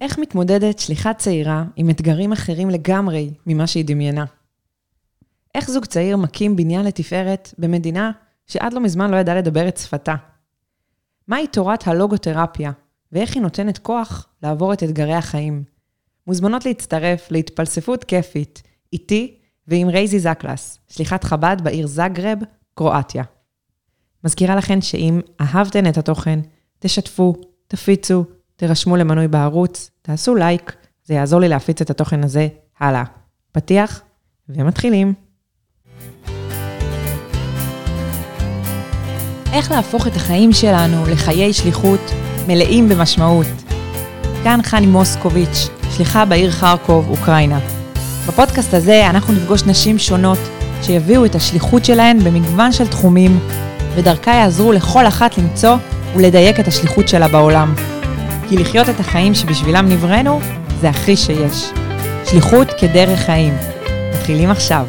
איך מתמודדת שליחת צעירה עם אתגרים אחרים לגמרי ממה שהיא דמיינה? איך זוג צעיר מקים בניין לתפארת במדינה שעד לא מזמן לא ידע לדבר את שפתה? מהי תורת הלוגותרפיה, ואיך היא נותנת כוח לעבור את אתגרי החיים? מוזמנות להצטרף להתפלספות כיפית, איתי ועם רייזי זקלס, שליחת חב"ד בעיר זגרב, קרואטיה. מזכירה לכן שאם אהבתן את התוכן, תשתפו, תפיצו, תירשמו למנוי בערוץ, תעשו לייק, זה יעזור לי להפיץ את התוכן הזה הלאה. פתיח ומתחילים. איך להפוך את החיים שלנו לחיי שליחות מלאים במשמעות. כאן חני מוסקוביץ', שליחה בעיר חרקוב, אוקראינה. בפודקאסט הזה אנחנו נפגוש נשים שונות שיביאו את השליחות שלהן במגוון של תחומים, ודרכה יעזרו לכל אחת למצוא ולדייק את השליחות שלה בעולם. כי לחיות את החיים שבשבילם נבראנו, זה הכי שיש. שליחות כדרך חיים. מתחילים עכשיו.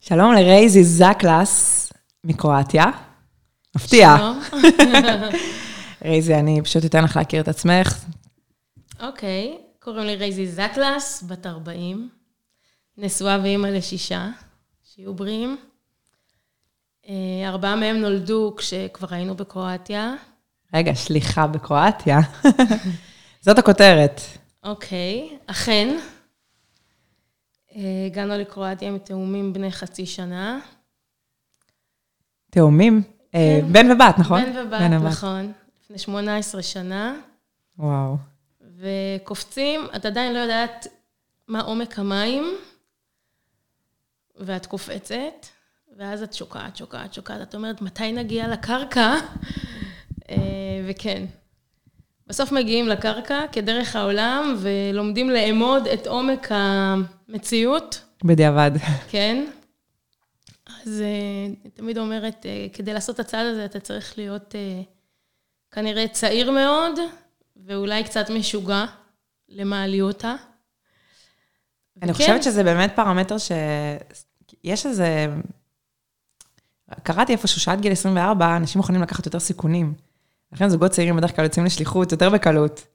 שלום לרייזי זקלס מקרואטיה. מפתיע. רייזי, אני פשוט אתן לך להכיר את עצמך. אוקיי, קוראים לי רייזי זקלס, בת 40, נשואה ואימא לשישה, שיהיו בריאים. אה, ארבעה מהם נולדו כשכבר היינו בקרואטיה. רגע, שליחה בקרואטיה. זאת הכותרת. אוקיי, אכן. אה, הגענו לקרואטיה עם תאומים בני חצי שנה. תאומים? אה, כן. בן ובת, נכון? בן ובת, נכון. לפני 18 שנה. וואו. וקופצים, את עדיין לא יודעת מה עומק המים, ואת קופצת, ואז את שוקעת, שוקעת, שוקעת. את אומרת, מתי נגיע לקרקע? אה, וכן. בסוף מגיעים לקרקע כדרך העולם, ולומדים לאמוד את עומק המציאות. בדיעבד. כן. אז אה, אני תמיד אומרת, אה, כדי לעשות את הצעד הזה, אתה צריך להיות כנראה צעיר מאוד, ואולי קצת משוגע למעליותה. אני חושבת שזה באמת פרמטר שיש איזה... קראתי איפשהו שעד גיל 24, אנשים מוכנים לקחת יותר סיכונים. לכן זוגות צעירים בדרך כלל יוצאים לשליחות יותר בקלות.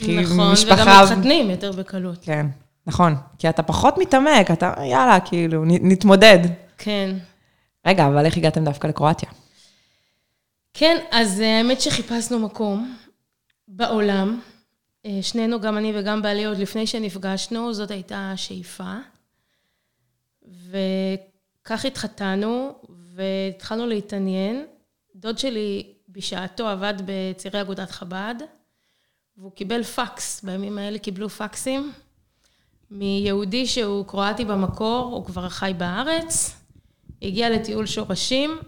נכון, משפחה... וגם מתחתנים יותר בקלות. כן, נכון. כי אתה פחות מתעמק, אתה, יאללה, כאילו, נתמודד. כן. רגע, אבל איך הגעתם דווקא לקרואטיה? כן, אז אה, האמת שחיפשנו מקום בעולם. אה, שנינו, גם אני וגם בעלי, עוד לפני שנפגשנו, זאת הייתה השאיפה. וכך התחתנו, והתחלנו להתעניין. דוד שלי בשעתו עבד בצירי אגודת חב"ד, והוא קיבל פקס, בימים האלה קיבלו פקסים, מיהודי שהוא קרואטי במקור, הוא כבר חי בארץ, הגיע לטיול שורשים,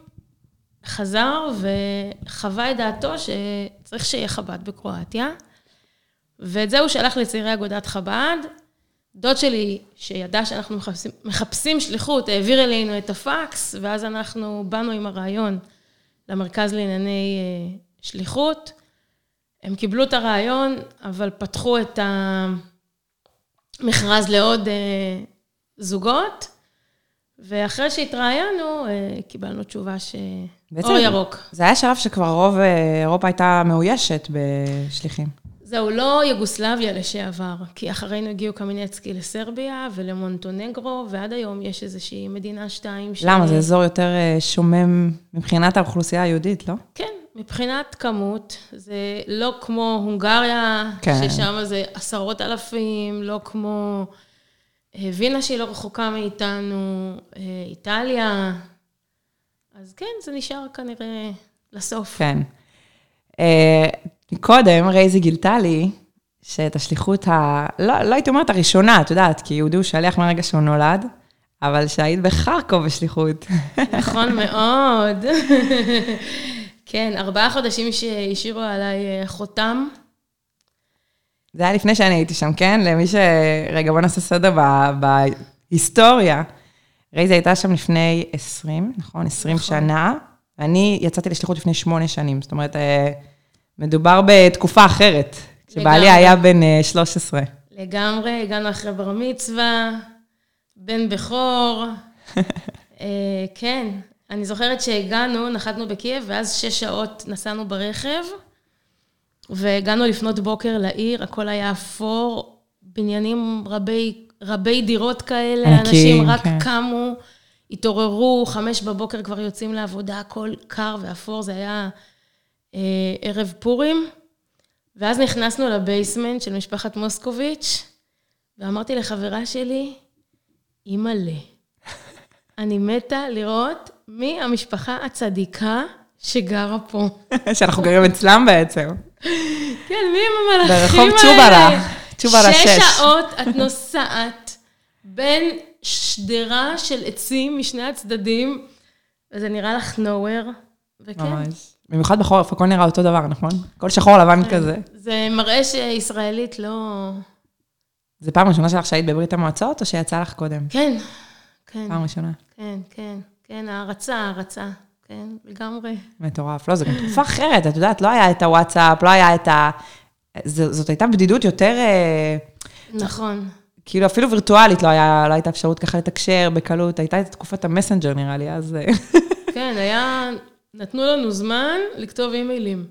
חזר וחווה את דעתו שצריך שיהיה חב"ד בקרואטיה. ואת זה הוא שלח לצעירי אגודת חב"ד. דוד שלי, שידע שאנחנו מחפשים, מחפשים שליחות, העביר אלינו את הפקס, ואז אנחנו באנו עם הרעיון למרכז לענייני אה, שליחות. הם קיבלו את הרעיון, אבל פתחו את המכרז לעוד אה, זוגות, ואחרי שהתראיינו, אה, קיבלנו תשובה ש... בעצם, אור ירוק. זה היה שלב שכבר רוב אירופה הייתה מאוישת בשליחים. זהו, לא יוגוסלביה לשעבר, כי אחרינו הגיעו קמיניצקי לסרביה ולמונטונגרו, ועד היום יש איזושהי מדינה שתיים. ש... למה? זה אזור יותר שומם מבחינת האוכלוסייה היהודית, לא? כן, מבחינת כמות, זה לא כמו הונגריה, כן. ששם זה עשרות אלפים, לא כמו וינה שהיא לא רחוקה מאיתנו, איטליה. אז כן, זה נשאר כנראה לסוף. כן. קודם רייזי גילתה לי שאת השליחות ה... לא, לא הייתי אומרת הראשונה, את יודעת, כי יהודי הוא שליח מהרגע שהוא נולד, אבל שהיית בחרקוב בשליחות. נכון מאוד. כן, ארבעה חודשים שהשאירו עליי אה, חותם. זה היה לפני שאני הייתי שם, כן? למי ש... רגע, בוא נעשה סדר בהיסטוריה. רייזי הייתה שם לפני 20, נכון? 20 נכון. שנה. ואני יצאתי לשליחות לפני שמונה שנים. זאת אומרת, אה, מדובר בתקופה אחרת, כשבעלי היה בן 13. אה, לגמרי, הגענו אחרי בר מצווה, בן בכור. אה, כן, אני זוכרת שהגענו, נחתנו בקייב, ואז שש שעות נסענו ברכב, והגענו לפנות בוקר לעיר, הכל היה אפור, בניינים רבי, רבי דירות כאלה, ענקים, אנשים רק כן. קמו, התעוררו, חמש בבוקר כבר יוצאים לעבודה, הכל קר ואפור, זה היה ערב פורים. ואז נכנסנו לבייסמנט של משפחת מוסקוביץ', ואמרתי לחברה שלי, אימא'לה, אני מתה לראות מי המשפחה הצדיקה שגרה פה. שאנחנו גרים אצלם בעצם. כן, מי הם המלאכים האלה? ברחוב צ'וברה, צ'וברה שש שש. שעות את נוסעת בין שדרה של עצים משני הצדדים, וזה נראה לך nowhere, וכן. ממש. במיוחד בחורף, הכל נראה אותו דבר, נכון? הכל שחור לבן כזה. זה מראה שישראלית לא... זה פעם ראשונה שלך שהיית בברית המועצות, או שיצא לך קודם? כן, כן, פעם ראשונה. כן, כן, כן, הערצה, הערצה, כן, לגמרי. מטורף. לא, זו גם תקופה אחרת, את יודעת, לא היה את הוואטסאפ, לא היה את ה... זאת הייתה בדידות יותר, אה, נכון. כאילו אפילו וירטואלית לא, היה, לא הייתה אפשרות ככה לתקשר בקלות, הייתה את תקופת המסנג'ר נראה לי, אז... אה, כן, היה... נתנו לנו זמן לכתוב אימיילים.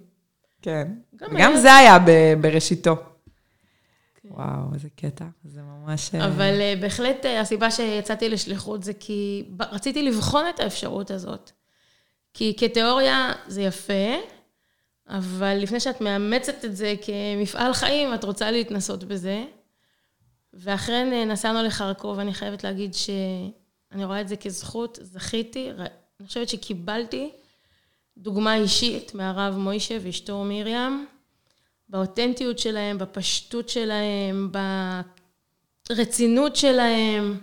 כן. גם וגם היה- זה היה ב- בראשיתו. וואו, איזה קטע. זה ממש... אה, אבל אה, בהחלט אה, הסיבה שיצאתי לשליחות זה כי רציתי לבחון את האפשרות הזאת. כי כתיאוריה זה יפה, אבל לפני שאת מאמצת את זה כמפעל חיים, את רוצה להתנסות בזה. ואכן נסענו לחרקוב, אני חייבת להגיד שאני רואה את זה כזכות, זכיתי, אני חושבת שקיבלתי דוגמה אישית מהרב מוישה ואשתו מרים, באותנטיות שלהם, בפשטות שלהם, ברצינות שלהם,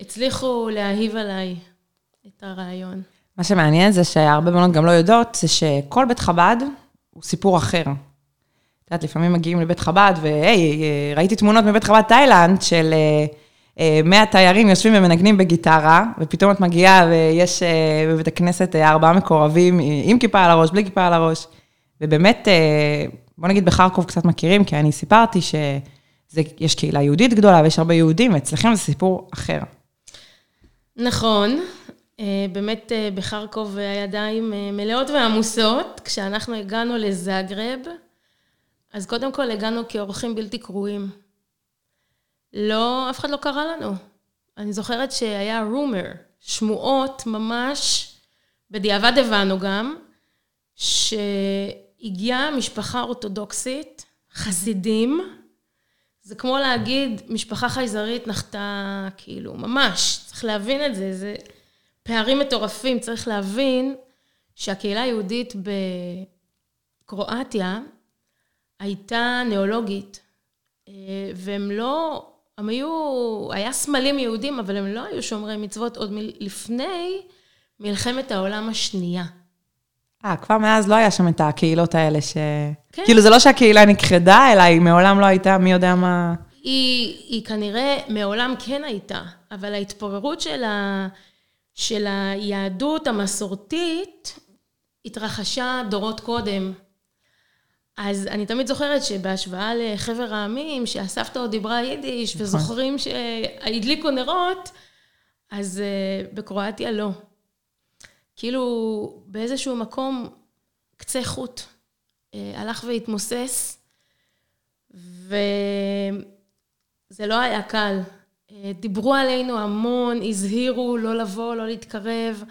הצליחו להאהיב עליי את הרעיון. מה שמעניין זה שהרבה בנות גם לא יודעות, זה שכל בית חב"ד הוא סיפור אחר. את יודעת, לפעמים מגיעים לבית חב"ד, והי, ראיתי תמונות מבית חב"ד תאילנד של אה, 100 תיירים יושבים ומנגנים בגיטרה, ופתאום את מגיעה ויש אה, בבית הכנסת אה, ארבעה מקורבים עם כיפה על הראש, בלי כיפה על הראש. ובאמת, אה, בוא נגיד בחרקוב קצת מכירים, כי אני סיפרתי שיש קהילה יהודית גדולה ויש הרבה יהודים, ואצלכם זה סיפור אחר. נכון, אה, באמת אה, בחרקוב הידיים אה, מלאות ועמוסות. כשאנחנו הגענו לזאגרב, אז קודם כל הגענו כאורחים בלתי קרואים. לא, אף אחד לא קרא לנו. אני זוכרת שהיה רומר, שמועות ממש, בדיעבד הבנו גם, שהגיעה משפחה אורתודוקסית, חסידים, זה כמו להגיד, משפחה חייזרית נחתה, כאילו, ממש, צריך להבין את זה, זה פערים מטורפים, צריך להבין שהקהילה היהודית בקרואטיה הייתה ניאולוגית, אה, והם לא, הם היו, היה סמלים יהודים, אבל הם לא היו שומרי מצוות עוד מ- לפני מלחמת העולם השנייה. אה, כבר מאז לא היה שם את הקהילות האלה ש... כן. כאילו, זה לא שהקהילה נכחדה, אלא היא מעולם לא הייתה, מי יודע מה... היא, היא כנראה מעולם כן הייתה, אבל ההתפוררות של, ה, של היהדות המסורתית התרחשה דורות קודם. אז אני תמיד זוכרת שבהשוואה לחבר העמים, שהסבתא עוד דיברה יידיש, וזוכרים שהדליקו נרות, אז uh, בקרואטיה לא. כאילו, באיזשהו מקום, קצה חוט uh, הלך והתמוסס, וזה לא היה קל. אה, דיברו עלינו המון, הזהירו לא לבוא, לא להתקרב.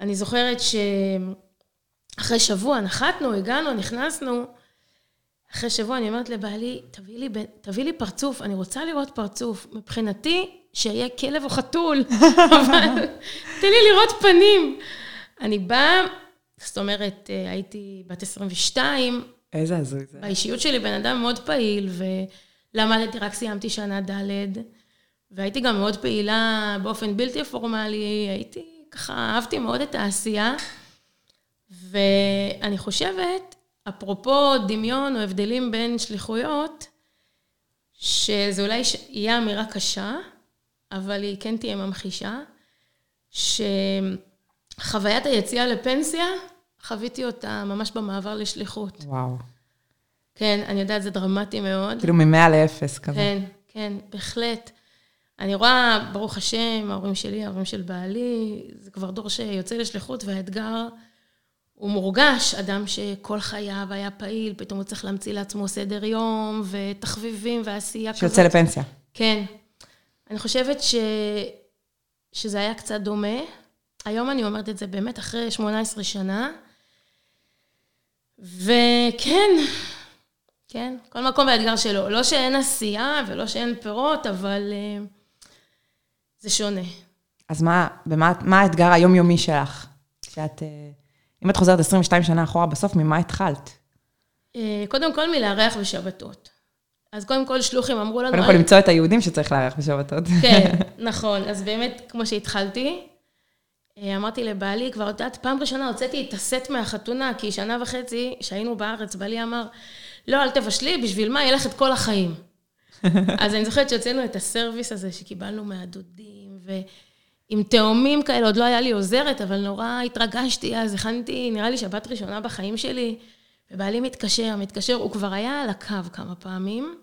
אני זוכרת שאחרי שבוע נחתנו, הגענו, נכנסנו. אחרי שבוע אני אומרת לבעלי, תביא לי, תביא לי פרצוף, אני רוצה לראות פרצוף. מבחינתי, שיהיה כלב או חתול, אבל תן לי לראות פנים. אני באה, זאת אומרת, אה, הייתי בת 22, איזה הזוי זה. באישיות שלי בן אדם מאוד פעיל, ולמדתי, רק סיימתי שנה ד', והייתי גם מאוד פעילה באופן בלתי פורמלי, הייתי, ככה, אהבתי מאוד את העשייה, ואני חושבת, אפרופו דמיון או הבדלים בין שליחויות, שזה אולי יהיה אמירה קשה, אבל היא כן תהיה ממחישה, שחוויית היציאה לפנסיה, חוויתי אותה ממש במעבר לשליחות. וואו. כן, אני יודעת, זה דרמטי מאוד. כאילו ממאה לאפס כזה. כן, כן, בהחלט. אני רואה, ברוך השם, ההורים שלי, ההורים של בעלי, זה כבר דור שיוצא לשליחות, והאתגר הוא מורגש, אדם שכל חייו היה פעיל, פתאום הוא צריך להמציא לעצמו סדר יום ותחביבים ועשייה כזאת. שיוצא לפנסיה. כן. אני חושבת ש... שזה היה קצת דומה. היום אני אומרת את זה באמת אחרי 18 שנה. וכן, כן, כל מקום והאתגר שלו. לא שאין עשייה ולא שאין פירות, אבל uh, זה שונה. אז מה, במה, מה האתגר היומיומי שלך? שאת, uh, אם את חוזרת 22 שנה אחורה, בסוף ממה התחלת? Uh, קודם כל מלארח בשבתות. אז קודם כל שלוחים אמרו לנו... קודם כל למצוא את היהודים שצריך לארח בשבתות. כן, נכון. אז באמת, כמו שהתחלתי, אמרתי לבעלי, כבר יודעת, פעם ראשונה הוצאתי את הסט מהחתונה, כי שנה וחצי שהיינו בארץ, בעלי אמר, לא, אל תבשלי, בשביל מה? יהיה לך את כל החיים. אז אני זוכרת שהוצאנו את הסרוויס הזה שקיבלנו מהדודים, ועם תאומים כאלה, עוד לא היה לי עוזרת, אבל נורא התרגשתי אז, הכנתי, נראה לי שבת ראשונה בחיים שלי, ובעלי מתקשר, מתקשר, הוא כבר היה על הקו כמה פעמים.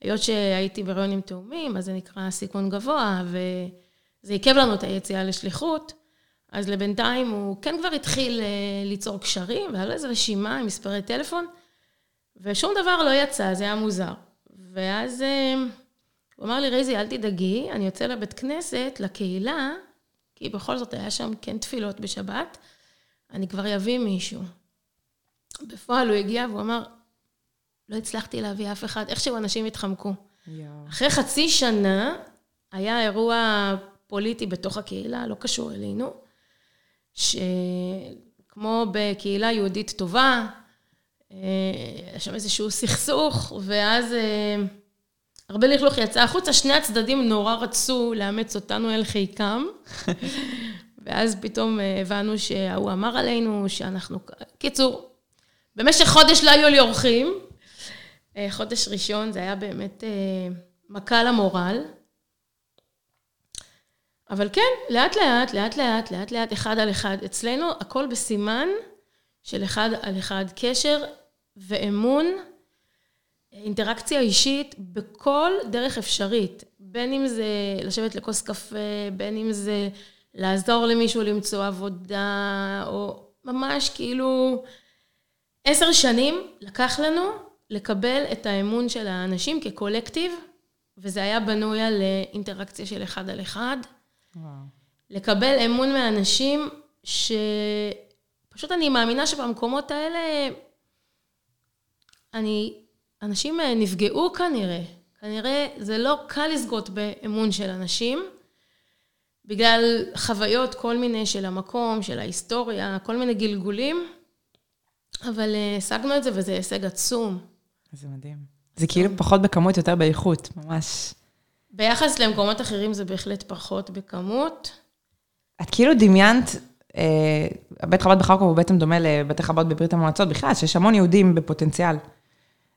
היות שהייתי בהריון עם תאומים, אז זה נקרא סיכון גבוה, וזה עיכב לנו את היציאה לשליחות. אז לבינתיים הוא כן כבר התחיל אה, ליצור קשרים, והיה לו איזו רשימה עם מספרי טלפון, ושום דבר לא יצא, זה היה מוזר. ואז אה, הוא אמר לי, רייזי, אל תדאגי, אני יוצא לבית כנסת, לקהילה, כי בכל זאת היה שם כן תפילות בשבת, אני כבר אביא מישהו. בפועל הוא הגיע והוא אמר, לא הצלחתי להביא אף אחד, איכשהו אנשים התחמקו. Yeah. אחרי חצי שנה היה אירוע פוליטי בתוך הקהילה, לא קשור אלינו, שכמו בקהילה יהודית טובה, אה, שם איזשהו סכסוך, ואז אה, הרבה לכלוך יצא החוצה, שני הצדדים נורא רצו לאמץ אותנו אל חיקם, ואז פתאום אה, הבנו שההוא אמר עלינו, שאנחנו... קיצור, במשך חודש לא היו לי אורחים. חודש ראשון זה היה באמת מכה למורל. אבל כן, לאט לאט, לאט לאט, לאט לאט, אחד על אחד. אצלנו הכל בסימן של אחד על אחד. קשר ואמון, אינטראקציה אישית בכל דרך אפשרית. בין אם זה לשבת לכוס קפה, בין אם זה לעזור למישהו למצוא עבודה, או ממש כאילו... עשר שנים לקח לנו לקבל את האמון של האנשים כקולקטיב, וזה היה בנוי על אינטראקציה של אחד על אחד. וואו. לקבל אמון מאנשים שפשוט אני מאמינה שבמקומות האלה, אני, אנשים נפגעו כנראה. כנראה זה לא קל לזכות באמון של אנשים, בגלל חוויות כל מיני של המקום, של ההיסטוריה, כל מיני גלגולים, אבל אה, השגנו את זה וזה הישג עצום. זה מדהים. זה כאילו פחות בכמות, יותר באיכות, ממש. ביחס למקומות אחרים זה בהחלט פחות בכמות. את כאילו דמיינת, אה, בית חב"ד בחרקוב הוא בעצם דומה לבתי חב"ד בברית המועצות בכלל, שיש המון יהודים בפוטנציאל.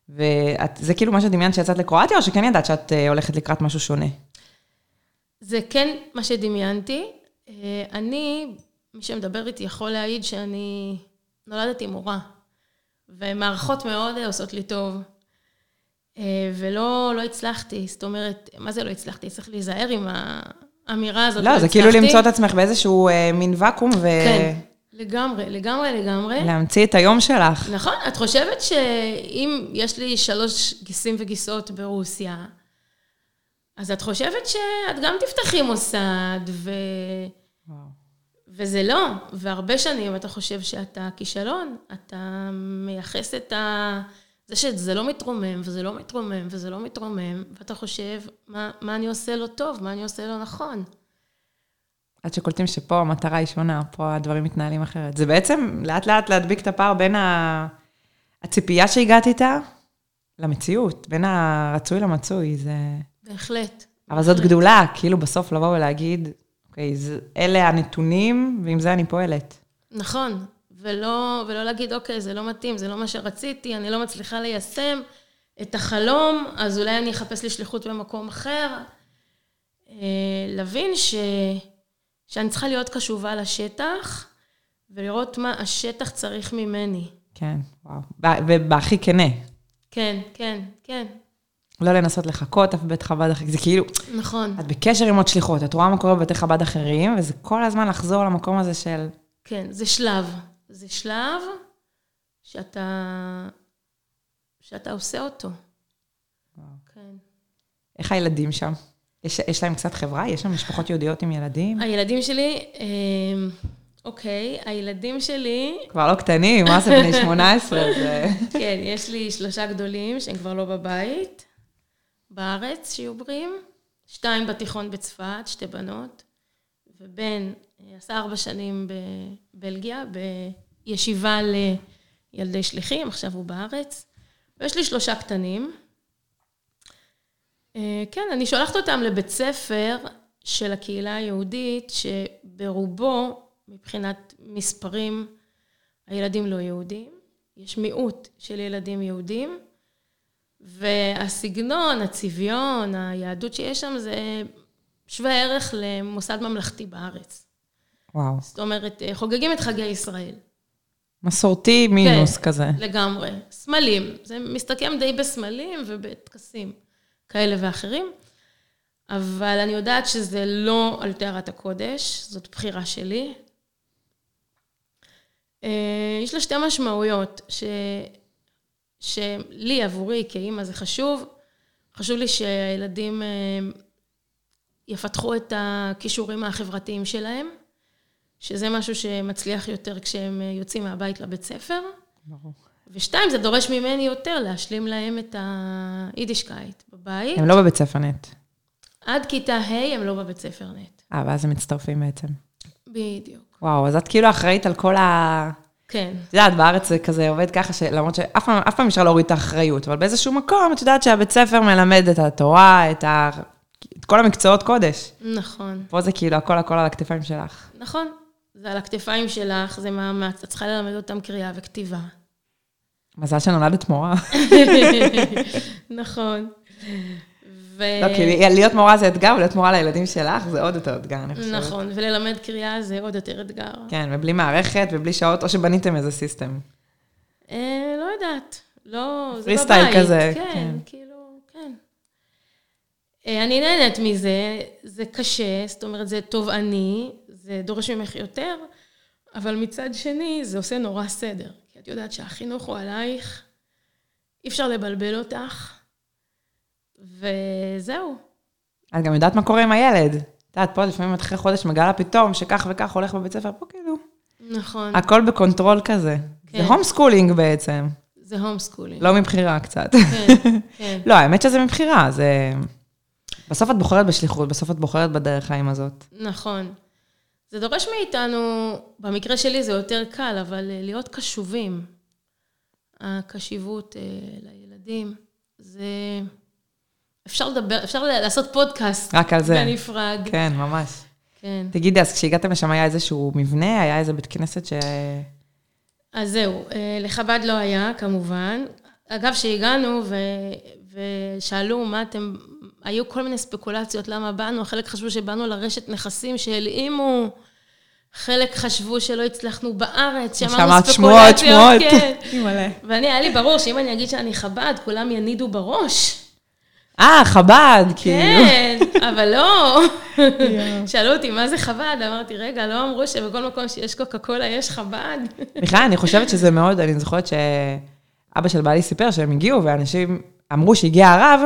וזה כאילו מה שדמיינת שיצאת לקרואטיה, או שכן ידעת שאת אה, הולכת לקראת משהו שונה? זה כן מה שדמיינתי. אה, אני, מי שמדבר איתי יכול להעיד שאני נולדתי מורה, ומערכות מאוד עושות לי טוב. אה, ולא לא הצלחתי, זאת אומרת, מה זה לא הצלחתי? צריך להיזהר עם האמירה הזאת. לא, לא זה כאילו למצוא את עצמך באיזשהו אה, מין ואקום ו... כן, לגמרי, לגמרי, לגמרי. להמציא את היום שלך. נכון, את חושבת שאם יש לי שלוש גיסים וגיסות ברוסיה, אז את חושבת שאת גם תפתחי מוסד, ו... וואו. וזה לא, והרבה שנים אתה חושב שאתה כישלון, אתה מייחס את ה... זה שזה לא מתרומם, וזה לא מתרומם, וזה לא מתרומם, ואתה חושב, מה, מה אני עושה לא טוב, מה אני עושה לא נכון. עד שקולטים שפה המטרה היא שונה, פה הדברים מתנהלים אחרת. זה בעצם לאט לאט להדביק את הפער בין ה... הציפייה שהגעת איתה למציאות, בין הרצוי למצוי, זה... בהחלט. אבל זאת גדולה, כאילו בסוף לבוא ולהגיד, אוקיי, אלה הנתונים, ועם זה אני פועלת. נכון, ולא, ולא להגיד, אוקיי, זה לא מתאים, זה לא מה שרציתי, אני לא מצליחה ליישם את החלום, אז אולי אני אחפש לי שליחות במקום אחר. אה, להבין ש, שאני צריכה להיות קשובה לשטח, ולראות מה השטח צריך ממני. כן, וואו. ובהכי כנה. כן, כן, כן. לא לנסות לחכות אף בית חב"ד אחר, זה כאילו... נכון. את בקשר עם עוד שליחות, את רואה מה קורה בבתי חב"ד אחרים, וזה כל הזמן לחזור למקום הזה של... כן, זה שלב. זה שלב שאתה, שאתה עושה אותו. וואו. כן. איך הילדים שם? יש, יש להם קצת חברה? יש שם משפחות יהודיות עם ילדים? הילדים שלי, אה, אוקיי, הילדים שלי, כבר לא קטנים, מה זה בני 18? זה... כן, יש לי שלושה גדולים שהם כבר לא בבית, בארץ, שיהיו בריאים. שתיים בתיכון בצפת, שתי בנות, ובן אה, עשה ארבע שנים בבלגיה, בישיבה לילדי שליחים, עכשיו הוא בארץ. ויש לי שלושה קטנים. אה, כן, אני שולחת אותם לבית ספר של הקהילה היהודית, שברובו, מבחינת מספרים, הילדים לא יהודים. יש מיעוט של ילדים יהודים, והסגנון, הצביון, היהדות שיש שם, זה שווה ערך למוסד ממלכתי בארץ. וואו. זאת אומרת, חוגגים את חגי ישראל. מסורתי מינוס כן, כזה. לגמרי. סמלים. זה מסתכם די בסמלים ובטקסים כאלה ואחרים. אבל אני יודעת שזה לא על טהרת הקודש, זאת בחירה שלי. אה, יש לה שתי משמעויות, ש... שלי, עבורי, כאימא, זה חשוב. חשוב לי שהילדים אה, יפתחו את הכישורים החברתיים שלהם, שזה משהו שמצליח יותר כשהם אה, יוצאים מהבית לבית ספר. ברור. ושתיים, זה דורש ממני יותר להשלים להם את היידישקייט בבית. הם לא בבית ספר נט. עד כיתה ה' הם לא בבית ספר נט. אה, ואז הם מצטרפים בעצם. בדיוק. וואו, אז את כאילו אחראית על כל ה... כן. את יודעת, בארץ זה כזה עובד ככה, שלמרות שאף פעם, אף פעם אפשר להוריד את האחריות, אבל באיזשהו מקום, את יודעת שהבית ספר מלמד את התורה, את, ה... את כל המקצועות קודש. נכון. פה זה כאילו הכל הכל על הכתפיים שלך. נכון. זה על הכתפיים שלך, זה מאמץ, את צריכה ללמד אותם קריאה וכתיבה. מזל שנולדת מורה. נכון. ו... לא, כי להיות מורה זה אתגר, ולהיות מורה לילדים שלך זה עוד יותר אתגר, אני חושבת. נכון, וללמד קריאה זה עוד יותר אתגר. כן, ובלי מערכת ובלי שעות, או שבניתם איזה סיסטם. אה, לא יודעת. לא, זה בבית. סטייל כזה, כן, כן. כאילו, כן. אה, אני נהנית מזה, זה קשה, זאת אומרת, זה תובעני, זה דורש ממך יותר, אבל מצד שני, זה עושה נורא סדר. כי את יודעת שהחינוך הוא עלייך, אי אפשר לבלבל אותך, וזהו. את גם יודעת מה קורה עם הילד. את יודעת, פה לפעמים את אחרי חודש מגלה פתאום שכך וכך הולך בבית ספר, פה כאילו, נכון, הכל ב control כזה. כן. זה home schooling בעצם, זה home schooling. לא מבחירה קצת. כן, כן. לא, האמת שזה מבחירה, זה... בסוף את בוחרת בשליחות, בסוף את בוחרת בדרך חיים הזאת. נכון. זה דורש מאיתנו, במקרה שלי זה יותר קל, אבל אה, להיות קשובים. הקשיבות אה, לילדים, זה... אפשר לדבר, אפשר לעשות פודקאסט רק על זה. בנפרד. כן, ממש. כן. תגידי, אז כשהגעתם לשם היה איזשהו מבנה, היה איזה בית כנסת ש... אז זהו, אה, לחב"ד לא היה, כמובן. אגב, כשהגענו ו... ושאלו מה אתם... היו כל מיני ספקולציות למה באנו, חלק חשבו שבאנו לרשת נכסים שהלאימו, חלק חשבו שלא הצלחנו בארץ, שמעת ספקולציות. שמועות, שמועות. כן. ואני, היה לי ברור שאם אני אגיד שאני חב"ד, כולם ינידו בראש. אה, חב"ד, כאילו. כן, אבל לא. שאלו אותי, מה זה חב"ד? אמרתי, רגע, לא אמרו שבכל מקום שיש קוקה קולה יש חב"ד? בכלל, אני חושבת שזה מאוד, אני זוכרת שאבא של בעלי סיפר שהם הגיעו, ואנשים אמרו שהגיע הרב,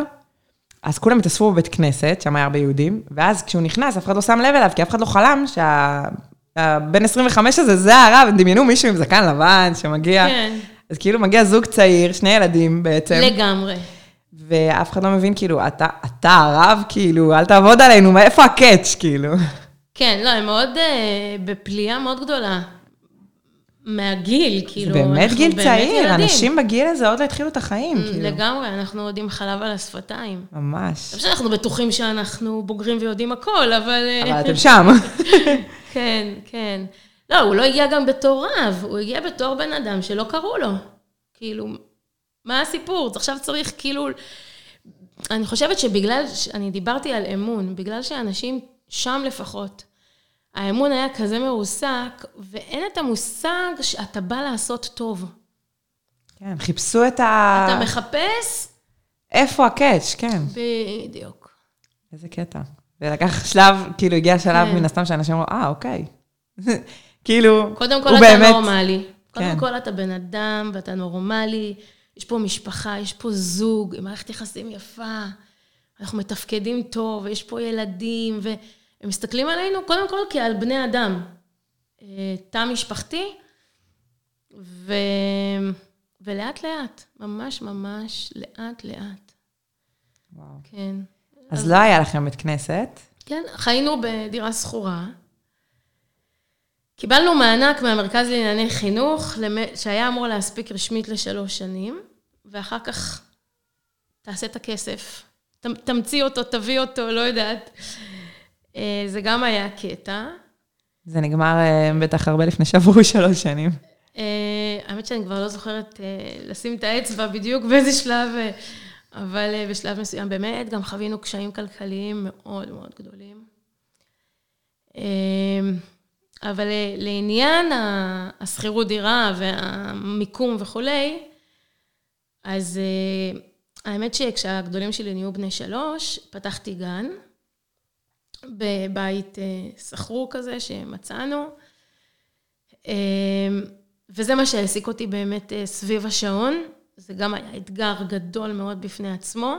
אז כולם התאספו בבית כנסת, שם היה הרבה יהודים, ואז כשהוא נכנס, אף אחד לא שם לב אליו, כי אף אחד לא חלם שהבן 25 הזה, זה הרב, הם דמיינו מישהו עם זקן לבן שמגיע. כן, אז כאילו מגיע זוג צעיר, שני ילדים בעצם, לגמרי. ואף אחד לא מבין, כאילו, אתה, אתה הרב, כאילו, אל תעבוד עלינו, מה- איפה הקאץ', כאילו? כן, לא, הם מאוד אה, בפליאה מאוד גדולה. מהגיל, זה כאילו, באמת אנחנו גיל באמת צעיר, ילדים. אנשים בגיל הזה עוד לא התחילו את החיים, כאילו. לגמרי, אנחנו עוד עם חלב על השפתיים. ממש. לא שאנחנו בטוחים שאנחנו בוגרים ויודעים הכל, אבל... אה, אבל אתם שם. כן, כן. לא, הוא לא הגיע גם בתור רב, הוא הגיע בתור בן אדם שלא קראו לו. כאילו, מה הסיפור? עכשיו צריך כאילו... אני חושבת שבגלל, אני דיברתי על אמון, בגלל שאנשים, שם לפחות, האמון היה כזה מרוסק, ואין את המושג שאתה בא לעשות טוב. כן, חיפשו את ה... אתה מחפש? איפה הקאץ', כן. בדיוק. איזה קטע. ולקח שלב, כאילו הגיע שלב כן. מן הסתם שאנשים אמרו, אה, אוקיי. כאילו, קודם כל הוא אתה באמת... נורמלי. קודם כן. כל אתה בן אדם ואתה נורמלי, יש פה משפחה, יש פה זוג, מערכת יחסים יפה, אנחנו מתפקדים טוב, ויש פה ילדים, והם מסתכלים עלינו קודם כל כעל בני אדם. אה, תא משפחתי, ו... ולאט לאט, ממש ממש לאט לאט, וואו. כן. אז לא היה לכם בית כנסת. כן, חיינו בדירה שכורה. קיבלנו מענק מהמרכז לענייני חינוך, שהיה אמור להספיק רשמית לשלוש שנים, ואחר כך תעשה את הכסף. ת- תמציא אותו, תביא אותו, לא יודעת. אה, זה גם היה קטע. זה נגמר אה, בטח הרבה לפני שעברו שלוש שנים. אה, האמת שאני כבר לא זוכרת לשים את האצבע בדיוק באיזה שלב, אבל בשלב מסוים באמת גם חווינו קשיים כלכליים מאוד מאוד גדולים. אבל לעניין השכירות דירה והמיקום וכולי, אז אה, האמת שכשהגדולים שלי נהיו בני שלוש, פתחתי גן בבית אה, שכור כזה שמצאנו. אה, וזה מה שהעסיק אותי באמת אה, סביב השעון. זה גם היה אתגר גדול מאוד בפני עצמו.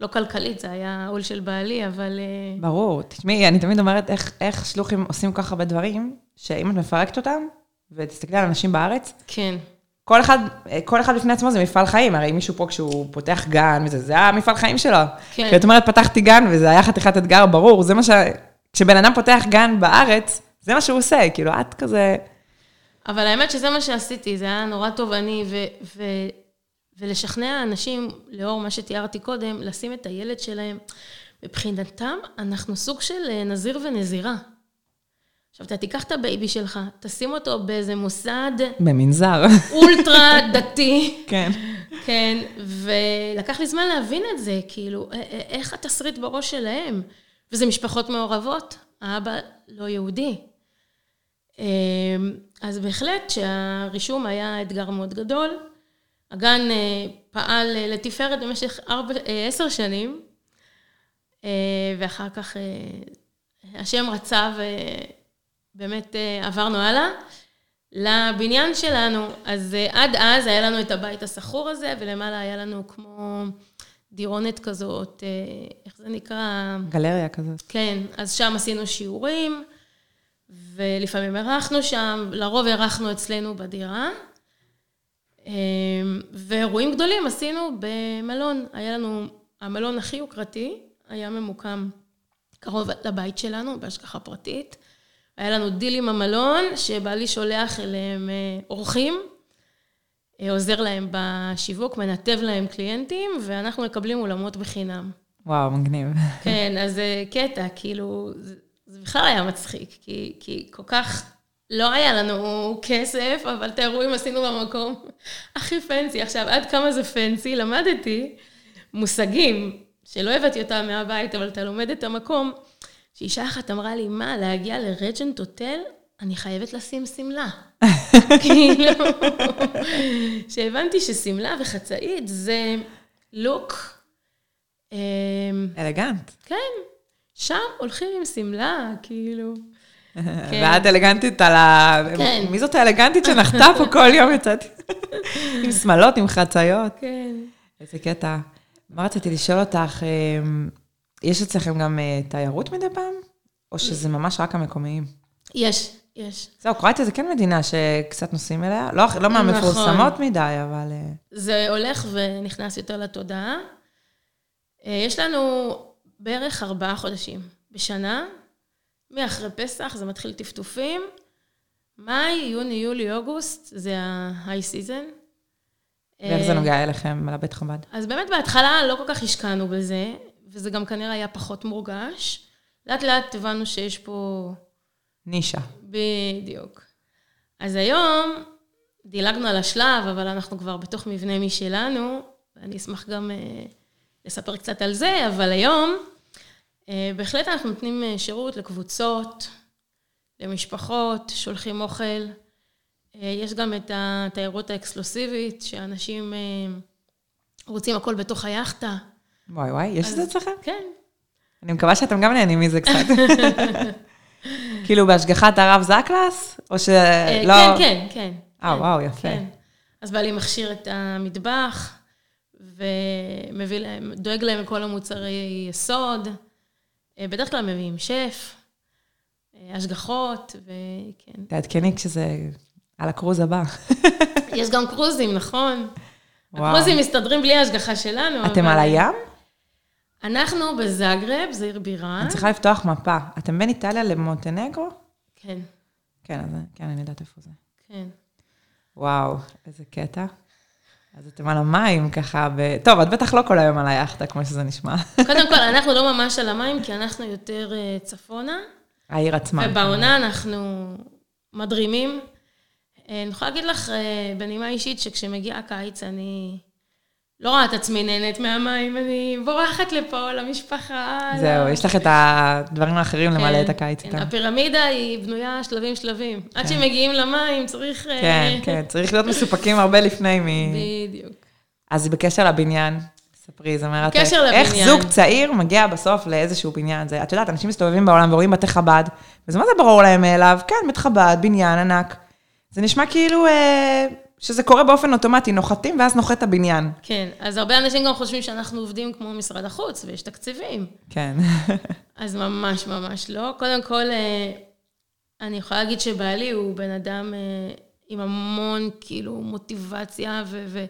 לא כלכלית, זה היה עול של בעלי, אבל... אה, ברור. תשמעי, אני תמיד אומרת איך, איך שלוחים עושים כל כך הרבה דברים, שאם את מפרקת אותם, ותסתכלי על אנשים בארץ, כן, כל אחד, כל אחד בפני עצמו זה מפעל חיים, הרי מישהו פה כשהוא פותח גן וזה, זה המפעל חיים שלו. כן. כי את אומרת, פתחתי גן וזה היה חתיכת אתגר, ברור, זה מה ש... כשבן אדם פותח גן בארץ, זה מה שהוא עושה, כאילו, את כזה... אבל האמת שזה מה שעשיתי, זה היה נורא תובעני, ו- ו- ולשכנע אנשים, לאור מה שתיארתי קודם, לשים את הילד שלהם. מבחינתם, אנחנו סוג של אה, נזיר ונזירה. עכשיו, אתה תיקח את ה baby שלך, תשים אותו באיזה מוסד במנזר. אולטרה דתי, כן. כן, ולקח לי זמן להבין את זה, כאילו, איך התסריט בראש שלהם? וזה משפחות מעורבות, האבא לא יהודי. אמ, אז בהחלט שהרישום היה אתגר מאוד גדול. הגן אה, פעל אה, לתפארת במשך ארבע, אה, עשר שנים, ואחר כך השם רצה ובאמת אה, עברנו הלאה. לבניין שלנו, אז אה, עד אז היה לנו את הבית השכור הזה, ולמעלה היה לנו כמו דירונת כזאת, אה, איך זה נקרא? גלריה כזאת. כן, אז שם עשינו שיעורים, ולפעמים אירחנו שם, לרוב אירחנו אצלנו בדירה. אמ, ואירועים גדולים עשינו במלון. היה לנו, המלון הכי יוקרתי היה ממוקם קרוב לבית שלנו, בהשגחה פרטית. היה לנו דיל עם המלון, שבעלי שולח אליהם אה, אורחים, אה, עוזר להם בשיווק, מנתב להם קליינטים, ואנחנו מקבלים אולמות בחינם. וואו, מגניב. כן, אז זה קטע, כאילו, זה, זה בכלל היה מצחיק, כי, כי כל כך לא היה לנו כסף, אבל את האירועים עשינו במקום הכי פנסי. עכשיו, עד כמה זה פנסי, למדתי מושגים שלא הבאתי אותם מהבית, אבל אתה לומד את המקום, שאישה אחת אמרה לי, מה, להגיע לרג'נט הוטל? אני חייבת לשים שמלה. כאילו, שהבנתי ששמלה וחצאית זה לוק. אמ, אלגנט. כן, שם הולכים עם שמלה, כאילו. ואת אלגנטית על ה... כן. מי זאת האלגנטית שנחתה פה כל יום יצאתי? עם שמלות, עם חצאיות. כן. איזה קטע. מה רציתי לשאול אותך, אמ, יש אצלכם גם אה, תיירות מדי פעם? או שזה ממש רק המקומיים? יש, יש. זהו, קרואטיה זה כן מדינה שקצת נוסעים אליה. לא, לא מהמפורסמות מדי, אבל... אה, זה הולך ונכנס יותר לתודעה. אה, יש לנו בערך ארבעה חודשים בשנה. מאחרי פסח זה מתחיל טפטופים. מאי, יוני, יולי, אוגוסט, זה ה-high season. ואיך זה נוגע אליכם, לבית חב"ד? אז באמת בהתחלה לא כל כך השקענו בזה, וזה גם כנראה היה פחות מורגש. לאט לאט הבנו שיש פה... נישה. בדיוק. אז היום דילגנו על השלב, אבל אנחנו כבר בתוך מבנה משלנו, ואני אשמח גם אה, לספר קצת על זה, אבל היום אה, בהחלט אנחנו נותנים אה, שירות לקבוצות, למשפחות, שולחים אוכל. אה, יש גם את התיירות האקסקלוסיבית, שאנשים אה, רוצים הכל בתוך היאכטה. וואי וואי, יש את זה אצלכם? כן, אני מקווה שאתם גם נהנים מזה קצת. כאילו בהשגחת הרב זקלס? או אה, שלא... כן, כן, כן. אה, וואו, יפה. כן. אז בעלי מכשיר את המטבח, ומביא להם, דואג להם לכל המוצרי יסוד. אה, בדרך כלל מביאים שף, אה, השגחות, וכן. תעדכני כשזה על הקרוז הבא. יש גם קרוזים, נכון? וואו. הקרוזים מסתדרים בלי ההשגחה שלנו. אתם אבל- על הים? אנחנו בזאגרב, זו עיר בירה. אני צריכה לפתוח מפה. אתם בין איטליה למונטנגרו? כן, כן, אז כן, אני יודעת איפה זה. כן. וואו, איזה קטע. אז אתם על המים ככה, ב... טוב, את בטח לא כל היום על היאכטה, כמו שזה נשמע. קודם כל, אנחנו לא ממש על המים, כי אנחנו יותר אה, צפונה, העיר עצמה. ובעונה אנחנו מדרימים. אה, אני יכולה להגיד לך, אה, בנימה אישית, שכשמגיע הקיץ, אני לא רואה את עצמי נהנית מהמים, אני בורחת לפה, למשפחה. זהו, יש לך את הדברים האחרים למלא כן, את הקיץ כן. איתם. הפירמידה היא בנויה שלבים-שלבים. עד שמגיעים למים צריך... אה, כן, כן, צריך להיות מסופקים הרבה לפני מ... בדיוק. אז בקשר לבניין, ספרי, זה מרתק. בקשר איך. זוג צעיר מגיע בסוף לאיזשהו בניין? זה, את יודעת, אנשים מסתובבים בעולם ורואים בתי חב"ד, וזה מה זה ברור להם מאליו? כן, בית חב"ד, בניין ענק. זה נשמע כאילו אה, שזה קורה באופן אוטומטי, נוחתים ואז נוחת הבניין. כן, אז הרבה אנשים גם חושבים שאנחנו עובדים כמו משרד החוץ, ויש תקציבים. כן. אז ממש ממש לא. קודם כל, אה, אני יכולה להגיד שבעלי הוא בן אדם אה, עם המון כאילו מוטיבציה ו... ו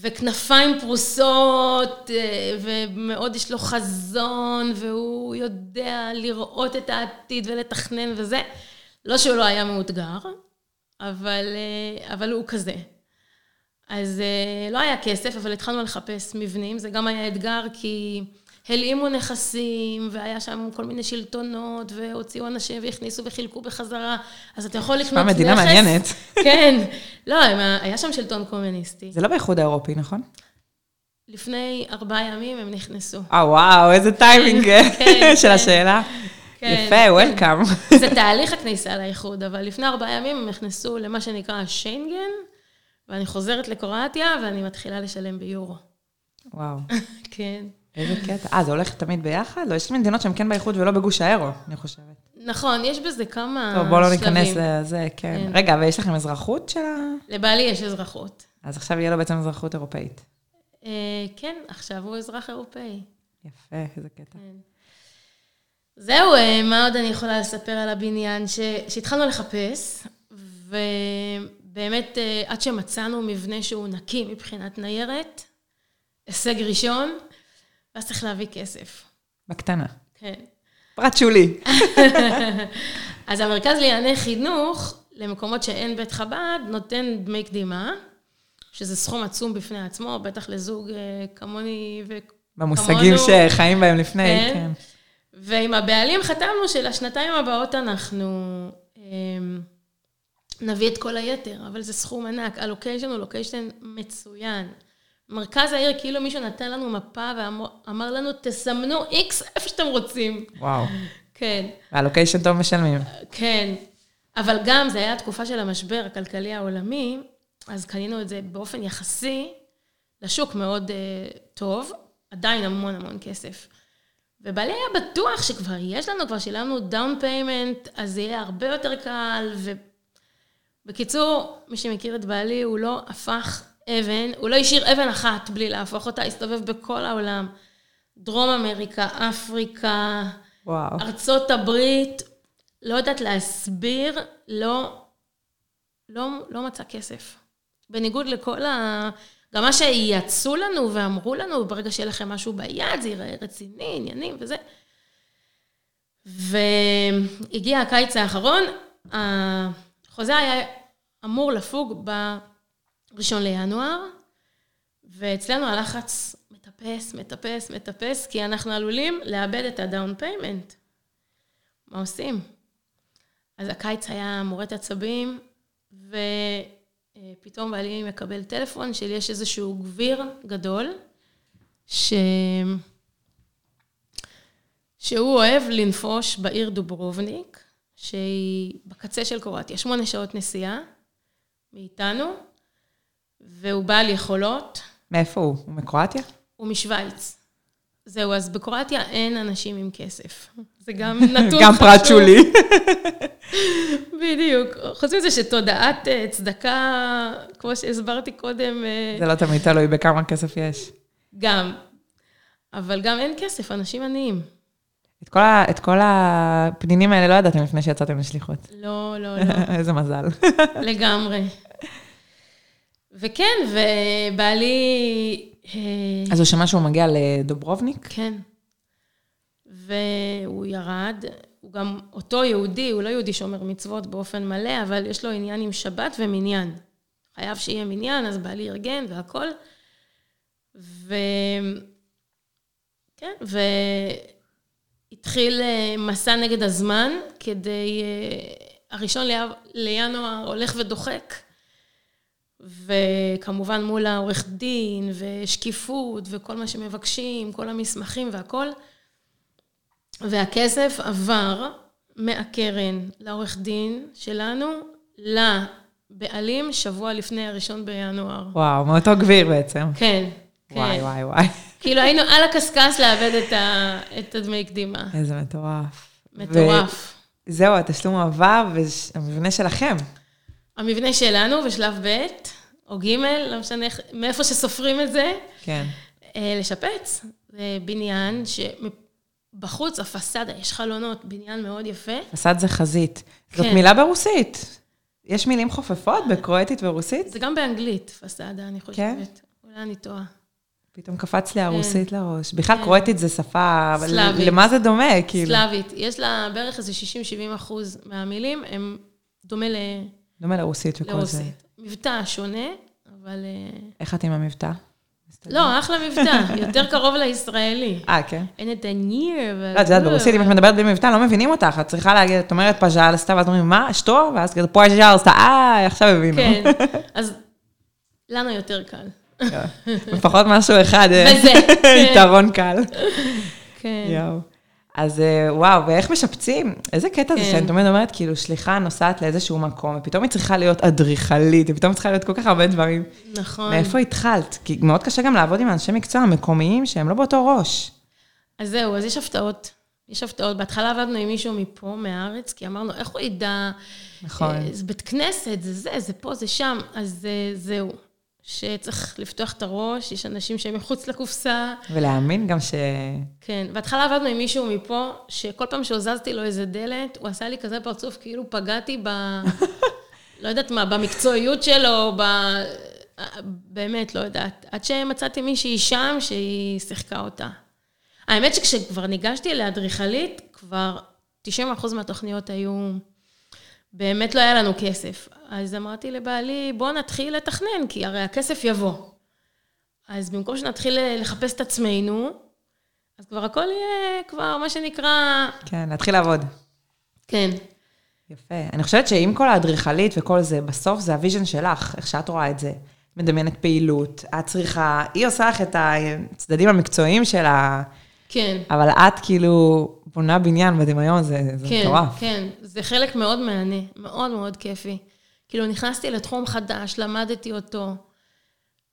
וכנפיים פרוסות, אה, ומאוד יש לו חזון, והוא יודע לראות את העתיד ולתכנן וזה. לא שהוא לא היה מאותגר, אבל, אה, אבל הוא כזה. אז אה, לא היה כסף, אבל התחלנו לחפש מבנים. זה גם היה אתגר, כי הלאימו נכסים, והיה שם כל מיני שלטונות, והוציאו אנשים והכניסו וחילקו בחזרה. אז אתה יכול לקנות נכס... מדינה מעניינת. כן. לא, היה שם שלטון קומוניסטי. זה לא באיחוד האירופי, נכון? לפני ארבעה ימים הם נכנסו. אה, וואו, איזה טיימינג כן, של כן. השאלה. כן, יפה, כן. וולקאם. זה תהליך הכניסה לאיחוד, אבל לפני ארבעה ימים הם נכנסו למה שנקרא שיינגן, ואני חוזרת לקרואטיה, ואני מתחילה לשלם ביורו. וואו, כן. איזה קטע. אה, זה הולך תמיד ביחד? לא, יש מדינות שהן כן באיחוד ולא בגוש האירו, אני חושבת. נכון, יש בזה כמה טוב, בואו לא ניכנס שלבים. לזה, כן. כן. רגע, ויש לכם אזרחות של ה... לבעלי יש אזרחות. אז עכשיו יהיה לו בעצם אזרחות אירופאית. אה, כן, עכשיו הוא אזרח אירופאי. יפה, איזה קטע. זהו, אה, מה עוד אני יכולה לספר על הבניין? ש... שהתחלנו לחפש, ובאמת אה, עד שמצאנו מבנה שהוא נקי מבחינת ניירת, הישג ראשון, ואז צריך להביא כסף. בקטנה. כן. פרט שולי. אז המרכז לענייני חינוך, למקומות שאין בית חב"ד, נותן דמי קדימה, שזה סכום עצום בפני עצמו, בטח לזוג אה, כמוני ו... במושגים. שחיים בהם לפני, כן. כן. ועם הבעלים חתמנו שלשנתיים הבאות אנחנו אמ, נביא את כל היתר, אבל זה סכום ענק. הלוקיישן הוא לוקיישן מצוין. מרכז העיר, כאילו מישהו נתן לנו מפה ואמר לנו, תסמנו איקס איפה שאתם רוצים. וואו. כן, וה location טוב משלמים. כן. אבל גם, זה היה התקופה של המשבר הכלכלי העולמי, אז קנינו את זה באופן יחסי לשוק מאוד uh, טוב, עדיין המון המון כסף. ובעלי היה בטוח שכבר יש לנו, כבר שילמנו down payment, אז זה יהיה הרבה יותר קל. ובקיצור, מי שמכיר את בעלי, הוא לא הפך אבן, הוא לא השאיר אבן אחת בלי להפוך אותה, הסתובב בכל העולם. דרום אמריקה, אפריקה, וואו. ארצות הברית, לא יודעת להסביר, לא, לא, לא מצא כסף. בניגוד לכל ה... גם מה שייעצו לנו ואמרו לנו, ברגע שיהיה לכם משהו ביד, זה ייראה רציני, עניינים וזה. והגיע הקיץ האחרון, החוזה היה אמור לפוג ב-1 לינואר, ואצלנו הלחץ מטפס, מטפס, מטפס, כי אנחנו עלולים לאבד את ה down payment. מה עושים? אז הקיץ היה מורט עצבים, ופתאום בעלי מקבל טלפון של יש איזשהו גביר גדול, ש... שהוא אוהב לנפוש בעיר דוברובניק, שהיא בקצה של קרואטיה, שמונה שעות נסיעה מאיתנו, והוא בעל יכולות, מאיפה הוא? הוא מקרואטיה? הוא משוויץ. זהו, אז בקרואטיה אין אנשים עם כסף. זה גם נתון חשוב. גם פרט שולי. בדיוק. חוץ מזה שתודעת אה, צדקה, כמו שהסברתי קודם, אה, זה לא תמיד תלוי בכמה כסף יש. גם. אבל גם אין כסף, אנשים עניים. את כל, ה, את כל הפנינים האלה לא ידעתם לפני שיצאתם לשליחות. לא, לא, לא. איזה מזל. לגמרי. וכן, ובעלי... אה, אז הוא שמע שהוא מגיע לדוברובניק? כן. והוא ירד, הוא גם אותו יהודי, הוא לא יהודי שומר מצוות באופן מלא, אבל יש לו עניין עם שבת ומניין. חייב שיהיה מניין, אז בעלי ארגן והכל. ו... כן, והתחיל אה, מסע נגד הזמן, כדי... אה, הראשון לינואר הולך ודוחק. וכמובן מול העורך דין, ושקיפות, וכל מה שמבקשים, כל המסמכים והכל. והכסף עבר מהקרן לעורך דין שלנו לבעלים שבוע לפני הראשון בינואר. וואו, מאותו גביר בעצם. כן, כן. וואי, וואי, וואי. כאילו היינו על הקשקש לאבד את, ה, את הדמי קדימה. איזה מטורף. מטורף. זהו, התשלום עבר, והמבנה שלכם. המבנה שלנו בשלב ב', או ג', לא משנה מאיפה שסופרים את זה. כן. אה, לשפץ. זה בניין שבחוץ, הפסאדה, יש חלונות, בניין מאוד יפה. פסאד זה חזית. זאת כן. מילה ברוסית. יש מילים חופפות בקרואטית ורוסית? זה גם באנגלית, פסאדה, אני חושבת. כן? אולי אני טועה. פתאום קפץ לי הרוסית לראש. בכלל כן. קרואטית זה שפה, סלאבית. למה זה דומה? כאילו, סלאבית. יש לה בערך איזה 60-70 אחוז מהמילים, הם דומה ל- דומה לרוסית וכל זה. לרוסית. מבטא שונה, אבל... אה, איך את עם המבטא? לא, אחלה מבטא, יותר קרוב לישראלי. אה, כן? אין את הניר. לא, את יודעת, ברוסית, אם את מדברת בלי מבטא, לא מבינים אותך. את צריכה להגיד, את אומרת פז'לסטה, ואז אומרים, מה, שטו? ואז כזה פז'לסטה, אה, עכשיו הבינו. כן, אז לנו יותר קל. לפחות משהו אחד, אה, כן. יתרון קל. כן. יואו. אז אה, וואו, ואיך משפצים? איזה קטע זה כן. שאני תמיד אומרת, כאילו, שליחה נוסעת לאיזשהו מקום, ופתאום היא צריכה להיות אדריכלית, ופתאום צריכה להיות כל כך הרבה דברים. נכון. מאיפה התחלת? כי מאוד קשה גם לעבוד עם אנשי מקצוע מקומיים שהם לא באותו ראש. אז זהו, אז יש הפתעות. יש הפתעות. בהתחלה עבדנו עם מישהו מפה, מהארץ, כי אמרנו, איך הוא ידע? נכון. אה, זה בית כנסת, זה זה, זה פה, זה שם. אז אה, זהו. שצריך לפתוח את הראש, יש אנשים שהם מחוץ לקופסה. ולהאמין גם ש... כן, בהתחלה עבדנו עם מישהו מפה, שכל פעם שהוזזתי לו איזה דלת, הוא עשה לי כזה פרצוף, כאילו פגעתי ב... לא יודעת מה, במקצועיות שלו, ב... באמת, לא יודעת. עד שמצאתי מישהי שם שהיא שיחקה אותה. האמת שכשכבר ניגשתי לאדריכלית, כבר 90% מהתוכניות היו... באמת לא היה לנו כסף. אז אמרתי לבעלי, בוא נתחיל לתכנן, כי הרי הכסף יבוא. אז במקום שנתחיל לחפש את עצמנו, אז כבר הכל יהיה כבר מה שנקרא, כן, להתחיל לעבוד. כן, יפה. אני חושבת שעם כל האדריכלית וכל זה, בסוף זה ה vision שלך, איך שאת רואה את זה. מדמיינת פעילות, את צריכה, היא עושה לך את הצדדים המקצועיים שלה, כן, אבל את כאילו בונה בניין בדמיון, זה, זה כן, מטורף. כן. זה חלק מאוד מהנה, מאוד מאוד כיפי. כאילו, נכנסתי לתחום חדש, למדתי אותו,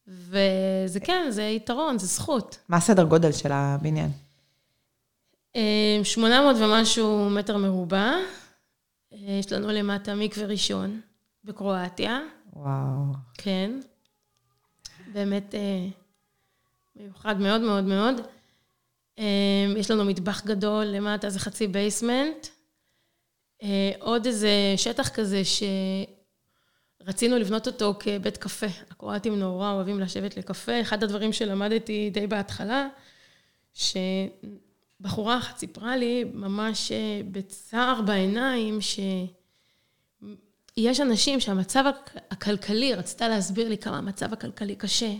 וזה כן, זה יתרון, זה זכות. מה הסדר גודל של הבניין? אה, 800 ומשהו מטר מרובע. אה, יש לנו למטה מקווה ראשון בקרואטיה, וואו. כן. באמת אה, מיוחד מאוד מאוד מאוד. אה, יש לנו מטבח גדול למטה, זה חצי basement. אה, עוד איזה שטח כזה שרצינו לבנות אותו כבית קפה. הקרואטים נורא אוהבים לשבת לקפה. אחד הדברים שלמדתי די בהתחלה, שבחורה אחת סיפרה לי, ממש אה, בצער בעיניים, ש... יש אנשים שהמצב הכ- הכלכלי, רצתה להסביר לי כמה המצב הכלכלי קשה,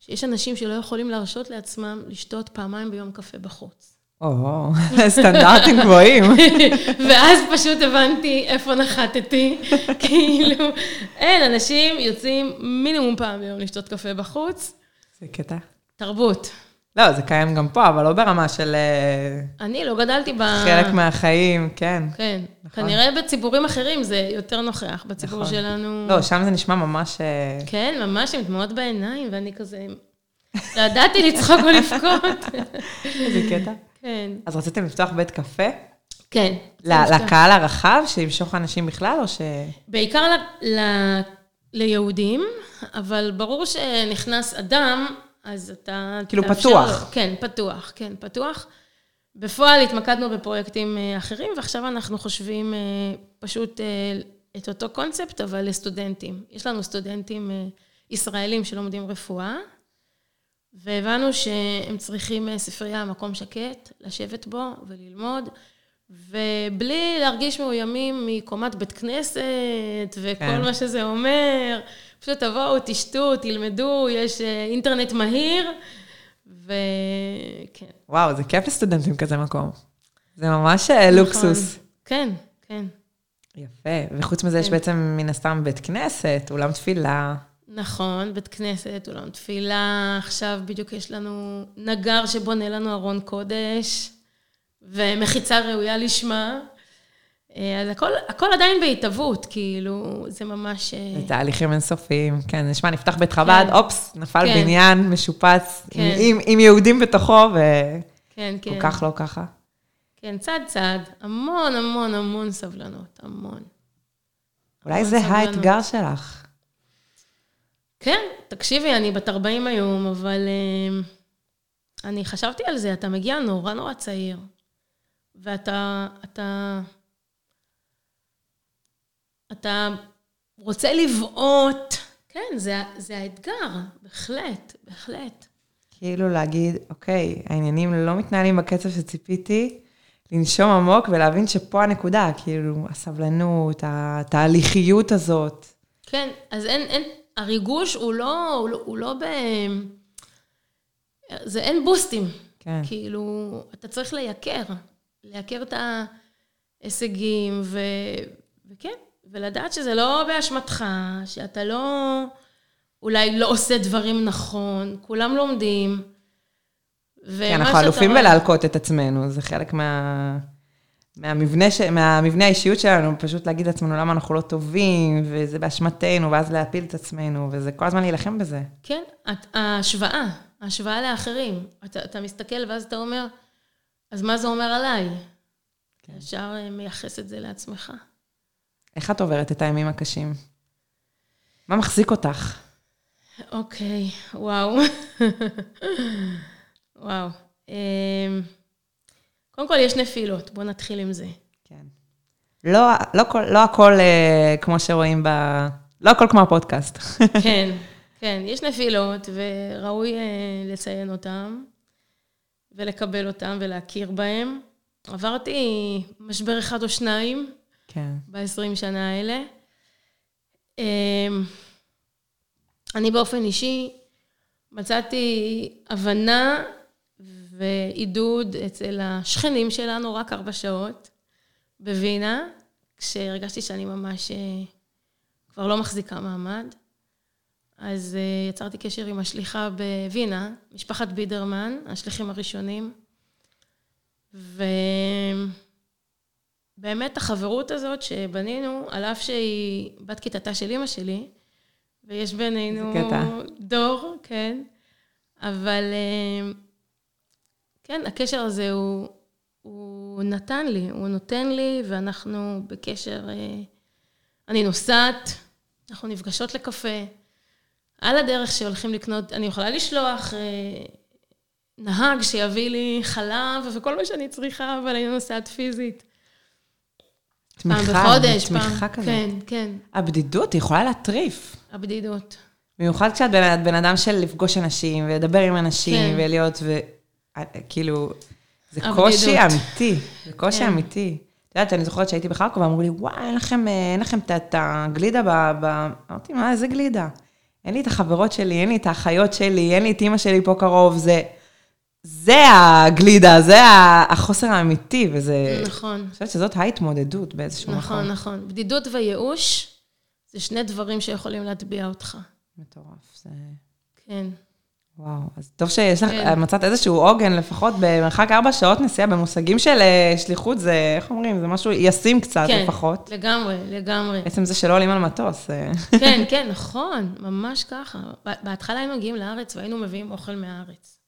שיש אנשים שלא יכולים להרשות לעצמם לשתות פעמיים ביום קפה בחוץ. או, סטנדרטים גבוהים. ואז פשוט הבנתי איפה נחתתי, כאילו, אין, אנשים יוצאים מינימום פעם ביום לשתות קפה בחוץ, זה קטע. תרבות. לא, זה קיים גם פה, אבל לא ברמה של אה, אני לא גדלתי ב... חלק מהחיים, כן. כן. נכון. כנראה בציבורים אחרים זה יותר נוכח, בציבור נכון. שלנו... לא, שם זה נשמע ממש... אה, כן, ממש עם דמעות בעיניים, ואני כזה... ידעתי לצחוק ולבכות. איזה קטע. כן. אז רציתם לפתוח בית קפה? כן. לקהל הרחב, שימשוך אנשים בכלל, או ש... בעיקר ל, ל, ליהודים, אבל ברור שנכנס אדם, אז אתה... כאילו תאפשר פתוח. כן, פתוח, כן, פתוח. בפועל התמקדנו בפרויקטים אה, אחרים, ועכשיו אנחנו חושבים אה, פשוט אה, את אותו קונספט, אבל לסטודנטים. יש לנו סטודנטים ישראלים שלומדים רפואה, והבנו שהם צריכים אה, ספרייה, מקום שקט, לשבת בו וללמוד, ובלי להרגיש מאוימים מקומת בית כנסת וכל כן. מה שזה אומר. פשוט תבואו, תשתו, תלמדו, יש אה, אינטרנט מהיר, וכן. וואו, זה כיף לסטודנטים כזה מקום. זה ממש אה, נכון. לוקסוס. כן, כן. יפה. וחוץ מזה, יש כן. בעצם מן הסתם בית כנסת, אולם תפילה. נכון, בית כנסת, אולם תפילה, עכשיו בדיוק יש לנו נגר שבונה לנו ארון קודש, ומחיצה ראויה לשמה. אה, אז הכל, הכל עדיין בהתהוות, כאילו, זה ממש... אה, זה תהליכים אינסופיים. כן, נשמע, נפתח בית חב"ד, אופס, נפל כן. בניין משופץ, כן. עם- עם יהודים בתוכו, וכל כן, כן. כך לא ככה. כן, צעד צעד, המון המון המון סבלנות, המון. אולי זה סבלנות. האתגר שלך. כן, תקשיבי, אני בת 40 היום, אבל אה, אני חשבתי על זה, אתה מגיע נורא נורא צעיר, ואתה, אתה, אתה רוצה לבעוט, כן, זה, זה האתגר, בהחלט, בהחלט. כאילו להגיד, אוקיי, העניינים לא מתנהלים בקצב שציפיתי, לנשום עמוק ולהבין שפה הנקודה, כאילו, הסבלנות, התהליכיות הזאת. כן, אז אין, אין, הריגוש הוא לא, הוא לא, הוא לא ב... זה אין בוסטים. כן. כאילו, אתה צריך לייקר, לייקר את ההישגים, ו... וכן, ולדעת שזה לא באשמתך, שאתה לא, אולי לא עושה דברים נכון, כולם לומדים. כן, אנחנו אלופים בלהלקות את עצמנו, זה חלק מה... מהמבנה, ש... מהמבנה האישיות שלנו, פשוט להגיד לעצמנו למה אנחנו לא טובים, וזה באשמתנו, ואז להפיל את עצמנו, וזה כל הזמן להילחם בזה. כן, את- ההשוואה, ההשוואה לאחרים. אתה, אתה מסתכל ואז אתה אומר, אז מה זה אומר עליי? כן. ישר אה, מייחס את זה לעצמך. איך את עוברת את הימים הקשים? מה מחזיק אותך? אוקיי, וואו. וואו. אמ, קודם כל, יש נפילות, בואו נתחיל עם זה. כן. לא, לא, כל, לא הכל אה, כמו שרואים ב... לא הכל כמו הפודקאסט. כן, כן, יש נפילות, וראוי אה, לציין אותן, ולקבל אותן ולהכיר בהן. עברתי משבר אחד או שניים כן. ב-20 שנה האלה. אמ, אני באופן אישי מצאתי הבנה ועידוד אצל השכנים שלנו רק ארבע שעות בווינה, כשהרגשתי שאני ממש אה, כבר לא מחזיקה מעמד. אז אה, יצרתי קשר עם השליחה בווינה, משפחת בידרמן, השליחים הראשונים. ובאמת החברות הזאת שבנינו, על אף שהיא בת כיתתה של אימא שלי, ויש בינינו. דור, כן, אבל אה, כן, הקשר הזה הוא, הוא נתן לי, הוא נותן לי, ואנחנו בקשר, אה, אני נוסעת, אנחנו נפגשות לקפה. על הדרך שהולכים לקנות, אני יכולה לשלוח אה, נהג שיביא לי חלב וכל מה שאני צריכה, אבל אני נוסעת פיזית. פעם תמיכה, בחודש, תמיכה פעם, כזאת. כן, כן, הבדידות יכולה להטריף. הבדידות. במיוחד כשאת בן אדם של לפגוש אנשים, ולדבר עם אנשים, כן. ולהיות, ו... כאילו, זה הבדידות. קושי אמיתי, זה קושי כן. אמיתי. את יודעת, אני זוכרת שהייתי בחרקוב, ואמרו לי, וואי, אין לכם, אה, אין לכם את- הגלידה ב... ב... אמרתי, מה, איזה גלידה? אין לי את החברות שלי, אין לי את האחיות שלי, אין לי את אימא שלי פה קרוב, זה... זה הגלידה, זה החוסר האמיתי, וזה... נכון, אני חושבת שזאת ההתמודדות באיזשהו נכון, מקום. נכון. בדידות וייאוש זה שני דברים שיכולים להטביע אותך. מטורף, זה... כן. וואו, אז טוב שיש לך, כן. מצאת איזשהו עוגן, לפחות במרחק ארבע שעות נסיעה, במושגים של אה, שליחות, זה, איך אומרים, זה משהו ישים קצת כן, לפחות. לגמרי, לגמרי. בעצם זה שלא עולים על מטוס. אה. כן, כן, נכון, ממש ככה. בהתחלה היינו מגיעים לארץ והיינו מביאים אוכל מהארץ.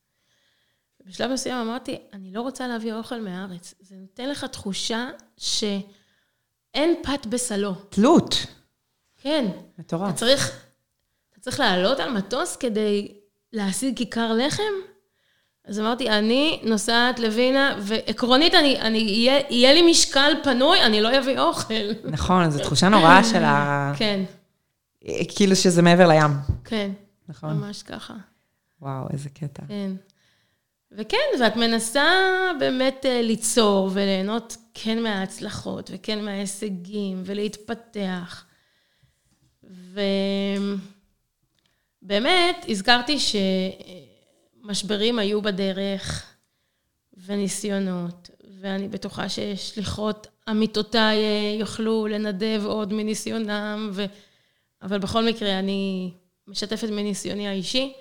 בשלב מסוים אמרתי, אני לא רוצה להביא אוכל מהארץ. זה נותן לך תחושה שאין פת בסלו. תלות. כן. מטורף. אתה צריך, אתה צריך לעלות על מטוס כדי להשיג כיכר לחם? אז אמרתי, אני נוסעת לווינה, ועקרונית, אני, אני, יהיה, יהיה לי משקל פנוי, אני לא אביא אוכל. נכון, זו תחושה נוראה של ה... כן, כאילו שזה מעבר לים. כן, נכון. ממש ככה. וואו, איזה קטע. כן. וכן, ואת מנסה באמת אה, ליצור וליהנות כן מההצלחות וכן מההישגים ולהתפתח. ובאמת, הזכרתי שמשברים היו בדרך וניסיונות, ואני בטוחה ששליחות אמיתותיי אה, יוכלו לנדב עוד מניסיונם, ו... אבל בכל מקרה, אני משתפת מניסיוני האישי,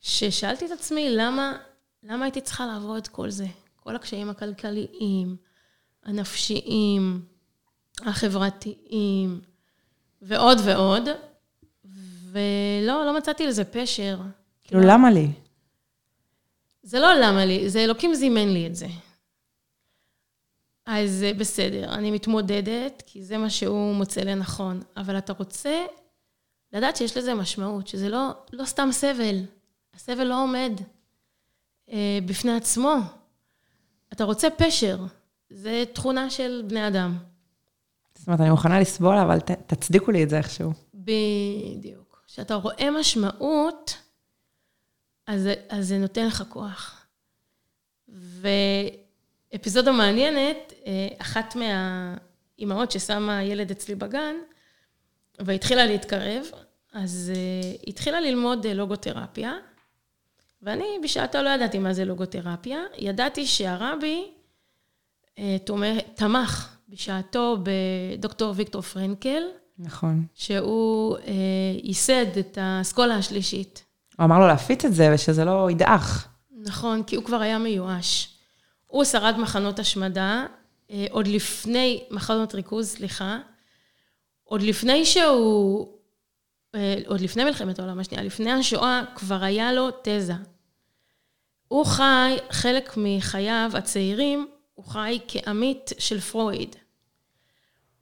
ששאלתי את עצמי, למה, למה הייתי צריכה לעבור את כל זה? כל הקשיים הכלכליים, הנפשיים, החברתיים, ועוד ועוד, ולא, לא מצאתי לזה פשר. כאילו, למה לי? זה לא למה לי, זה אלוקים זימן לי את זה. אז בסדר, אני מתמודדת, כי זה מה שהוא מוצא לנכון, אבל אתה רוצה לדעת שיש לזה משמעות, שזה לא, לא סתם סבל. הסבל לא עומד אה, בפני עצמו. אתה רוצה פשר, זה תכונה של בני אדם. זאת אומרת, אני מוכנה לסבול, אבל ת, תצדיקו לי את זה איכשהו. בדיוק. כשאתה רואה משמעות, אז, אז זה נותן לך כוח. ואפיזודה מעניינת, אה, אחת מהאימהות ששמה ילד אצלי בגן, והתחילה להתקרב, אז uh, התחילה ללמוד uh, לוגותרפיה, ואני בשעתו לא ידעתי מה זה לוגותרפיה. ידעתי שהרבי תומך, תמך בשעתו בדוקטור ויקטור פרנקל, נכון. שהוא uh, ייסד את האסכולה השלישית. הוא אמר לו להפיץ את זה ושזה לא ידעך. נכון, כי הוא כבר היה מיואש. הוא שרד מחנות השמדה, uh, עוד לפני, מחנות ריכוז, סליחה, עוד לפני שהוא, אה, עוד לפני מלחמת העולם השנייה, לפני השואה, כבר היה לו תזה. הוא חי, חלק מחייו הצעירים, הוא חי כעמית של פרויד.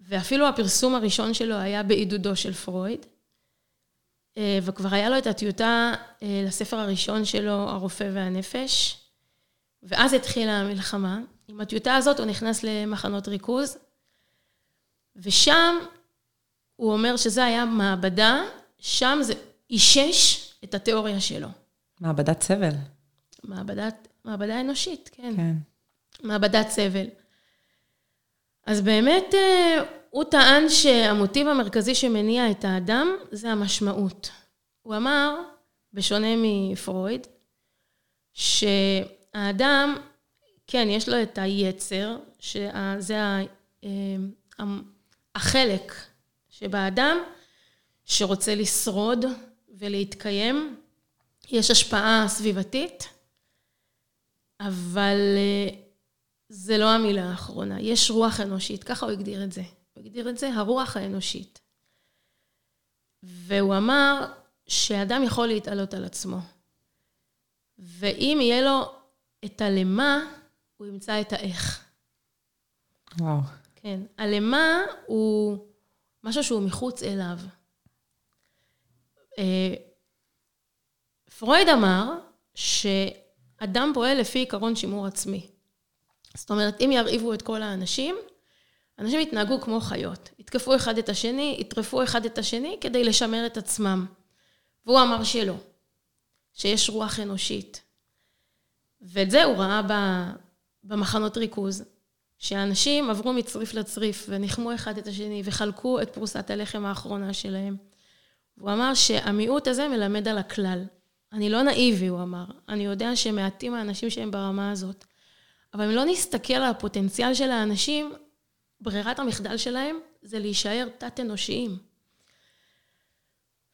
ואפילו הפרסום הראשון שלו היה בעידודו של פרויד. אה, וכבר היה לו את הטיוטה אה, לספר הראשון שלו, הרופא והנפש. ואז התחילה המלחמה. עם הטיוטה הזאת הוא נכנס למחנות ריכוז, ושם הוא אומר שזה היה מעבדה, שם זה אישש את התיאוריה שלו. מעבדת סבל. מעבדת, מעבדה אנושית, כן. כן. מעבדת סבל. אז באמת, אה, הוא טען שהמוטיב המרכזי שמניע את האדם זה המשמעות. הוא אמר, בשונה מפרויד, שהאדם, כן, יש לו את היצר, שזה אה, החלק שבאדם שרוצה לשרוד ולהתקיים, יש השפעה סביבתית, אבל אה, זה לא המילה האחרונה. יש רוח אנושית, ככה הוא הגדיר את זה. הוא הגדיר את זה הרוח האנושית. והוא אמר שאדם יכול להתעלות על עצמו. ואם יהיה לו את הלמה, הוא ימצא את האיך. וואו. כן. הלמה הוא משהו שהוא מחוץ אליו. אה, פרויד אמר שאדם פועל לפי עיקרון שימור עצמי. זאת אומרת, אם ירעיבו את כל האנשים, אנשים יתנהגו כמו חיות. יתקפו אחד את השני, יטרפו אחד את השני כדי לשמר את עצמם. והוא אמר שלא, שיש רוח אנושית. ואת זה הוא ראה במחנות ריכוז. שאנשים עברו מצריף לצריף וניחמו אחד את השני וחלקו את פרוסת הלחם האחרונה שלהם. והוא אמר שהמיעוט הזה מלמד על הכלל. אני לא נאיבי, הוא אמר. אני יודע שמעטים האנשים שהם ברמה הזאת. אבל אם לא נסתכל על הפוטנציאל של האנשים, ברירת המחדל שלהם זה להישאר תת-אנושיים.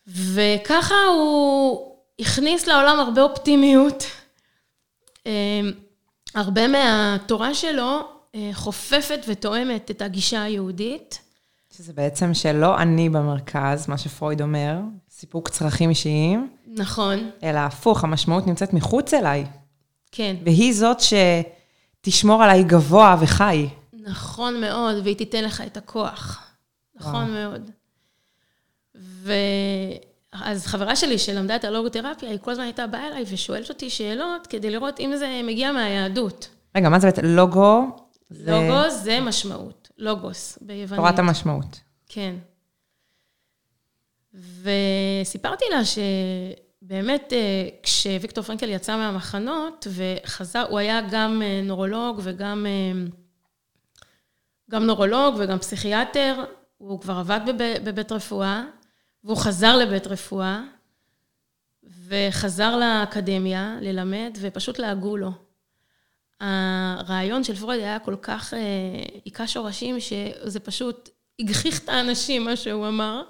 וככה הוא, הכניס לעולם הרבה אופטימיות. הרבה מהתורה שלו חופפת ותואמת את הגישה היהודית. שזה בעצם שלא אני במרכז, מה שפרויד אומר, סיפוק צרכים אישיים. נכון. אלא הפוך, המשמעות נמצאת מחוץ אליי. כן. והיא זאת שתשמור עליי גבוה וחי. נכון מאוד, והיא תיתן לך את הכוח. נכון וואו. מאוד. ואז חברה שלי שלמדה את הלוגותרפיה, היא כל הזמן הייתה באה אליי ושואלת אותי שאלות כדי לראות אם זה מגיע מהיהדות. רגע, מה זה בעצם לוגו? זה... לוגו זה משמעות, לוגוס ביוונית. תורת המשמעות. כן. וסיפרתי לה שבאמת, אה, כשוויקטור פרנקל יצא מהמחנות וחזר, הוא היה גם אה, נורולוג וגם אה, גם נורולוג וגם פסיכיאטר, הוא כבר עבד בבית רפואה, והוא חזר לבית רפואה, וחזר לאקדמיה ללמד, ופשוט לעגו לו. הרעיון של פרויד היה כל כך היכה שורשים, שזה פשוט הגחיך את האנשים, מה שהוא אמר.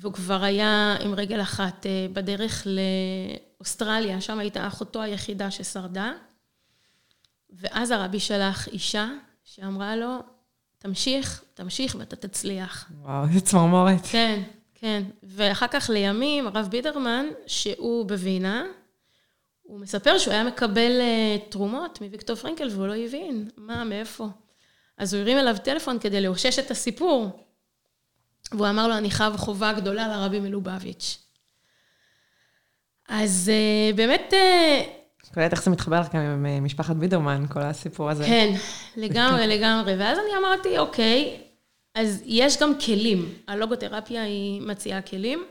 והוא כבר היה עם רגל אחת אה, בדרך לאוסטרליה, שם הייתה אחותו היחידה ששרדה. ואז הרבי שלח אישה שאמרה לו, תמשיך, תמשיך ואתה תצליח. וואו, איזה צמרמורת. כן, כן. ואחר כך לימים, הרב בידרמן, שהוא בווינה, הוא מספר שהוא היה מקבל אה, תרומות מוויקטור פרנקל והוא לא הבין מה, מאיפה. אז הוא הרים אליו טלפון כדי לאושש את הסיפור. והוא אמר לו, אני חב חובה גדולה לרבי מלובביץ'. אז uh, באמת... Uh, קולט איך זה מתחבר לך גם עם אה, משפחת בידרמן, כל הסיפור הזה. כן, לגמרי, לגמרי. ואז אני אמרתי, אוקיי, אז יש גם כלים. הלוגותרפיה היא מציעה כלים.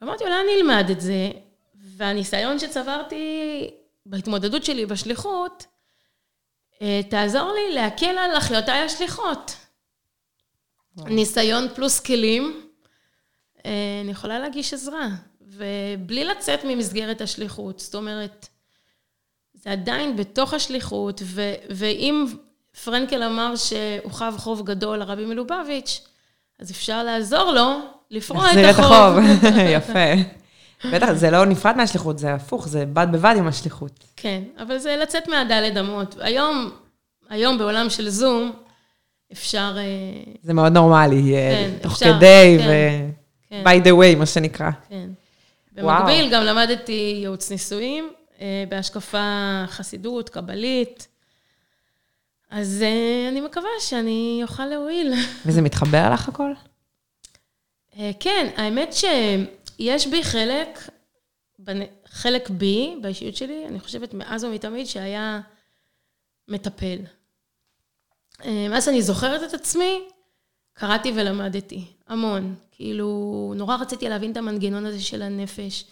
ואמרתי, אולי אני אלמד את זה, והניסיון שצברתי בהתמודדות שלי בשליחות, תעזור לי להקל על אחיותיי השליחות. ניסיון פלוס כלים, אה, אני יכולה להגיש עזרה, ובלי לצאת ממסגרת השליחות. זאת אומרת, זה עדיין בתוך השליחות, ו- ואם פרנקל אמר שהוא חב חוב גדול לרבי מלובביץ', אז אפשר לעזור לו לפרוע את החוב. את החוב, יפה. בטח, זה לא נפרד מהשליחות, זה הפוך, זה בד בבד עם השליחות. כן, אבל זה לצאת מהדלת אמות. היום, היום בעולם של זום, אפשר... אה, זה מאוד נורמלי, אה, כן, תוך אפשר, כדי, כן, ו... כן. by the way, מה שנקרא. כן. במקביל, גם למדתי ייעוץ נישואים, אה, בהשקפה חסידות, קבלית. אז אני מקווה שאני אוכל להועיל. וזה מתחבר לך הכל? כן, האמת שיש בי חלק, חלק בי, באישיות שלי, אני חושבת מאז ומתמיד, שהיה מטפל. מאז שאני זוכרת את עצמי, קראתי ולמדתי, המון. כאילו, נורא רציתי להבין את המנגנון הזה של הנפש.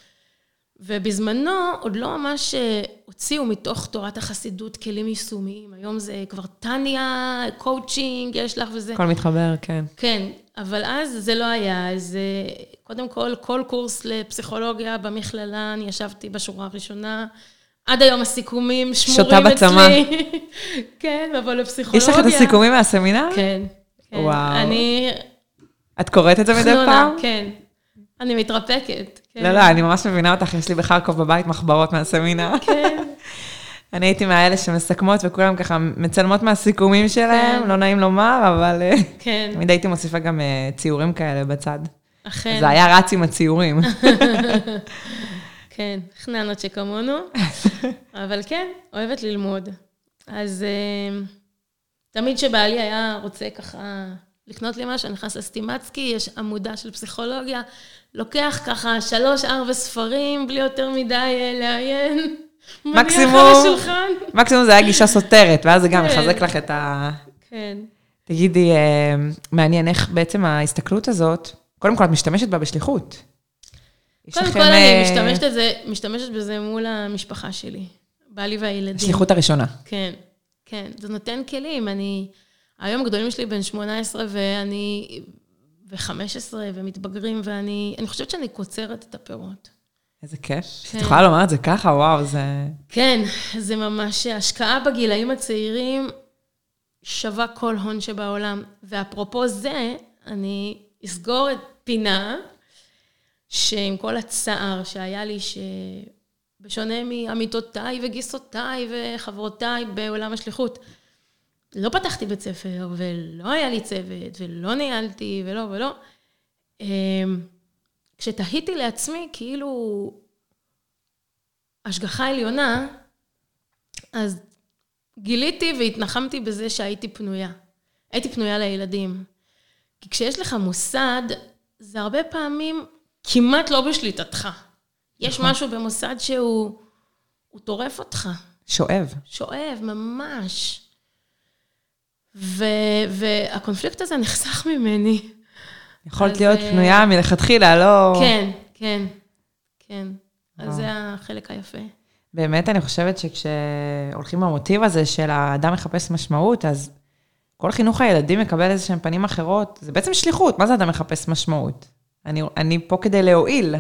ובזמנו עוד לא ממש אה, הוציאו מתוך תורת החסידות כלים יישומיים. היום זה כבר טניה, קואוצ'ינג, יש לך וזה. הכל מתחבר, כן. כן, אבל אז זה לא היה. אז אה, קודם כל, כל קורס לפסיכולוגיה במכללה, אני ישבתי בשורה הראשונה. עד היום הסיכומים שמורים אצלי. שותה בצמא. כן, אבל לפסיכולוגיה. יש לך את הסיכומים מהסמינר? כן. כן. וואו. אני... את קוראת את זה מדי פעם? כן. אני מתרפקת. כן. לא, לא, אני ממש מבינה אותך, יש לי בחרקוב בבית מחברות מהסמינר. כן. אני הייתי מהאלה שמסכמות וכולם ככה מצלמות מהסיכומים שלהם, כן. לא נעים לומר, אבל... אה, כן. תמיד הייתי מוסיפה גם אה, ציורים כאלה בצד. אכן. זה היה רץ עם הציורים. כן, חננות שכמונו, אבל כן, אוהבת ללמוד. אז uh, תמיד כשבעלי היה רוצה ככה לקנות לי משהו, אני נכנס לסטימצקי, יש עמודה של פסיכולוגיה, לוקח ככה שלוש-ארבע ספרים, בלי יותר מדי uh, לעיין. מקסימום, מקסימום זה היה גישה סותרת, ואז זה גם כן. מחזק לך את ה... כן. תגידי, uh, מעניין איך בעצם ההסתכלות הזאת, קודם כל את משתמשת בה בשליחות. קודם כל, אני אה, משתמשת, זה, משתמשת בזה מול המשפחה שלי, בעלי והילדים. השליחות הראשונה. כן, כן. זה נותן כלים. אני... היום הגדולים שלי בן 18 ואני... ו-15 ומתבגרים, ואני אני חושבת שאני קוצרת את הפירות. איזה כיף. כן. את יכולה לומר את זה ככה, וואו, זה... כן, זה ממש השקעה בגילאים הצעירים שווה כל הון שבעולם. ואפרופו זה, אני אסגור את פינה שעם כל הצער שהיה לי, שבשונה מעמיתותיי וגיסותיי וחברותיי בעולם השליחות, לא פתחתי בית ספר, ולא היה לי צוות, ולא ניהלתי, ולא ולא. אמ, כשתהיתי לעצמי, כאילו, השגחה עליונה, אז גיליתי והתנחמתי בזה שהייתי פנויה. הייתי פנויה לילדים. כי כשיש לך מוסד, זה הרבה פעמים כמעט לא בשליטתך. יש נכון. משהו במוסד שהוא טורף אותך. שואב. שואב, ממש. ו, והקונפליקט הזה נחסך ממני. יכולת להיות uh, פנויה מלכתחילה, לא... כן, כן, כן. אז זה החלק היפה. באמת, אני חושבת שכשהולכים במוטיב הזה של האדם מחפש משמעות, אז כל חינוך הילדים מקבל איזה שהם פנים אחרות. זה בעצם שליחות, מה זה אדם מחפש משמעות? אני, אני פה כדי להועיל,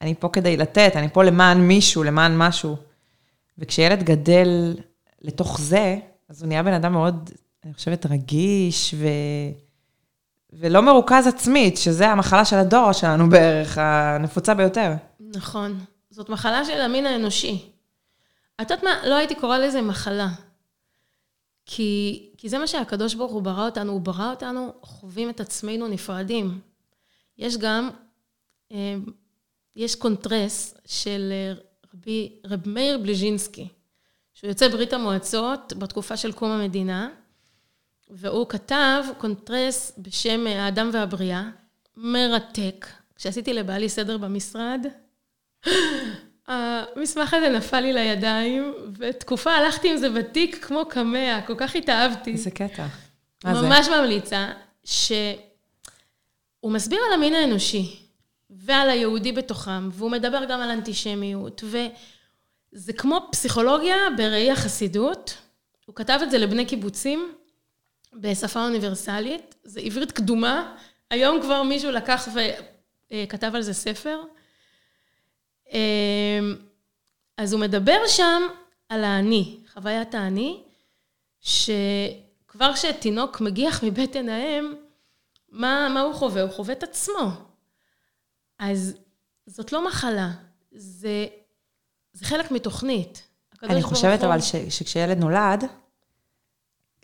אני פה כדי לתת, אני פה למען מישהו, למען משהו. וכשילד גדל לתוך זה, אז הוא נהיה בן אדם מאוד, אני חושבת, רגיש ו... ולא מרוכז עצמית, שזה המחלה של הדור שלנו בערך, הנפוצה ביותר. נכון. זאת מחלה של המין האנושי. את יודעת מה? לא הייתי קוראה לזה מחלה. כי, כי זה מה שהקדוש ברוך הוא ברא אותנו, הוא ברא אותנו, חווים את עצמנו נפרדים. יש גם, אה, יש קונטרס של אה, רבי, רב מאיר בליז'ינסקי, שהוא יוצא ברית המועצות בתקופה של קום המדינה, והוא כתב קונטרס בשם אה, האדם והבריאה, מרתק. כשעשיתי לבעלי סדר במשרד, המסמך הזה נפל לי לידיים, ותקופה הלכתי עם זה בתיק כמו קמע, כל כך התאהבתי. איזה קטע. ממש ממליצה, שהוא מסביר על המין האנושי, ועל היהודי בתוכם, והוא מדבר גם על אנטישמיות, וזה כמו פסיכולוגיה בראי החסידות. הוא כתב את זה לבני קיבוצים בשפה אוניברסלית, זה עברית קדומה, היום כבר מישהו לקח וכתב על זה ספר. אמ, אז הוא מדבר שם על האני, חוויית האני, שכבר כשתינוק מגיח מבטן האם, מה, מה הוא חווה? הוא חווה את עצמו. אז זאת לא מחלה, זה, זה חלק מתוכנית. אני חושבת אבל ש, שכשילד נולד,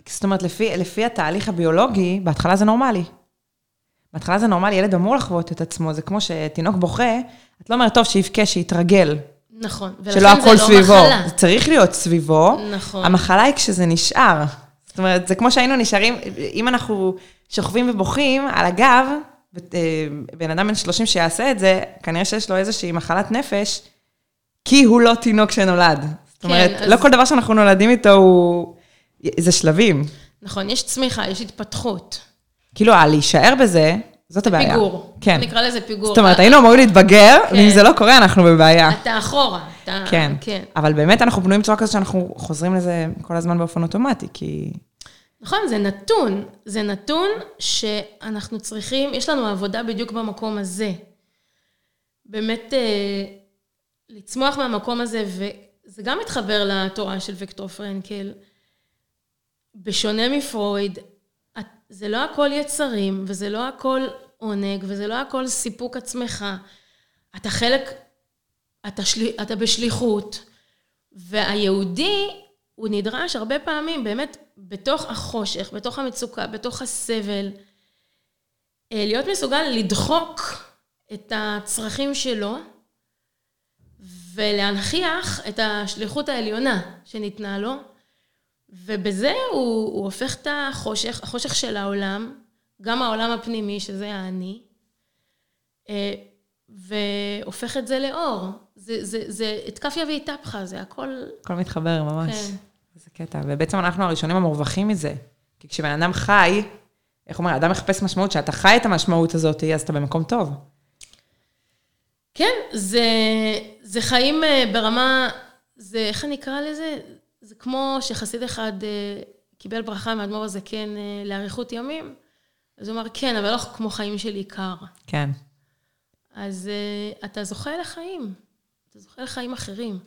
זאת אומרת, לפי, לפי התהליך הביולוגי, בהתחלה זה נורמלי. בהתחלה זה נורמלי, ילד אמור לחוות את עצמו, זה כמו שתינוק בוכה, את לא אומרת, טוב, שיבכה, שיתרגל. נכון, ולכן זה לא סביבו. מחלה. זה צריך להיות סביבו. נכון. המחלה היא כשזה נשאר. זאת אומרת, זה כמו שהיינו נשארים, אם אנחנו שוכבים ובוכים על הגב, אה, בן אדם בן 30 שיעשה את זה, כנראה שיש לו איזושהי מחלת נפש, כי הוא לא תינוק שנולד. זאת אומרת, כן, לא אז... לא כל דבר שאנחנו נולדים איתו הוא... זה שלבים. נכון, יש צמיחה, יש התפתחות. כאילו, להישאר בזה, זאת הבעיה. פיגור. כן. נקרא לזה פיגור. זאת אומרת, היינו אמורים להתבגר, כן. ואם זה לא קורה, אנחנו בבעיה. אתה אחורה. אתה... כן. כן. אבל באמת אנחנו בנויים בצורה כזאת שאנחנו חוזרים לזה כל הזמן באופן אוטומטי, כי... נכון, זה נתון. זה נתון שאנחנו צריכים, יש לנו עבודה בדיוק במקום הזה. באמת אה, לצמוח מהמקום הזה, וזה גם מתחבר לתורה של ויקטור פרנקל. בשונה מפרויד, זה לא הכל יצרים, וזה לא הכל עונג, וזה לא הכל סיפוק עצמך. אתה חלק, אתה, של, אתה בשליחות, והיהודי, הוא נדרש הרבה פעמים באמת בתוך החושך, בתוך המצוקה, בתוך הסבל, אה, להיות מסוגל לדחוק את הצרכים שלו ולהנכיח את השליחות העליונה שניתנה לו, ובזה הוא, הוא הופך את החושך, החושך של העולם, גם העולם הפנימי, שזה האני, אה, והופך את זה לאור. זה, זה, זה את כפיה ואיתפחה, זה הכל... הכל מתחבר ממש. כן. איזה קטע. ובעצם אנחנו הראשונים המורווחים מזה. כי כשבן אדם חי, איך אומר, אדם מחפש משמעות, כשאתה חי את המשמעות הזאת, אז אתה במקום טוב. כן, זה, זה חיים אה, ברמה, זה, איך אני אקרא לזה? זה כמו שחסיד אחד אה, קיבל ברכה מאדמו"ר הזקן אה, לאריכות ימים, אז הוא אמר, כן, אבל לא כמו חיים של עיקר. כן. אז uh, אתה זוכה לחיים, אתה זוכה לחיים אחרים.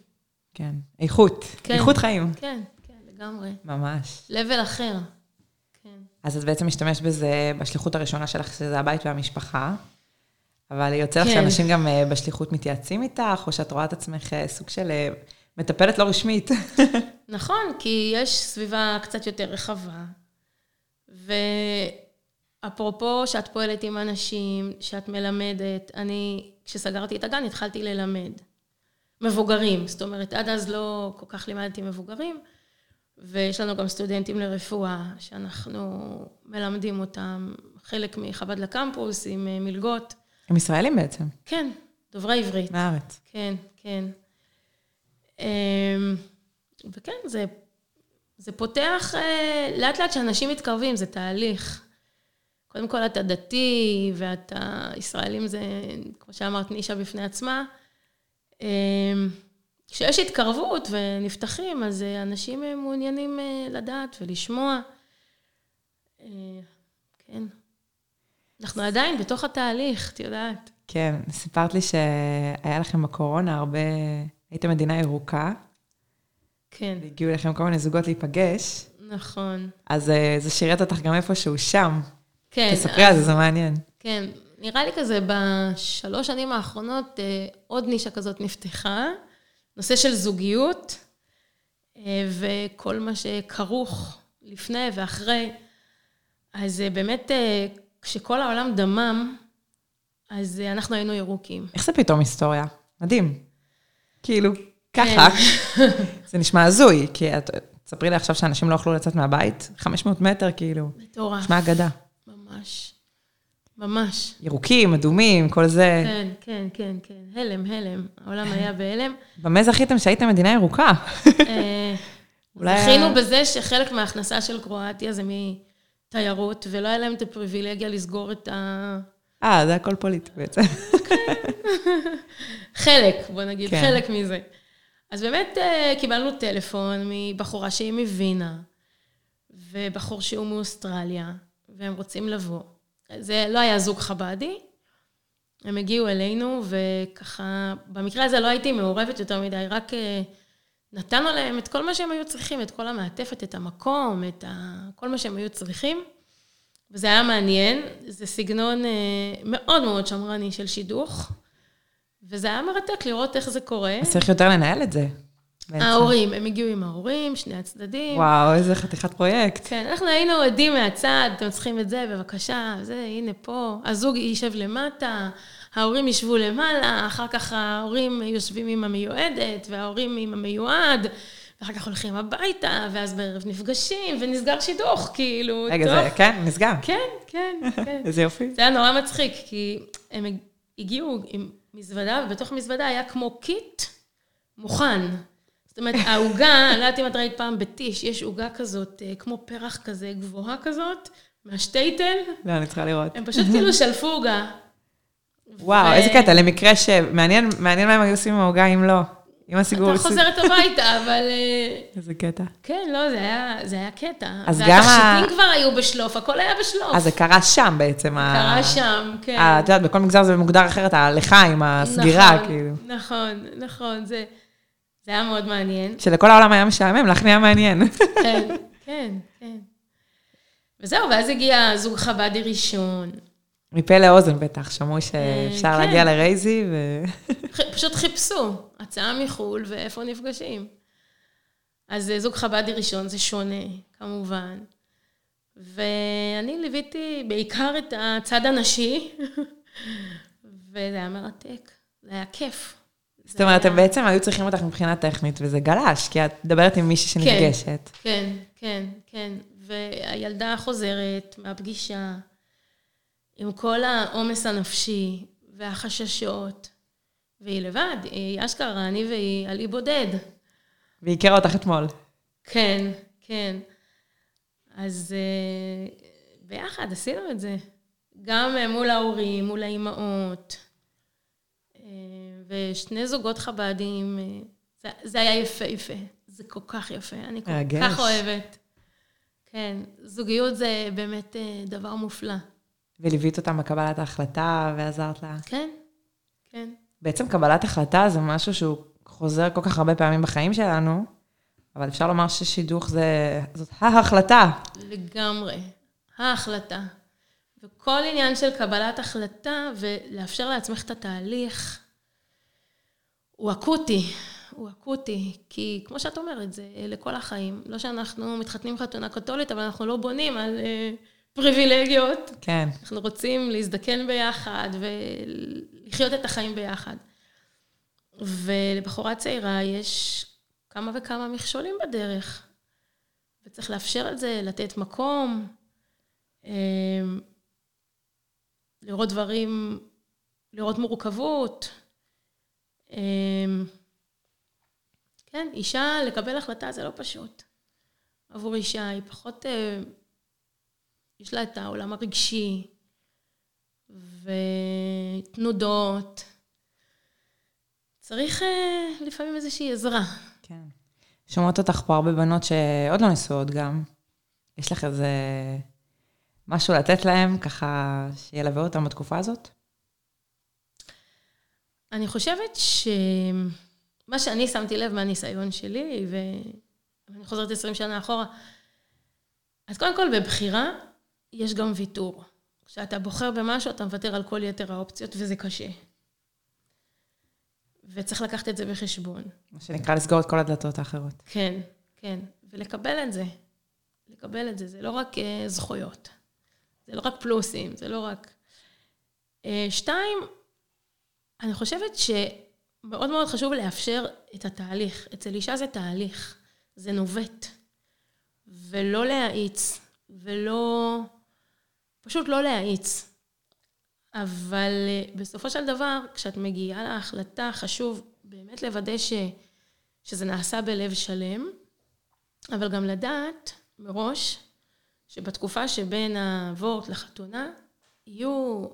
כן, איכות, כן, איכות חיים. כן, כן, לגמרי. ממש. לבל אחר, כן. אז את בעצם משתמש בזה בשליחות הראשונה שלך, שזה הבית והמשפחה. אבל יוצא לך כן. שאנשים גם אה, בשליחות מתייעצים איתך, או שאת רואה את עצמך אה, סוג של אה, מטפלת לא רשמית. נכון, כי יש סביבה קצת יותר רחבה. ואפרופו שאת פועלת עם אנשים, שאת מלמדת, אני, כשסגרתי את הגן, התחלתי ללמד. מבוגרים, זאת אומרת, עד אז לא כל כך לימדתי מבוגרים, ויש לנו גם סטודנטים לרפואה, שאנחנו מלמדים אותם, חלק מחב"ד לקמפוס, עם אה, מלגות. הם ישראלים בעצם, כן, דוברי עברית. מהארץ. כן, כן. אמ, וכן, זה, זה פותח, אה, לאט לאט שאנשים מתקרבים, זה תהליך. קודם כל אתה דתי, ואתה, ישראלים זה, כמו שאמרת, נישה בפני עצמה. אמ, כשיש התקרבות ונפתחים, אז אה, אנשים אה, מעוניינים לדעת ולשמוע. כן. אנחנו עדיין בתוך התהליך, את יודעת. כן, סיפרת לי שהיה לכם בקורונה הרבה, הייתם מדינה ירוקה, כן, והגיעו אליכם כל מיני זוגות להיפגש, נכון. אז אה, זה שירת אותך גם איפשהו שם. כן. תספרי על זה, זה מעניין. כן, נראה לי כזה בשלוש שנים האחרונות אה, עוד נישה כזאת נפתחה, נושא של זוגיות, אה, וכל מה שכרוך לפני ואחרי. אז באמת, כשכל העולם דמם, אז אנחנו היינו ירוקים. איך זה פתאום היסטוריה? מדהים. כאילו, ככה. זה נשמע הזוי, כי את, תספרי לי עכשיו שאנשים לא יכלו לצאת מהבית, 500 מטר, כאילו, מטורף. נשמע אגדה. ממש. ממש. ירוקים, אדומים, כל זה. כן, כן, כן, כן. הלם, הלם. העולם היה בהלם. במה זכיתם שהייתם מדינה ירוקה? אה, אולי זכינו בזה שחלק מההכנסה של קרואטיה זה מתיירות, ולא היה להם את הפריבילגיה לסגור את ה... אה, זה הכל פוליטי בעצם. חלק, בוא נגיד, כן. חלק מזה. אז באמת אה, קיבלנו טלפון מבחורה שהיא מווינה, ובחור שהוא מאוסטרליה, והם רוצים לבוא. זה לא היה זוג חב"די, הם הגיעו אלינו, וככה, במקרה הזה לא הייתי מעורבת יותר מדי, רק אה, נתנו להם את כל מה שהם היו צריכים, את כל המעטפת, את המקום, את ה... כל מה שהם היו צריכים. וזה היה מעניין, זה סגנון אה, מאוד מאוד שמרני של שידוך, וזה היה מרתק לראות איך זה קורה. אז צריך יותר לנהל את זה. בעצם. ההורים, הם הגיעו עם ההורים, שני הצדדים. וואו, איזה חתיכת פרויקט. כן, אנחנו היינו עדים מהצד, אתם צריכים את זה, בבקשה, זה, הנה פה. הזוג יישב למטה, ההורים ישבו למעלה, אחר כך ההורים יושבים עם המיועדת, וההורים עם המיועד, ואחר כך הולכים הביתה, ואז בערב נפגשים, ונסגר שידוך, כאילו, רגע, טוב. זה, כן, נסגר. כן, כן, כן. איזה יופי. זה היה נורא מצחיק, כי הם הגיעו עם מזוודה, ובתוך מזוודה היה כמו קיט מוכן. זאת אומרת, העוגה, אני לא יודעת אם את ראית פעם בטיש, יש עוגה כזאת, אה, כמו פרח כזה, גבוהה כזאת, מהשטייטל, לא, אני צריכה לראות. הם פשוט כאילו שלפו עוגה. וואו, ו- איזה קטע, למקרה שמעניין מעניין מה הם היו עושים עם העוגה אם לא. אם הסיגור... אתה חוזרת הביתה, אבל... אה, איזה קטע. כן, לא, זה היה, זה היה קטע. אז גם ה- והתכשיטים כבר היו בשלוף, הכל היה בשלוף. אז זה קרה שם בעצם. ה- קרה שם, כן. ה- את יודעת, בכל מגזר זה מוגדר אחרת, הלחיים, הסגירה, נכון, כאילו. נכון, נכון, זה, זה היה מאוד מעניין. שלכל העולם היה משעמם, לך נהיה מעניין. כן, כן, כן. וזהו, ואז הגיע זוג חב"די ראשון. מפה לאוזן בטח, שמעו שאפשר כן. להגיע לרייזי, ו... פשוט חיפשו הצעה מחו"ל ואיפה נפגשים. אז אה, זוג חב"די ראשון זה שונה, כמובן. ואני ליוויתי בעיקר את הצד הנשי, וזה היה מרתק, זה היה כיף. זאת אומרת, הם בעצם היו צריכים אותך מבחינה טכנית, וזה גלש, כי את מדברת עם מישהי שנפגשת. כן, כן, כן. והילדה חוזרת מהפגישה עם כל העומס הנפשי והחששות, והיא לבד, היא אשכרה, אני והיא על אי בודד. והיא הכירה אותך אתמול. כן, כן. אז אה, ביחד עשינו את זה. גם אה, מול ההורים, מול האימהות, אה, ושני זוגות חב"דים. זה, זה היה יפהפה. זה כל כך יפה. אני כל מרגש. כך אוהבת. כן, זוגיות זה באמת דבר מופלא. וליווית אותם בקבלת ההחלטה, ועזרת לה. כן, כן. בעצם קבלת החלטה זה משהו שהוא חוזר כל כך הרבה פעמים בחיים שלנו, אבל אפשר לומר ששידוך זה, זאת ההחלטה. לגמרי. ההחלטה. וכל עניין של קבלת החלטה ולאפשר לעצמך את התהליך, הוא אקוטי. הוא אקוטי, כי כמו שאת אומרת, זה לכל החיים. לא שאנחנו מתחתנים חתונה קתולית, אבל אנחנו לא בונים על אה, פריבילגיות. כן. אנחנו רוצים להזדקן ביחד ולחיות את החיים ביחד. ולבחורה צעירה יש כמה וכמה מכשולים בדרך, וצריך לאפשר את זה, לתת מקום, אה, לראות דברים, לראות מורכבות. אה, כן, אישה, לקבל החלטה זה לא פשוט. עבור אישה, היא פחות... יש לה את העולם הרגשי, ותנודות. צריך אה, לפעמים איזושהי עזרה. כן. שומעות אותך פה הרבה בנות שעוד לא נשואות גם. יש לך איזה משהו לתת להם, ככה שילווה אותם בתקופה הזאת? אני חושבת ש... מה שאני שמתי לב מהניסיון שלי, ואני חוזרת 20 שנה אחורה, אז קודם כל בבחירה יש גם ויתור. כשאתה בוחר במשהו, אתה מוותר על כל יתר האופציות, וזה קשה. וצריך לקחת את זה בחשבון. מה שנקרא לסגור את כל הדלתות האחרות. כן, כן. ולקבל את זה. לקבל את זה. זה לא רק uh, זכויות. זה לא רק פלוסים, זה לא רק... Uh, שתיים, אני חושבת ש... מאוד מאוד חשוב לאפשר את התהליך. אצל אישה זה תהליך, זה נובט. ולא להאיץ, ולא... פשוט לא להאיץ. אבל אה, בסופו של דבר, כשאת מגיעה להחלטה, חשוב באמת לוודא ש, שזה נעשה בלב שלם, אבל גם לדעת מראש שבתקופה שבין הוורט לחתונה, יהיו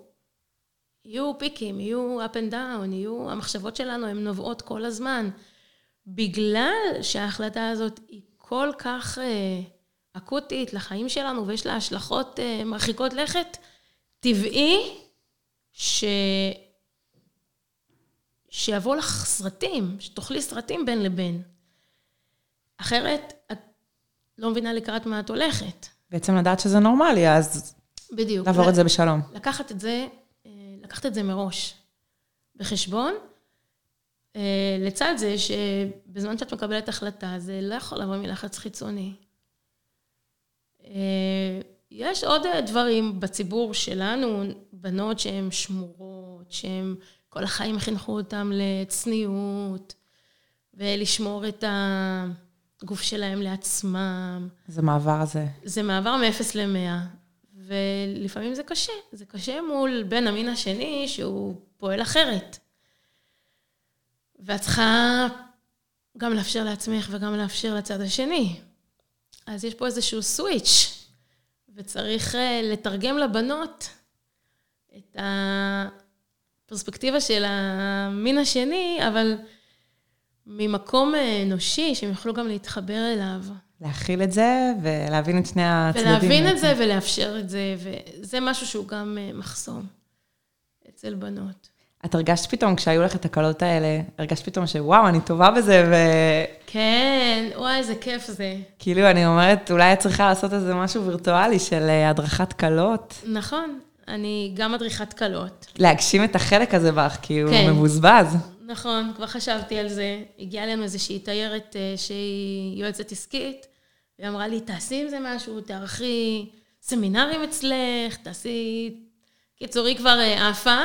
יהיו פיקים, יהיו up and down, יהיו, המחשבות שלנו הן נובעות כל הזמן. בגלל שההחלטה הזאת היא כל כך אה, אקוטית לחיים שלנו ויש לה השלכות אה, מרחיקות לכת, טבעי ש... שיבוא לך סרטים, שתאכלי סרטים בין לבין. אחרת, את לא מבינה לקראת מה את הולכת. בעצם לדעת שזה נורמלי, אז... בדיוק. לעבור את זה בשלום. לקחת את זה לקחת את זה מראש בחשבון. אה, לצד זה שבזמן שאת מקבלת החלטה, זה לא יכול לבוא מלחץ חיצוני. אה, יש עוד דברים בציבור שלנו, בנות שהן שמורות, שהן כל החיים חינכו אותן לצניעות, ולשמור את הגוף שלהם לעצמם. זה מעבר הזה. זה מעבר מ-0 ל-100. ולפעמים זה קשה. זה קשה מול בן המין השני שהוא פועל אחרת. ואת צריכה גם לאפשר לעצמך וגם לאפשר לצד השני. אז יש פה איזשהו סוויץ', וצריך אה, לתרגם לבנות את הפרספקטיבה של המין השני, אבל ממקום אה, אנושי, שהם יוכלו גם להתחבר אליו. להכיל את זה ולהבין את שני הצדדים. ולהבין את זה ולאפשר את זה, וזה משהו שהוא גם אה, מחסום אצל בנות. את הרגשת פתאום, כשהיו לך את הקלות האלה, הרגשת פתאום שוואו, אני טובה בזה, ו... כן, וואי, איזה כיף זה. כאילו, אני אומרת, אולי את צריכה לעשות איזה משהו וירטואלי של אה, הדרכת קלות. נכון, אני גם מדריכת קלות. להגשים את החלק הזה בך, כי הוא כן. מבוזבז. נכון, כבר חשבתי על זה. הגיעה אלינו איזושהי תיירת אה, שהיא יועצת עסקית, והיא אמרה לי, תעשי עם זה משהו, תערכי סמינרים אצלך, תעשי... קיצור, היא כבר אה, עפה,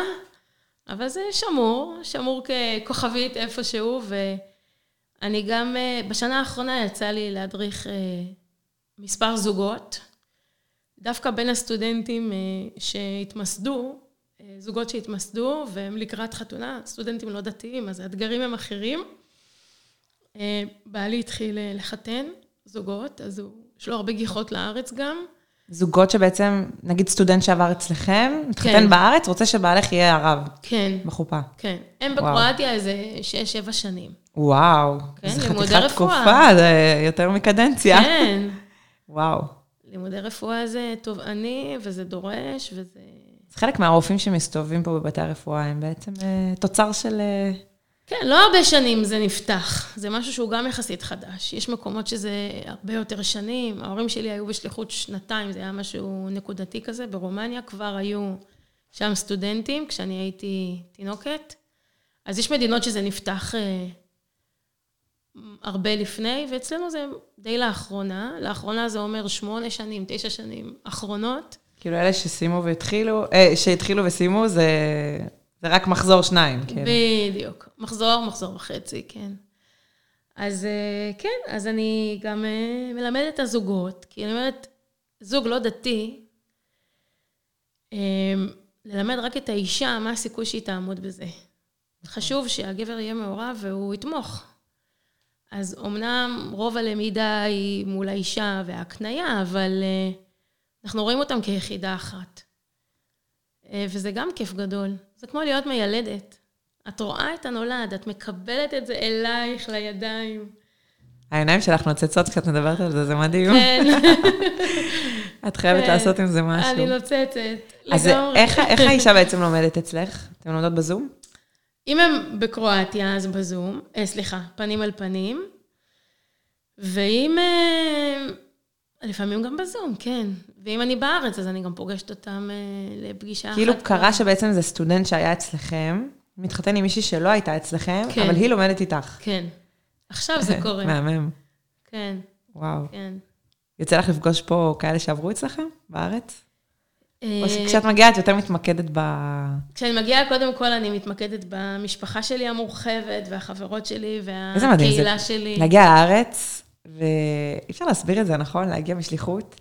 אבל זה שמור, שמור ככוכבית איפשהו, ואני גם, אה, בשנה האחרונה יצא לי להדריך מספר זוגות, דווקא בין הסטודנטים שהתמסדו, זוגות שהתמסדו, והם לקראת חתונה, סטודנטים לא דתיים, אז האתגרים הם אחרים. אה, בעלי התחיל אה, לחתן זוגות, אז הוא, יש לו הרבה גיחות לארץ גם. זוגות שבעצם, נגיד סטודנט שעבר אצלכם, מתחתן כן. בארץ, רוצה שבעלך יהיה הרב. כן. בחופה. כן. הם בקרואטיה איזה שש-שבע שנים. וואו. כן, לימודי רפואה. זה חתיכת תקופה, זה יותר מקדנציה. כן. וואו. לימודי רפואה זה תובעני, וזה דורש, וזה... חלק מהרופאים שמסתובבים פה בבתי הרפואה הם בעצם uh, תוצר של uh, כן, לא הרבה שנים זה נפתח. זה משהו שהוא גם יחסית חדש. יש מקומות שזה הרבה יותר שנים. ההורים שלי היו בשליחות שנתיים, זה היה משהו נקודתי כזה. ברומניה כבר היו שם סטודנטים, כשאני הייתי תינוקת. אז יש מדינות שזה נפתח אה, הרבה לפני, ואצלנו זה די לאחרונה. לאחרונה זה אומר שמונה שנים, תשע שנים אחרונות. כאילו אלה שסיימו והתחילו, אה, שהתחילו וסיימו, זה, זה רק מחזור שניים, כאילו. בדיוק. מחזור, מחזור וחצי, כן. אז אה, כן, אז אני גם אה, מלמדת את הזוגות, כי אני אומרת, זוג לא דתי, אה, ללמד רק את האישה, מה הסיכוי שהיא תעמוד בזה. חשוב שהגבר יהיה מעורב והוא יתמוך. אז אמנם רוב הלמידה היא מול האישה וההקנייה, אבל אנחנו רואים אותם כיחידה אחת. וזה גם כיף גדול. זה כמו להיות מיילדת. את רואה את הנולד, את מקבלת את זה אלייך, לידיים. העיניים שלך נוצצות כשאת מדברת על זה, זה מדהים. כן. את חייבת כן. לעשות עם זה משהו. אני נוצצת, אז לגמרי. אז איך האישה בעצם לומדת אצלך? אתן לומדות בזום? אם הם בקרואטיה, אז בזום. אה, סליחה, פנים על פנים. ואם... אה, לפעמים גם בזום, כן. ואם אני בארץ, אז אני גם פוגשת אותם אה, לפגישה כאילו אחת. כאילו קרה שבעצם זה סטודנט שהיה אצלכם, מתחתן עם מישהי שלא הייתה אצלכם, כן. אבל היא לומדת איתך. כן. עכשיו זה קורה. מהמם. כן. וואו. כן. יוצא לך לפגוש פה כאלה שעברו אצלכם בארץ? או אה, שכשאת מגיעה את יותר מתמקדת ב... כשאני מגיעה, קודם כל אני מתמקדת במשפחה שלי המורחבת, והחברות שלי, והקהילה שלי. להגיע לארץ, ואי אפשר להסביר את זה, נכון? להגיע בשליחות.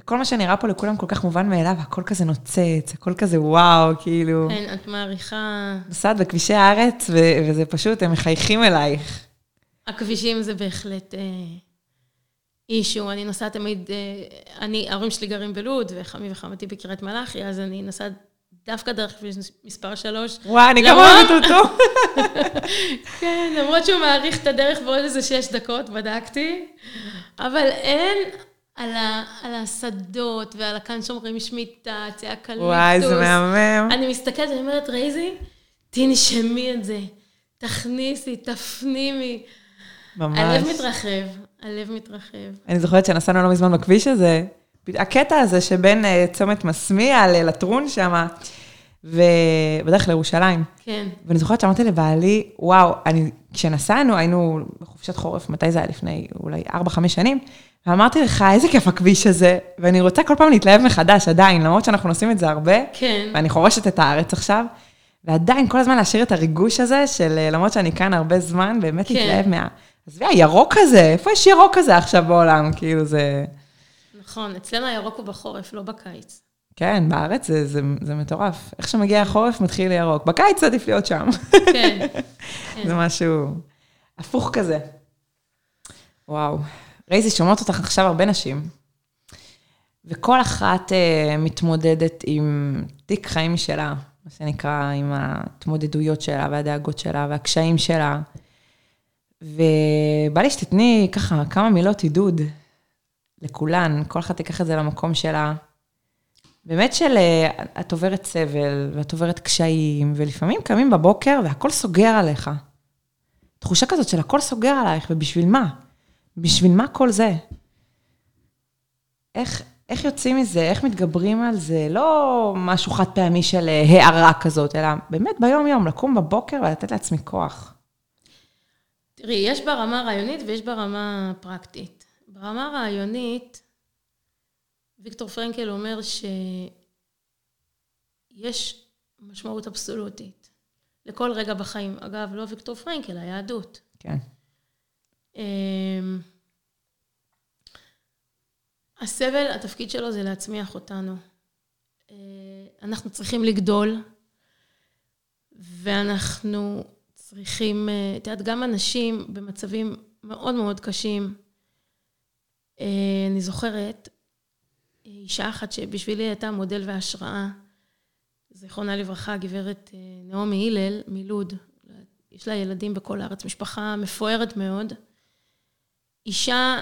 וכל מה שנראה פה לכולם כל כך מובן מאליו, הכל כזה נוצץ, הכל כזה וואו, כאילו... כן, את מעריכה... נוסעת בכבישי הארץ, ו- וזה פשוט, הם מחייכים אלייך. הכבישים זה בהחלט אה, אישו. אני נוסעת תמיד, אה, אני, ההורים שלי גרים בלוד, וחמי וחמתי בקריית מלאכי, אז אני נוסעת דווקא דרך כביש מספר שלוש. וואי, אני גם אוהבת אותו. כן, למרות שהוא מעריך את הדרך בעוד איזה שש דקות, בדקתי, אבל אין... על, ה, על השדות ועל הכאן שומרים שמיטה, צעקליטוס. וואי, זה מהמם. אני מסתכלת ואני אומרת, רייזי, תנשמי את זה, תכניסי, תפנימי. ממש. הלב מתרחב, הלב מתרחב. אני זוכרת שנסענו לא מזמן בכביש הזה, הקטע הזה שבין uh, צומת מסמיע ללטרון שם, ובדרך לירושלים. כן. ואני זוכרת שאמרתי לבעלי, וואו, אני, כשנסענו, היינו בחופשת חורף, מתי זה היה? לפני אולי 4-5 שנים, ואמרתי לך, איזה כיף הכביש הזה, ואני רוצה כל פעם להתלהב מחדש, עדיין, למרות שאנחנו עושים את זה הרבה, כן. ואני חורשת את הארץ עכשיו, ועדיין כל הזמן להשאיר את הריגוש הזה של, אה, למרות שאני כאן הרבה זמן, באמת כן. להתלהב מה... עזבי, הירוק הזה, איפה יש ירוק כזה עכשיו בעולם? כאילו זה... נכון, אצלנו הירוק הוא בחורף, לא בקיץ. כן, בארץ זה, זה, זה מטורף. איך שמגיע החורף, מתחיל ירוק. בקיץ עדיף להיות שם. כן. זה משהו הפוך כזה. וואו. רייזי, שומעות אותך עכשיו הרבה נשים, וכל אחת uh, מתמודדת עם תיק חיים שלה, מה שנקרא, עם ההתמודדויות שלה והדאגות שלה והקשיים שלה. ובא לי שתתני ככה כמה מילות עידוד לכולן, כל אחת תיקח את זה למקום שלה. באמת של uh, את עוברת סבל ואת עוברת קשיים, ולפעמים קמים בבוקר והכל סוגר עליך. תחושה כזאת של הכל סוגר עלייך, ובשביל מה? בשביל מה כל זה? איך, איך יוצאים מזה? איך מתגברים על זה? לא משהו חד פעמי של אה, הערה כזאת, אלא באמת ביום-יום, לקום בבוקר ולתת לעצמי כוח. תראי, יש ברמה רעיונית ויש ברמה פרקטית. ברמה רעיונית, ויקטור פרנקל אומר שיש משמעות אבסולוטית לכל רגע בחיים. אגב, לא ויקטור פרנקל, היהדות. כן. אמ, הסבל, התפקיד שלו זה להצמיח אותנו. אה, אנחנו צריכים לגדול, ואנחנו צריכים, אה, את יודעת, גם אנשים במצבים מאוד מאוד קשים. אה, אני זוכרת אישה אחת שבשבילי הייתה מודל והשראה, זיכרונה לברכה, גברת נעמי הלל מלוד. יש לה ילדים בכל הארץ, משפחה מפוארת מאוד. אישה,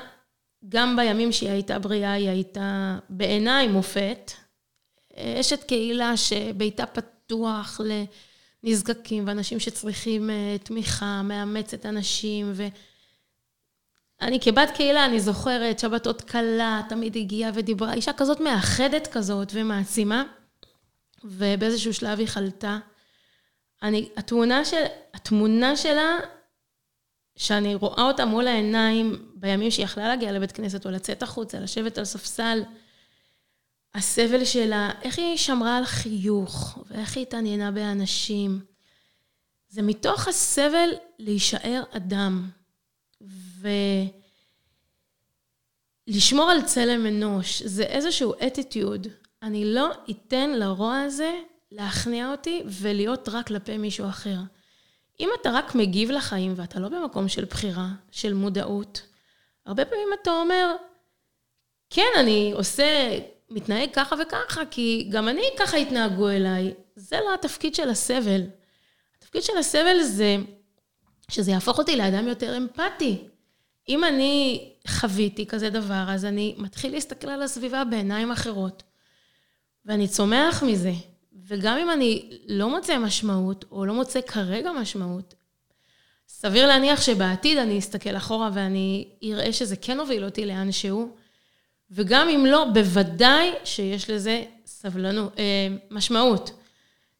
גם בימים שהיא הייתה בריאה, היא הייתה בעיניי מופת. אשת קהילה שביתה פתוח נזקקים ואנשים שצריכים uh, תמיכה, מאמצת אנשים, ו... אני כבת קהילה, אני זוכרת, שבתות קלה, תמיד הגיעה ודיברה, אישה כזאת מאחדת כזאת ומעצימה, ובאיזשהו שלב היא חלתה. אני, התמונה, של, התמונה שלה, שאני רואה אותה מול העיניים בימים שהיא יכלה להגיע לבית כנסת או לצאת החוצה, לשבת על ספסל, הסבל שלה, איך היא שמרה על חיוך, ואיך היא התעניינה באנשים. זה מתוך הסבל להישאר אדם. ולשמור על צלם אנוש, זה איזשהו אטיטיוד. אני לא אתן לרוע הזה להכניע אותי ולהיות רק כלפי מישהו אחר. אם אתה רק מגיב לחיים ואתה לא במקום של בחירה, של מודעות, הרבה פעמים אתה אומר, כן, אני עושה, מתנהג ככה וככה, כי גם אני ככה התנהגו אליי. זה לא התפקיד של הסבל. התפקיד של הסבל זה שזה יהפוך אותי לאדם יותר אמפתי. אם אני חוויתי כזה דבר, אז אני מתחיל להסתכל על הסביבה בעיניים אחרות, ואני צומח מזה. וגם אם אני לא מוצא משמעות, או לא מוצא כרגע משמעות, סביר להניח שבעתיד אני אסתכל אחורה ואני אראה שזה כן הוביל אותי לאנשהו, וגם אם לא, בוודאי שיש לזה סבלנות, אה, משמעות.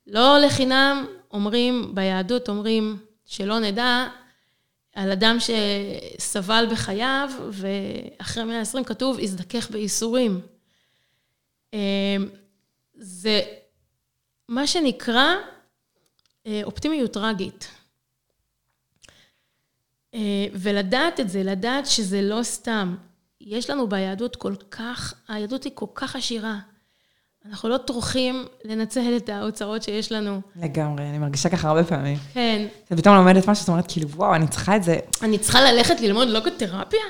לא לחינם אומרים, ביהדות אומרים, שלא נדע, על אדם שסבל בחייו, ואחרי 120 כתוב, הזדכך בייסורים. אמ, זה מה שנקרא אה, אופטימיות טרגית. אה, ולדעת את זה, לדעת שזה לא סתם. יש לנו ביהדות כל כך, היהדות היא כל כך עשירה. אנחנו לא טורחים לנצל את האוצרות שיש לנו. לגמרי, אני מרגישה ככה הרבה פעמים. כן. את פתאום לומדת משהו, זאת אומרת, כאילו, וואו, אני צריכה את זה. אני צריכה ללכת ללמוד לוגותרפיה?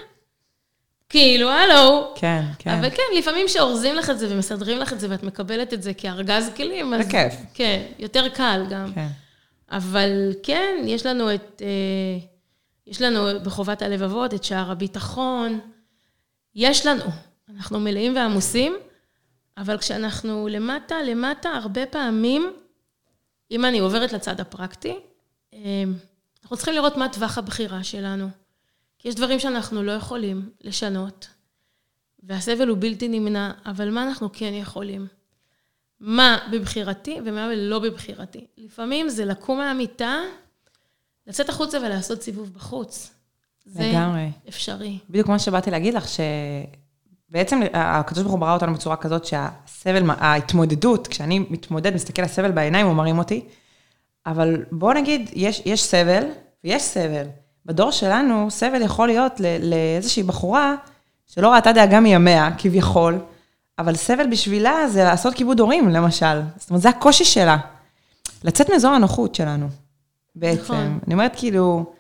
כאילו, הלו. כן, כן. אבל כן, לפעמים שאורזים לך את זה ומסדרים לך את זה ואת מקבלת את זה כארגז כלים, אז... זה כיף. כן, יותר קל גם. כן. אבל כן, יש לנו את... אה, יש לנו בחובת הלבבות את שער הביטחון. יש לנו. אנחנו מלאים ועמוסים. אבל כשאנחנו למטה, למטה, הרבה פעמים, אם אני עוברת לצד הפרקטי, אמ, אנחנו צריכים לראות מה טווח הבחירה שלנו. כי יש דברים שאנחנו לא יכולים לשנות, והסבל הוא בלתי נמנע, אבל מה אנחנו כן יכולים? מה בבחירתי ומה לא בבחירתי. לפעמים זה לקום מהמיטה, לצאת החוצה ולעשות סיבוב בחוץ. לגמרי. זה אפשרי. בדיוק מה שבאתי להגיד לך, ש... בעצם הקדוש ברוך הוא ברא אותנו בצורה כזאת שהסבל, ההתמודדות, כשאני מתמודד, מסתכל על סבל בעיניים, הוא מרים אותי. אבל בואו נגיד, יש, יש סבל ויש סבל. בדור שלנו, סבל יכול להיות לאיזושהי בחורה שלא ראתה דאגה מימיה, כביכול, אבל סבל בשבילה זה לעשות כיבוד הורים, למשל. זאת אומרת, זה הקושי שלה. לצאת מאזור הנוחות שלנו, בעצם. נכון. אני אומרת, כאילו,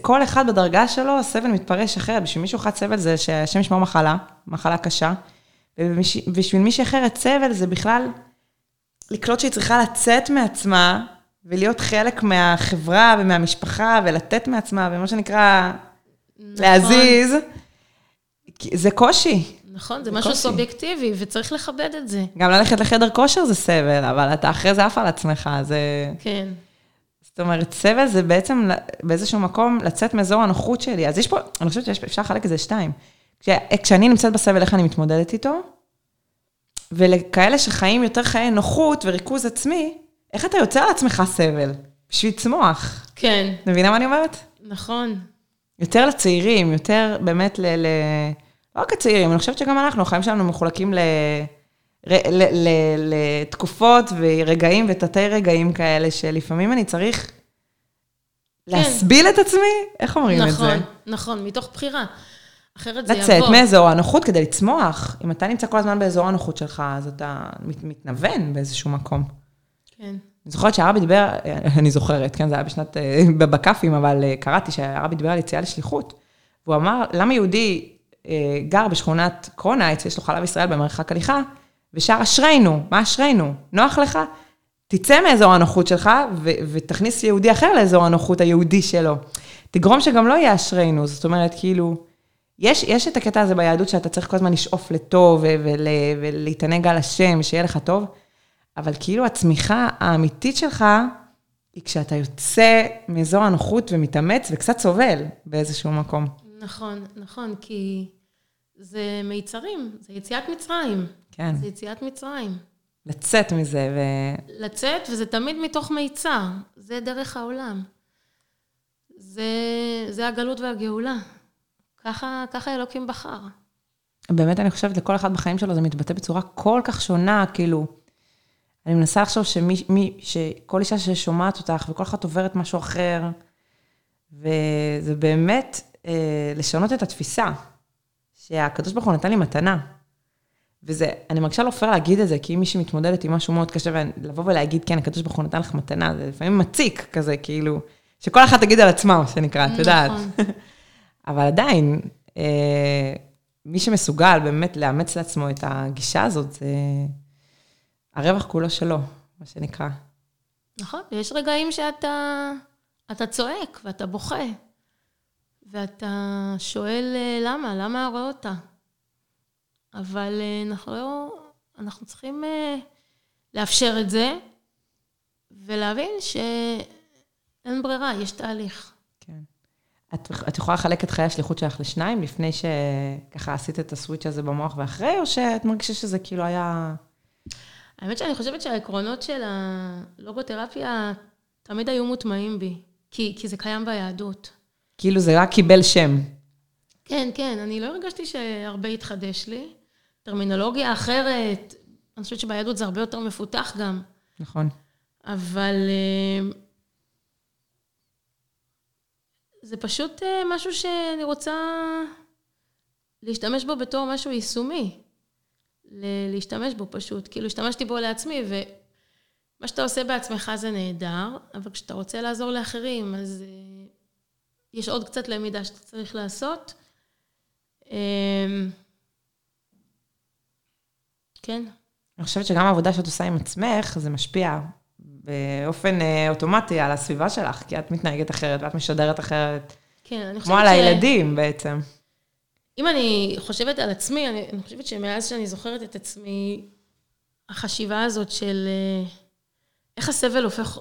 כל אחד בדרגה שלו, הסבל מתפרש אחרת. בשביל מישהו אחד סבל זה שהשם ישמור מחלה, מחלה קשה, ובשביל מישהי אחרת סבל זה בכלל לקלוט שהיא צריכה לצאת מעצמה ולהיות חלק מהחברה ומהמשפחה ולתת מעצמה, ומה שנקרא נכון. להזיז. זה קושי. נכון, זה, זה משהו קושי. סובייקטיבי, וצריך לכבד את זה. גם ללכת לחדר כושר זה סבל, אבל אתה אחרי זה עף על עצמך, זה... כן. זאת אומרת, סבל זה בעצם באיזשהו מקום לצאת מאזור הנוחות שלי. אז יש פה, אני חושבת שאפשר לחלק את זה שתיים. כשאני נמצאת בסבל, איך אני מתמודדת איתו? ולכאלה שחיים יותר חיי נוחות וריכוז עצמי, איך אתה יוצר לעצמך סבל? בשביל צמוח. כן. מבינה מה אני אומרת? נכון. יותר לצעירים, יותר באמת ל... ל... לא רק הצעירים, אני חושבת שגם אנחנו, החיים שלנו מחולקים ל... לתקופות ורגעים ותתי רגעים כאלה, שלפעמים אני צריך כן. להסביל את עצמי, איך אומרים נכון, את זה? נכון, נכון, מתוך בחירה. אחרת זה יבוא. לצאת מאזור הנוחות כדי לצמוח. אם אתה נמצא כל הזמן באזור הנוחות שלך, אז אתה מת, מתנוון באיזשהו מקום. כן. אני זוכרת שהרבי דיבר, אני זוכרת, כן, זה היה בשנת, אה, בכ"פים, אבל אה, קראתי שהרבי דיבר על יציאה לשליחות. והוא אמר, למה יהודי אה, גר בשכונת קרונייץ, יש לו חלב ישראל במרחק הליכה, ושר אשרינו, מה אשרינו? נוח לך? תצא מאזור הנוחות שלך ו- ותכניס יהודי אחר לאזור הנוחות היהודי שלו. תגרום שגם לא יהיה אשרינו, זאת אומרת, כאילו, יש, יש את הקטע הזה ביהדות שאתה צריך כל הזמן לשאוף לטוב ולהתענג על השם, שיהיה לך טוב, אבל כאילו הצמיחה האמיתית שלך היא כשאתה יוצא מאזור הנוחות ומתאמץ וקצת סובל באיזשהו מקום. נכון, נכון, כי זה מיצרים, זה יציאת מצרים. כן. זה יציאת מצרים. לצאת מזה ו... לצאת, וזה תמיד מתוך מיצר. זה דרך העולם. זה, זה הגלות והגאולה. ככה, ככה אלוקים בחר. באמת, אני חושבת, לכל אחד בחיים שלו זה מתבטא בצורה כל כך שונה, כאילו, אני מנסה לחשוב שכל אישה ששומעת אותך, וכל אחת עוברת משהו אחר, וזה באמת אה, לשנות את התפיסה, שהקדוש ברוך הוא נתן לי מתנה. וזה, אני מרגישה לא פייר להגיד את זה, כי אם מישהי מתמודדת עם משהו מאוד קשה, ולבוא ולהגיד, כן, הקדוש ברוך הוא נתן לך מתנה, זה לפעמים מציק כזה, כאילו, שכל אחת תגיד על עצמה, מה שנקרא, את יודעת. נכון. אבל עדיין, אה, מי שמסוגל באמת לאמץ לעצמו את הגישה הזאת, זה הרווח כולו שלו, מה שנקרא. נכון, ויש רגעים שאתה אתה צועק ואתה בוכה, ואתה שואל אה, למה, למה הרואה אותה? אבל אה, אנחנו לא, אנחנו צריכים אה, לאפשר את זה, ולהבין שאין ברירה, יש תהליך. כן. את, את יכולה לחלק את חיי השליחות שלך לשניים, לפני שככה עשית את הסוויץ' הזה במוח ואחרי, או שאת מרגישה שזה כאילו היה... האמת שאני חושבת שהעקרונות של הלוגותרפיה תמיד היו מוטמעים בי, כי, כי זה קיים ביהדות. כאילו זה רק קיבל שם. כן, כן, אני לא הרגשתי שהרבה התחדש לי. טרמינולוגיה אחרת, אני חושבת שביהדות זה הרבה יותר מפותח גם, נכון. אבל אה, זה פשוט אה, משהו שאני רוצה להשתמש בו בתור משהו יישומי. להשתמש בו פשוט. כאילו, השתמשתי בו לעצמי, ומה שאתה עושה בעצמך זה נהדר, אבל כשאתה רוצה לעזור לאחרים, אז אה, יש עוד קצת למידה שאתה צריך לעשות. אה, כן. אני חושבת שגם העבודה שאת עושה עם עצמך, זה משפיע באופן אה, אוטומטי על הסביבה שלך, כי את מתנהגת אחרת ואת משדרת אחרת, כן, אני חושבת כמו על הילדים בעצם. אם אני חושבת על עצמי, אני, אני חושבת שמאז שאני זוכרת את עצמי, החשיבה הזאת של אה, איך הסבל הופך,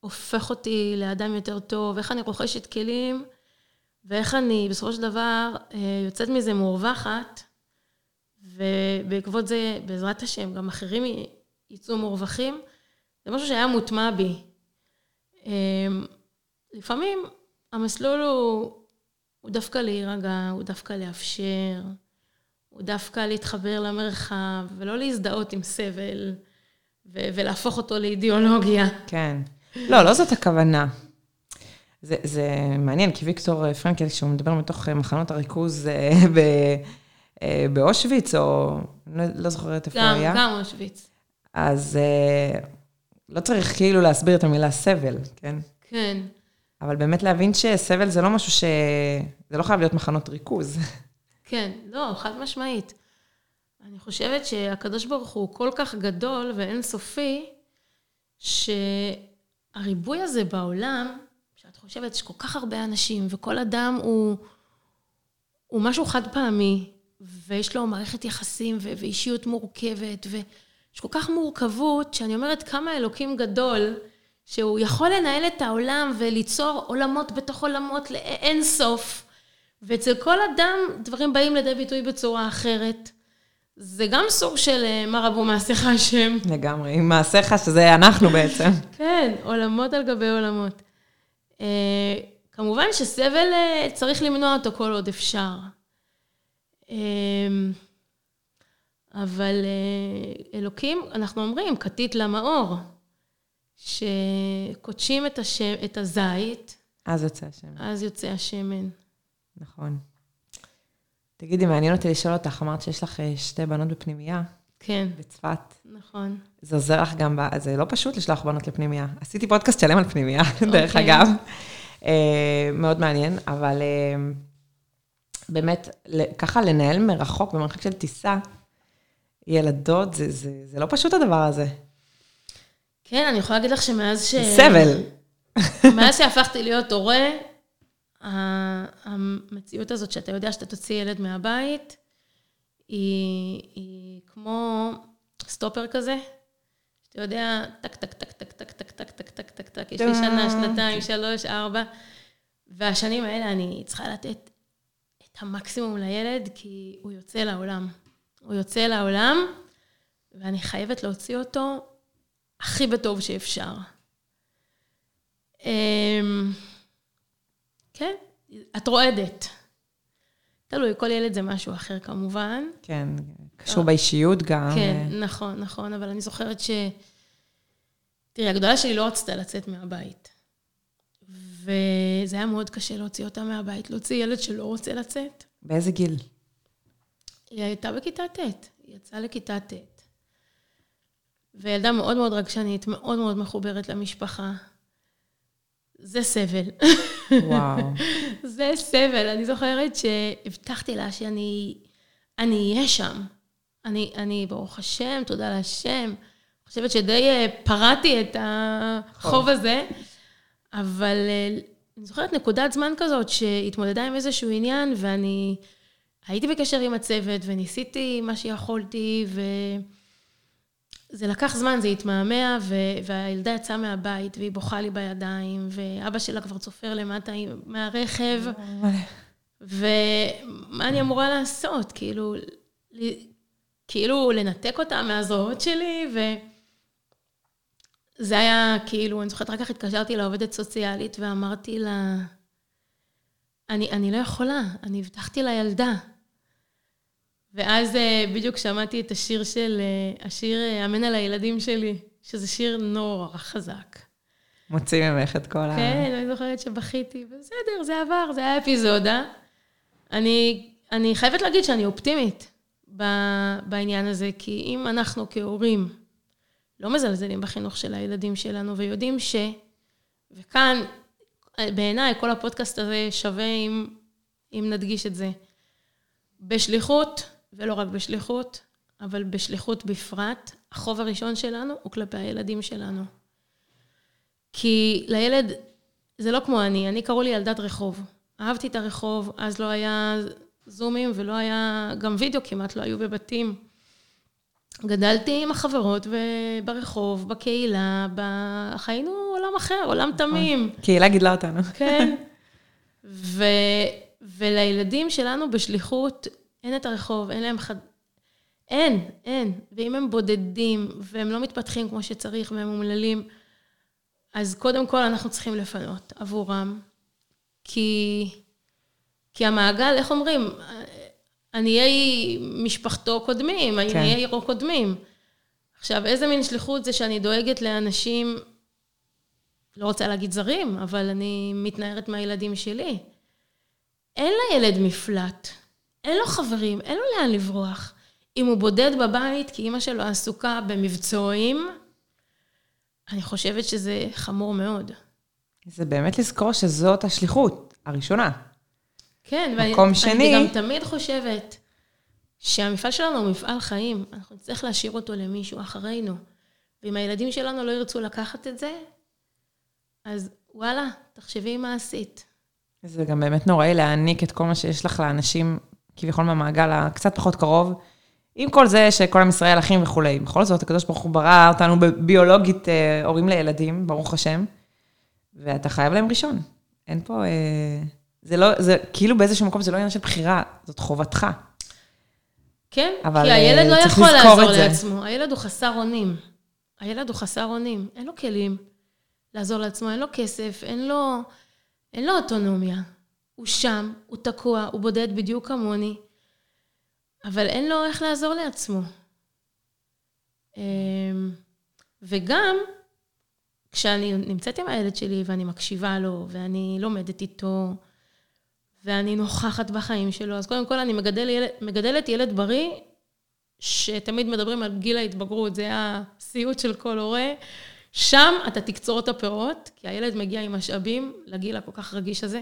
הופך אותי לאדם יותר טוב, איך אני רוכשת כלים, ואיך אני בסופו של דבר אה, יוצאת מזה מורווחת, ובעקבות זה, בעזרת השם, גם אחרים יצאו מורווחים, זה משהו שהיה מוטמע בי. אה, לפעמים המסלול הוא, הוא דווקא להירגע, הוא דווקא לאפשר, הוא דווקא להתחבר למרחב, ולא להזדהות עם סבל, ו- ולהפוך אותו לאידיאולוגיה. כן. לא, לא זאת הכוונה. זה, זה מעניין, כי ויקטור פרנקל, כשהוא מדבר מתוך אה, מחנות הריכוז אה, ב, אה, באושוויץ, או לא, לא זוכרת איפה גם, הוא היה, גם אושוויץ. אז לא צריך כאילו להסביר את המילה סבל, כן? כן. אבל באמת להבין שסבל זה לא משהו ש... זה לא חייב להיות מחנות ריכוז. כן, לא, חד משמעית. אני חושבת שהקדוש ברוך הוא כל כך גדול ואינסופי, שהריבוי הזה בעולם, שאת חושבת שכל כך הרבה אנשים, וכל אדם הוא, הוא משהו חד פעמי, ויש לו מערכת יחסים ו- ואישיות מורכבת, ויש כל כך מורכבות, שאני אומרת כמה אלוקים גדול, שהוא יכול לנהל את העולם וליצור עולמות בתוך עולמות לאין סוף. ואצל כל אדם דברים באים לידי ביטוי בצורה אחרת. זה גם סוג של אה, מה רבו מעשיך השם. לגמרי, עם מעשיך, שזה אנחנו בעצם. כן, עולמות על גבי עולמות. אה, כמובן שסבל אה, צריך למנוע אותו כל עוד אפשר. אבל אלוקים, אנחנו אומרים, כתית למאור, שקודשים את, השם, את הזית, אז יוצא השם. אז יוצא השמן. נכון. תגידי, מעניין אותי לשאול אותך, אמרת שיש לך אה, שתי בנות בפנימייה, כן, בצפת. נכון. זה עוזר לך גם, ב... זה לא פשוט לשלוח בנות לפנימייה. עשיתי פודקאסט שלם על פנימייה, דרך אוקיי. אגב. אה, מאוד מעניין, אבל אה, באמת, ככה לנהל מרחוק, במרחק של טיסה, ילדות, זה, זה, זה לא פשוט הדבר הזה. כן, אני יכולה להגיד לך שמאז ש... סבל. מאז שהפכתי להיות הורה, המציאות הזאת שאתה יודע שאתה תוציא ילד מהבית, היא, היא כמו סטופר כזה, אתה יודע, טק, טק, טק, טק, טק, טק, טק, טק, טק, טק, טק, יש לי שנה, שנתיים, שלוש, ארבע, והשנים האלה אני צריכה לתת את המקסימום לילד, כי הוא יוצא לעולם. הוא יוצא לעולם, ואני חייבת להוציא אותו הכי בטוב שאפשר. אמ, כן, את רועדת. תלוי, כל ילד זה משהו אחר כמובן. כן, קשור באישיות גם. כן, נכון, נכון, אבל אני זוכרת ש... תראי, הגדולה שלי לא רצתה לצאת מהבית. וזה היה מאוד קשה להוציא אותה מהבית, להוציא ילד שלא רוצה לצאת. באיזה גיל? היא הייתה בכיתה ט', היא יצאה לכיתה ט'. וילדה מאוד מאוד רגשנית, מאוד מאוד מחוברת למשפחה. זה סבל. וואו. זה סבל. אני זוכרת שהבטחתי לה שאני אני אהיה שם. אני, אני, ברוך השם, תודה להשם. אני חושבת שדי אה, פרעתי את החוב הזה, אבל אה, אני זוכרת נקודת זמן כזאת שהתמודדה עם איזשהו עניין, ואני הייתי בקשר עם הצוות, וניסיתי מה שיכולתי, ו... זה לקח זמן, זה התמהמה, והילדה יצאה מהבית, והיא בוכה לי בידיים, ואבא שלה כבר צופר למטה מהרכב. ומה אני אמורה לעשות? כאילו, כאילו לנתק אותה מהזרועות שלי, וזה היה כאילו, אני זוכרת, רק כך התקשרתי לעובדת סוציאלית ואמרתי לה, אני, אני לא יכולה, אני הבטחתי לילדה. ואז אה, בדיוק שמעתי את השיר של, אה, השיר אה, אמן על הילדים שלי, שזה שיר נורא חזק. מוציא ממך את כל כן, ה... כן, אני זוכרת שבכיתי, בסדר, זה עבר, זה היה אפיזודה. אני, אני חייבת להגיד שאני אופטימית בעניין הזה, כי אם אנחנו כהורים לא מזלזלים בחינוך של הילדים שלנו ויודעים ש... וכאן, בעיניי, כל הפודקאסט הזה שווה אם, אם נדגיש את זה. בשליחות, ולא רק בשליחות, אבל בשליחות בפרט, החוב הראשון שלנו הוא כלפי הילדים שלנו. כי לילד, זה לא כמו אני, אני קראו לי ילדת רחוב. אהבתי את הרחוב, אז לא היה זומים ולא היה, גם וידאו כמעט לא היו בבתים. גדלתי עם החברות וברחוב, בקהילה, ב... חיינו עולם אחר, עולם נכון. תמים. קהילה גידלה אותנו. כן. ו... ולילדים שלנו בשליחות, אין את הרחוב, אין להם חד... אין, אין. ואם הם בודדים, והם לא מתפתחים כמו שצריך, והם אומללים, אז קודם כל אנחנו צריכים לפנות עבורם. כי, כי המעגל, איך אומרים, עניי משפחתו קודמים, כן. עניי עירו קודמים. עכשיו, איזה מין שליחות זה שאני דואגת לאנשים, לא רוצה להגיד זרים, אבל אני מתנערת מהילדים שלי. אין לילד מפלט, אין לו חברים, אין לו לאן לברוח. אם הוא בודד בבית כי אימא שלו עסוקה במבצועים, אני חושבת שזה חמור מאוד. זה באמת לזכור שזאת השליחות הראשונה. כן, מקום שני... אני גם תמיד חושבת שהמפעל שלנו הוא מפעל חיים, אנחנו נצטרך להשאיר אותו למישהו אחרינו. ואם הילדים שלנו לא ירצו לקחת את זה, אז וואלה, תחשבי מה עשית. זה גם באמת נוראי להעניק את כל מה שיש לך לאנשים, כביכול מהמעגל הקצת פחות קרוב. עם כל זה שכל עם ישראל אחים וכולי. בכל זאת, הקדוש ברוך הוא ברא אותנו ביולוגית אה, הורים לילדים, ברוך השם. ואתה חייב להם ראשון. אין פה... אה, זה לא, זה כאילו באיזשהו מקום זה לא עניין של בחירה, זאת חובתך. כן, אבל כי הילד לא יכול לעזור לעצמו, הילד הוא חסר אונים. הילד הוא חסר אונים, אין לו כלים לעזור לעצמו, אין לו כסף, אין לו, אין לו אוטונומיה. הוא שם, הוא תקוע, הוא בודד בדיוק כמוני, אבל אין לו איך לעזור לעצמו. אמ, וגם, כשאני נמצאת עם הילד שלי ואני מקשיבה לו, ואני לומדת איתו, ואני נוכחת בחיים שלו, אז קודם כל אני מגדל ילד, מגדלת ילד בריא, שתמיד מדברים על גיל ההתבגרות, זה הסיוט של כל הורה. שם אתה תקצור את הפירות, כי הילד מגיע עם משאבים לגיל הכל כך רגיש הזה.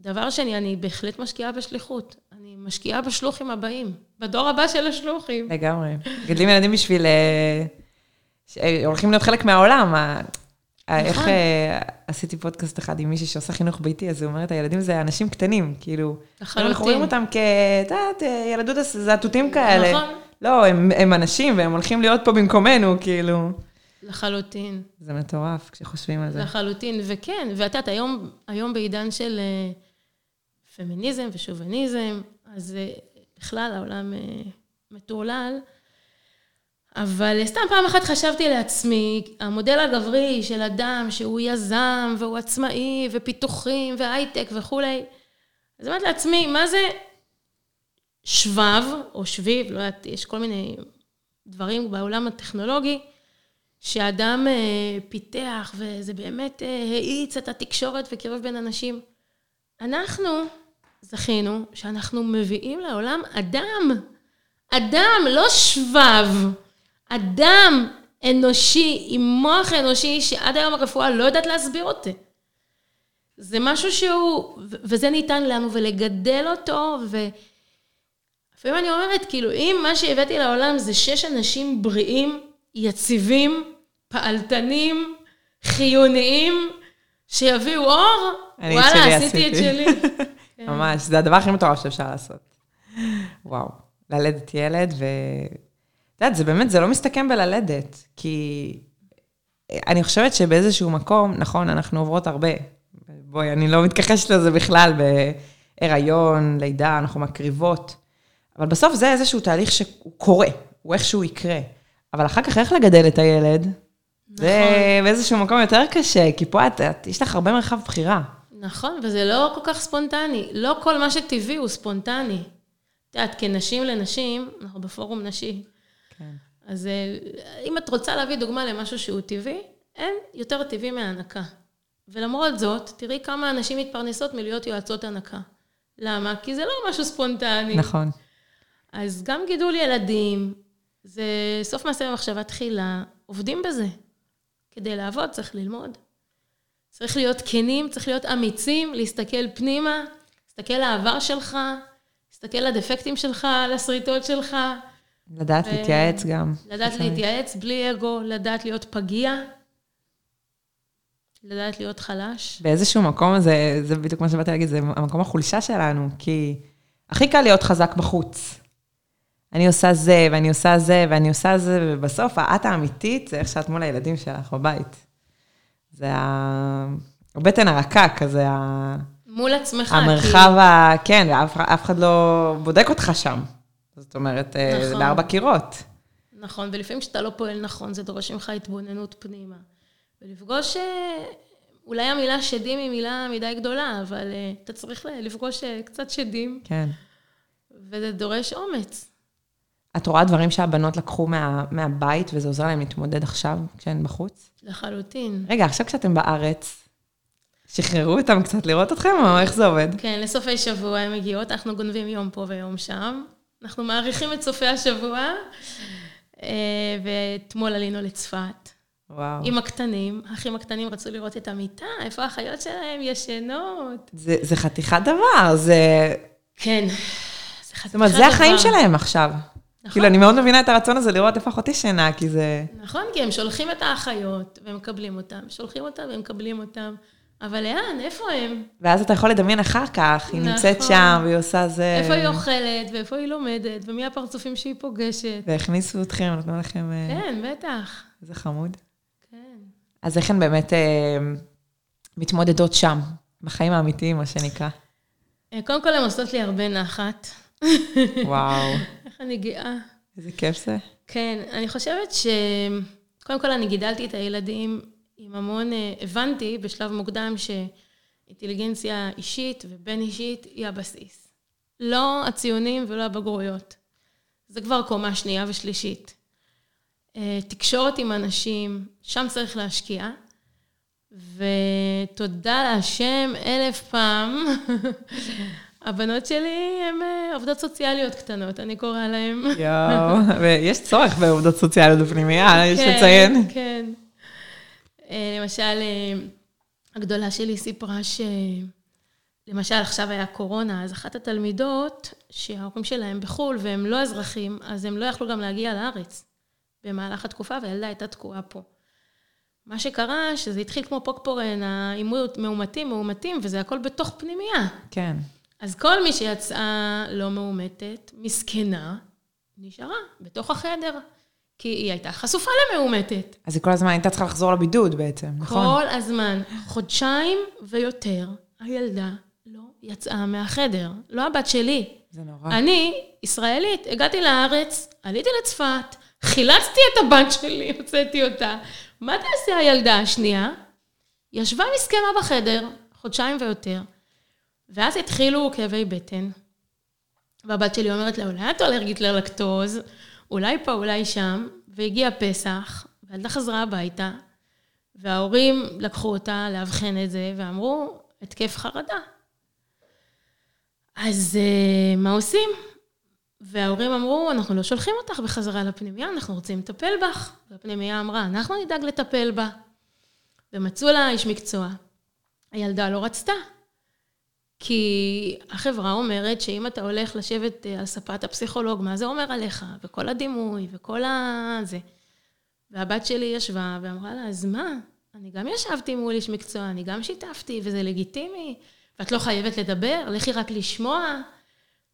ודבר שני, אני בהחלט משקיעה בשליחות. אני משקיעה בשלוחים הבאים, בדור הבא של השלוחים. לגמרי. גדלים ילדים בשביל... אה, אה, הולכים להיות חלק מהעולם. איך נכון. אה, עשיתי פודקאסט אחד עם מישהי שעושה חינוך ביתי, אז היא אומרת, הילדים זה אנשים קטנים, כאילו. לחלוטין. אנחנו רואים אותם כ... את יודעת, ילדות זעתותים כאלה. נכון. לא, הם אנשים והם הולכים להיות פה במקומנו, כאילו. לחלוטין. זה מטורף כשחושבים על זה. לחלוטין, וכן, ואת יודעת, היום, היום בעידן של uh, פמיניזם ושוביניזם, אז uh, בכלל העולם uh, מטורלל. אבל סתם פעם אחת חשבתי לעצמי, המודל הגברי של אדם שהוא יזם והוא עצמאי ופיתוחים והייטק וכולי, אז אמרתי לעצמי, מה זה שבב או שביב, לא יודעת, יש כל מיני דברים בעולם הטכנולוגי, שאדם אה, פיתח וזה באמת אה, האיץ את התקשורת וקירב בין אנשים. אנחנו זכינו שאנחנו מביאים לעולם אדם, אדם, לא שבב. אדם אנושי עם מוח אנושי שעד היום הרפואה לא יודעת להסביר אותי. זה משהו שהוא, וזה ניתן לנו, ולגדל אותו, ולפעמים אני אומרת, כאילו, אם מה שהבאתי לעולם זה שש אנשים בריאים, יציבים, פעלתנים, חיוניים, שיביאו אור, וואלה, עשיתי את שלי. ממש, זה הדבר הכי מטורף שאפשר לעשות. וואו, ללדת ילד ו... את יודעת, זה באמת, זה לא מסתכם בללדת, כי אני חושבת שבאיזשהו מקום, נכון, אנחנו עוברות הרבה. בואי, אני לא מתכחשת לזה בכלל, בהיריון, לידה, אנחנו מקריבות. אבל בסוף זה איזשהו תהליך שהוא קורה, הוא איכשהו יקרה. אבל אחר כך איך לגדל את הילד? נכון. זה באיזשהו מקום יותר קשה, כי פה את, את, יש לך הרבה מרחב בחירה. נכון, וזה לא כל כך ספונטני. לא כל מה שטבעי הוא ספונטני. את יודעת, כנשים לנשים, אנחנו בפורום נשי. כן. אז אה, אם את רוצה להביא דוגמה למשהו שהוא טבעי, אין יותר טבעי מהנקה. ולמרות זאת, תראי כמה אנשים מתפרנסות מלהיות יועצות הנקה. למה? כי זה לא משהו ספונטני. נכון. אז גם גידול ילדים, זה סוף מעשה במחשבה תחילה, עובדים בזה. כדי לעבוד צריך ללמוד. צריך להיות כנים, צריך להיות אמיצים, להסתכל פנימה, להסתכל על העבר שלך, להסתכל על הדפקטים שלך, על השריטות שלך, לדעת ו... להתייעץ גם. לדעת להתייעץ בלי אגו, לדעת להיות פגיע, לדעת להיות חלש. באיזשהו מקום, זה, זה בדיוק מה שבאתי להגיד, זה המקום החולשה שלנו, כי הכי קל להיות חזק בחוץ. אני עושה זה, ואני עושה זה, ואני עושה זה, ובסוף, האת האמיתית זה איך שאת מול הילדים שלך בבית. זה ה... הבטן הרכה, כזה ה... מול עצמך. המרחב כי... ה... כן, ואף אחד לא בודק אותך שם. זאת אומרת, אה, נכון. לארבע קירות. נכון, ולפעמים כשאתה לא פועל נכון, זה דורש ממך התבוננות פנימה. ולפגוש, אה, אולי המילה שדים היא מילה מדי גדולה, אבל אה, אתה צריך לפגוש קצת שדים. כן. וזה דורש אומץ. את רואה דברים שהבנות לקחו מה, מהבית, וזה עוזר להם להתמודד עכשיו, כשהן בחוץ? לחלוטין. רגע, עכשיו כשאתם בארץ, שחררו אותם קצת לראות אתכם, או איך זה עובד? כן, לסופי שבוע הן מגיעות, אנחנו גונבים יום פה ויום שם. אנחנו מעריכים את סופי השבוע, אה, ואתמול עלינו לצפת. וואו. עם הקטנים, האחים הקטנים רצו לראות את המיטה, איפה האחיות שלהם ישנות. זה, זה חתיכת דבר, זה... כן, זה חתיכת דבר. זאת אומרת, זה החיים שלהם עכשיו. נכון. כאילו, אני מאוד מבינה את הרצון הזה לראות איפה אחותי שינה, כי זה... נכון, כי הם שולחים את האחיות, והם מקבלים אותם, שולחים אותם והם מקבלים אותם. אבל לאן? איפה הם? ואז אתה יכול לדמיין אחר כך, היא נכון. נמצאת שם, והיא עושה זה... איפה היא אוכלת, ואיפה היא לומדת, ומי הפרצופים שהיא פוגשת. והכניסו אתכם, נתנו לכם... אה, כן, בטח. איזה חמוד. כן. אז איך הן באמת אה, מתמודדות שם, בחיים האמיתיים, מה שנקרא? אה, קודם כל, הן עושות לי הרבה נחת. וואו. איך אני גאה. איזה כיף זה. כן, אני חושבת ש... קודם כל, אני גידלתי את הילדים עם המון, אה, הבנתי בשלב מוקדם שאינטליגנציה אישית ובין אישית היא הבסיס. לא הציונים ולא הבגרויות. זה כבר קומה שנייה ושלישית. אה, תקשורת עם אנשים, שם צריך להשקיע. ותודה להשם אלף פעם. הבנות שלי הן אה, עובדות סוציאליות קטנות, אני קוראה להן. יואו, ויש צורך בעובדות סוציאליות בפנימייה, יש כן, לציין. כן, כן. למשל, אה, הגדולה שלי סיפרה ש... למשל, עכשיו היה קורונה, אז אחת התלמידות, שההורים שלהם בחו"ל והם לא אזרחים, אז הם לא יכלו גם להגיע לארץ במהלך התקופה, והילדה הייתה תקועה פה. מה שקרה, שזה התחיל כמו פוקפורן, העימות מאומתים, מאומתים, וזה הכל בתוך פנימייה. כן. אז כל מי שיצאה לא מאומתת, מסכנה, נשארה בתוך החדר, כי היא הייתה חשופה למאומתת. אז היא כל הזמן הייתה צריכה לחזור לבידוד בעצם, נכון? כל הזמן, חודשיים ויותר, הילדה לא יצאה מהחדר. לא הבת שלי. זה נורא. אני, ישראלית, הגעתי לארץ, עליתי לצפת, חילצתי את הבת שלי, הוצאתי אותה. מה תעשה הילדה השנייה? ישבה מסכנה בחדר, חודשיים ויותר, ואז התחילו כאבי בטן. והבת שלי אומרת לה, אולי את אלרגית ללקטוז, אולי פה, אולי שם, והגיע פסח, והילדה חזרה הביתה, וההורים לקחו אותה לאבחן את זה, ואמרו, התקף חרדה. אז uh, מה עושים? וההורים אמרו, אנחנו לא שולחים אותך בחזרה לפנימייה, אנחנו רוצים לטפל בך. והפנימייה אמרה, אנחנו נדאג לטפל בה. ומצאו לה איש מקצוע. הילדה לא רצתה. כי החברה אומרת שאם אתה הולך לשבת אה, על ספת הפסיכולוג, מה זה אומר עליך? וכל הדימוי, וכל ה... זה. והבת שלי ישבה ואמרה לה, אז מה? אני גם ישבתי מול איש מקצוע, אני גם שיתפתי, וזה לגיטימי, ואת לא חייבת לדבר, לכי רק לשמוע,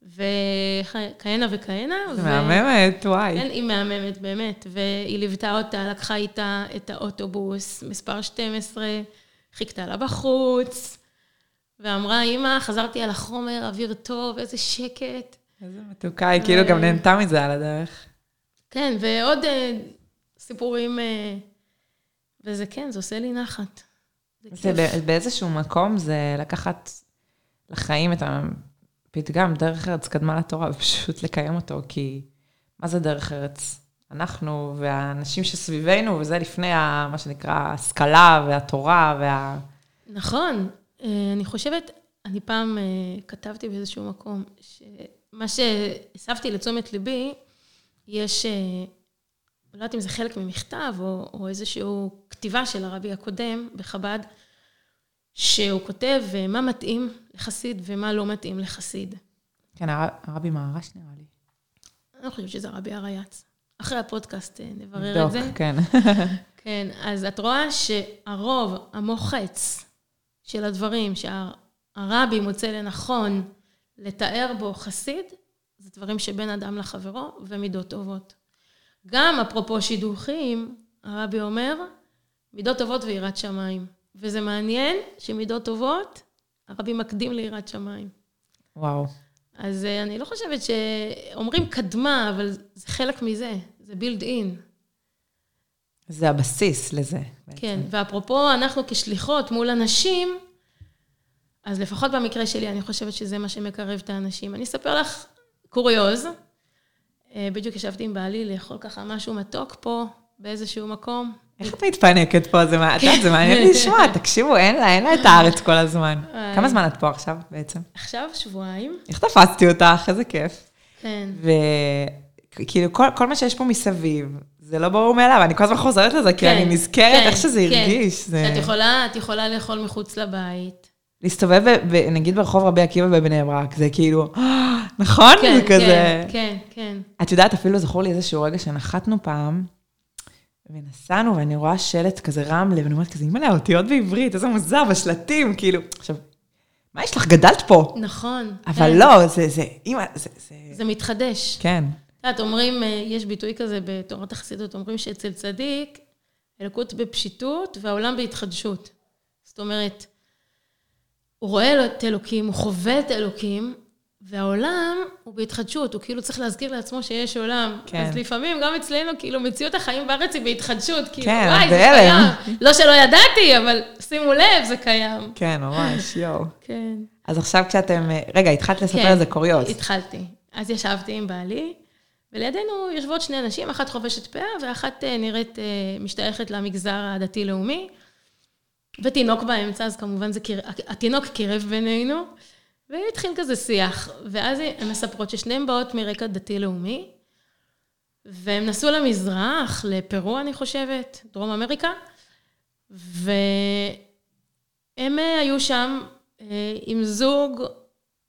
וכהנה וכהנה. זה מהממת, וואי. כן, היא מהממת, באמת. והיא ליוותה אותה, לקחה איתה את האוטובוס, מספר 12, חיכתה לה בחוץ, ואמרה, אמא, חזרתי על החומר, אוויר טוב, איזה שקט. איזה מתוקה, היא כאילו גם נהנתה מזה על הדרך. כן, ועוד uh, סיפורים, uh, וזה כן, זה עושה לי נחת. זה באיזשהו מקום זה לקחת לחיים את הפתגם, דרך ארץ קדמה לתורה, ופשוט לקיים אותו, כי מה זה דרך ארץ? אנחנו והאנשים שסביבנו, וזה לפני ה, מה שנקרא ההשכלה והתורה וה... נכון. אה, אני חושבת, אני פעם אה, כתבתי באיזשהו מקום, שמה שהסבתי לתשומת ליבי, יש, אה, לא יודעת אם זה חלק ממכתב או, או איזושהי כתיבה של הרבי הקודם בחב"ד, שהוא כותב מה מתאים לחסיד ומה לא מתאים לחסיד. כן, הרבי מהרש נראה לי. אני חושבת שזה הרבי הרייץ. אחרי הפודקאסט נברר את זה. נבדוק, כן. כן, אז את רואה שהרוב המוחץ של הדברים שהרבי מוצא לנכון לתאר בו חסיד, זה דברים שבין אדם לחברו ומידות טובות. גם אפרופו שידוכים, הרבי אומר, מידות טובות ויראת שמיים. וזה מעניין שמידות טובות, הרבי מקדים ליראת שמיים. וואו. אז אה, אני לא חושבת שאומרים קדמה, אבל זה חלק מזה, זה בילד אין. זה הבסיס לזה. בעצם. כן, ואפרופו, אנחנו כשליחות מול אנשים, אז לפחות במקרה שלי, אני חושבת שזה מה שמקרב את האנשים. אני אספר לך קוריוז. אה, בדיוק ישבתי עם בעלי לאכול ככה משהו מתוק פה, באיזשהו מקום. איך את מתפנקת פה? זה, זה מעניין לשמוע, תקשיבו, אין לה, אין לה את הארץ כל הזמן. כמה זמן את פה עכשיו בעצם? עכשיו שבועיים. איך תפסתי אותך? איזה כיף. כן. וכאילו, כל, כל מה שיש פה מסביב, זה לא ברור מאליו, אני כל הזמן חוזרת לזה, כי כן, אני נזכרת כן, איך שזה כן. הרגיש. את יכולה לאכול מחוץ לבית. להסתובב, נגיד ברחוב רבי עקיבא בבני ברק, זה כאילו, נכון? כן, זה כזה... כן, כן, כן. את יודעת, אפילו זכור לי איזשהו רגע שנחתנו פעם, ונסענו, ואני רואה שלט כזה רמלה, ואני אומרת כזה, אימא'לה, אותיות בעברית, איזה מוזר, בשלטים, כאילו, עכשיו, מה יש לך? גדלת פה. נכון. אבל כן. לא, זה, זה, אימא, זה, זה... זה מתחדש. כן. את יודעת, אומרים, אה, יש ביטוי כזה בתורת החסידות, אומרים שאצל צדיק, אלוקות בפשיטות והעולם בהתחדשות. זאת אומרת, הוא רואה את אלוקים, הוא חווה את אלוקים, והעולם הוא בהתחדשות, הוא כאילו צריך להזכיר לעצמו שיש עולם. כן. אז לפעמים גם אצלנו, כאילו, מציאות החיים בארץ היא בהתחדשות. כאילו, כן, וואי, זה קיים. לא שלא ידעתי, אבל שימו לב, זה קיים. כן, ממש, יואו. כן. אז עכשיו כשאתם... רגע, התחלת לספר כן, איזה קוריוז. התחלתי. אז ישבתי עם בעלי, ולידינו יושבות שני נשים, אחת חובשת פאה ואחת אה, נראית, אה, משתייכת למגזר הדתי-לאומי. ותינוק באמצע, אז כמובן זה קיר... התינוק קירב בינינו. והתחיל כזה שיח, ואז הן מספרות ששניהן באות מרקע דתי-לאומי, והם נסעו למזרח, לפרו, אני חושבת, דרום אמריקה, והם היו שם אה, עם זוג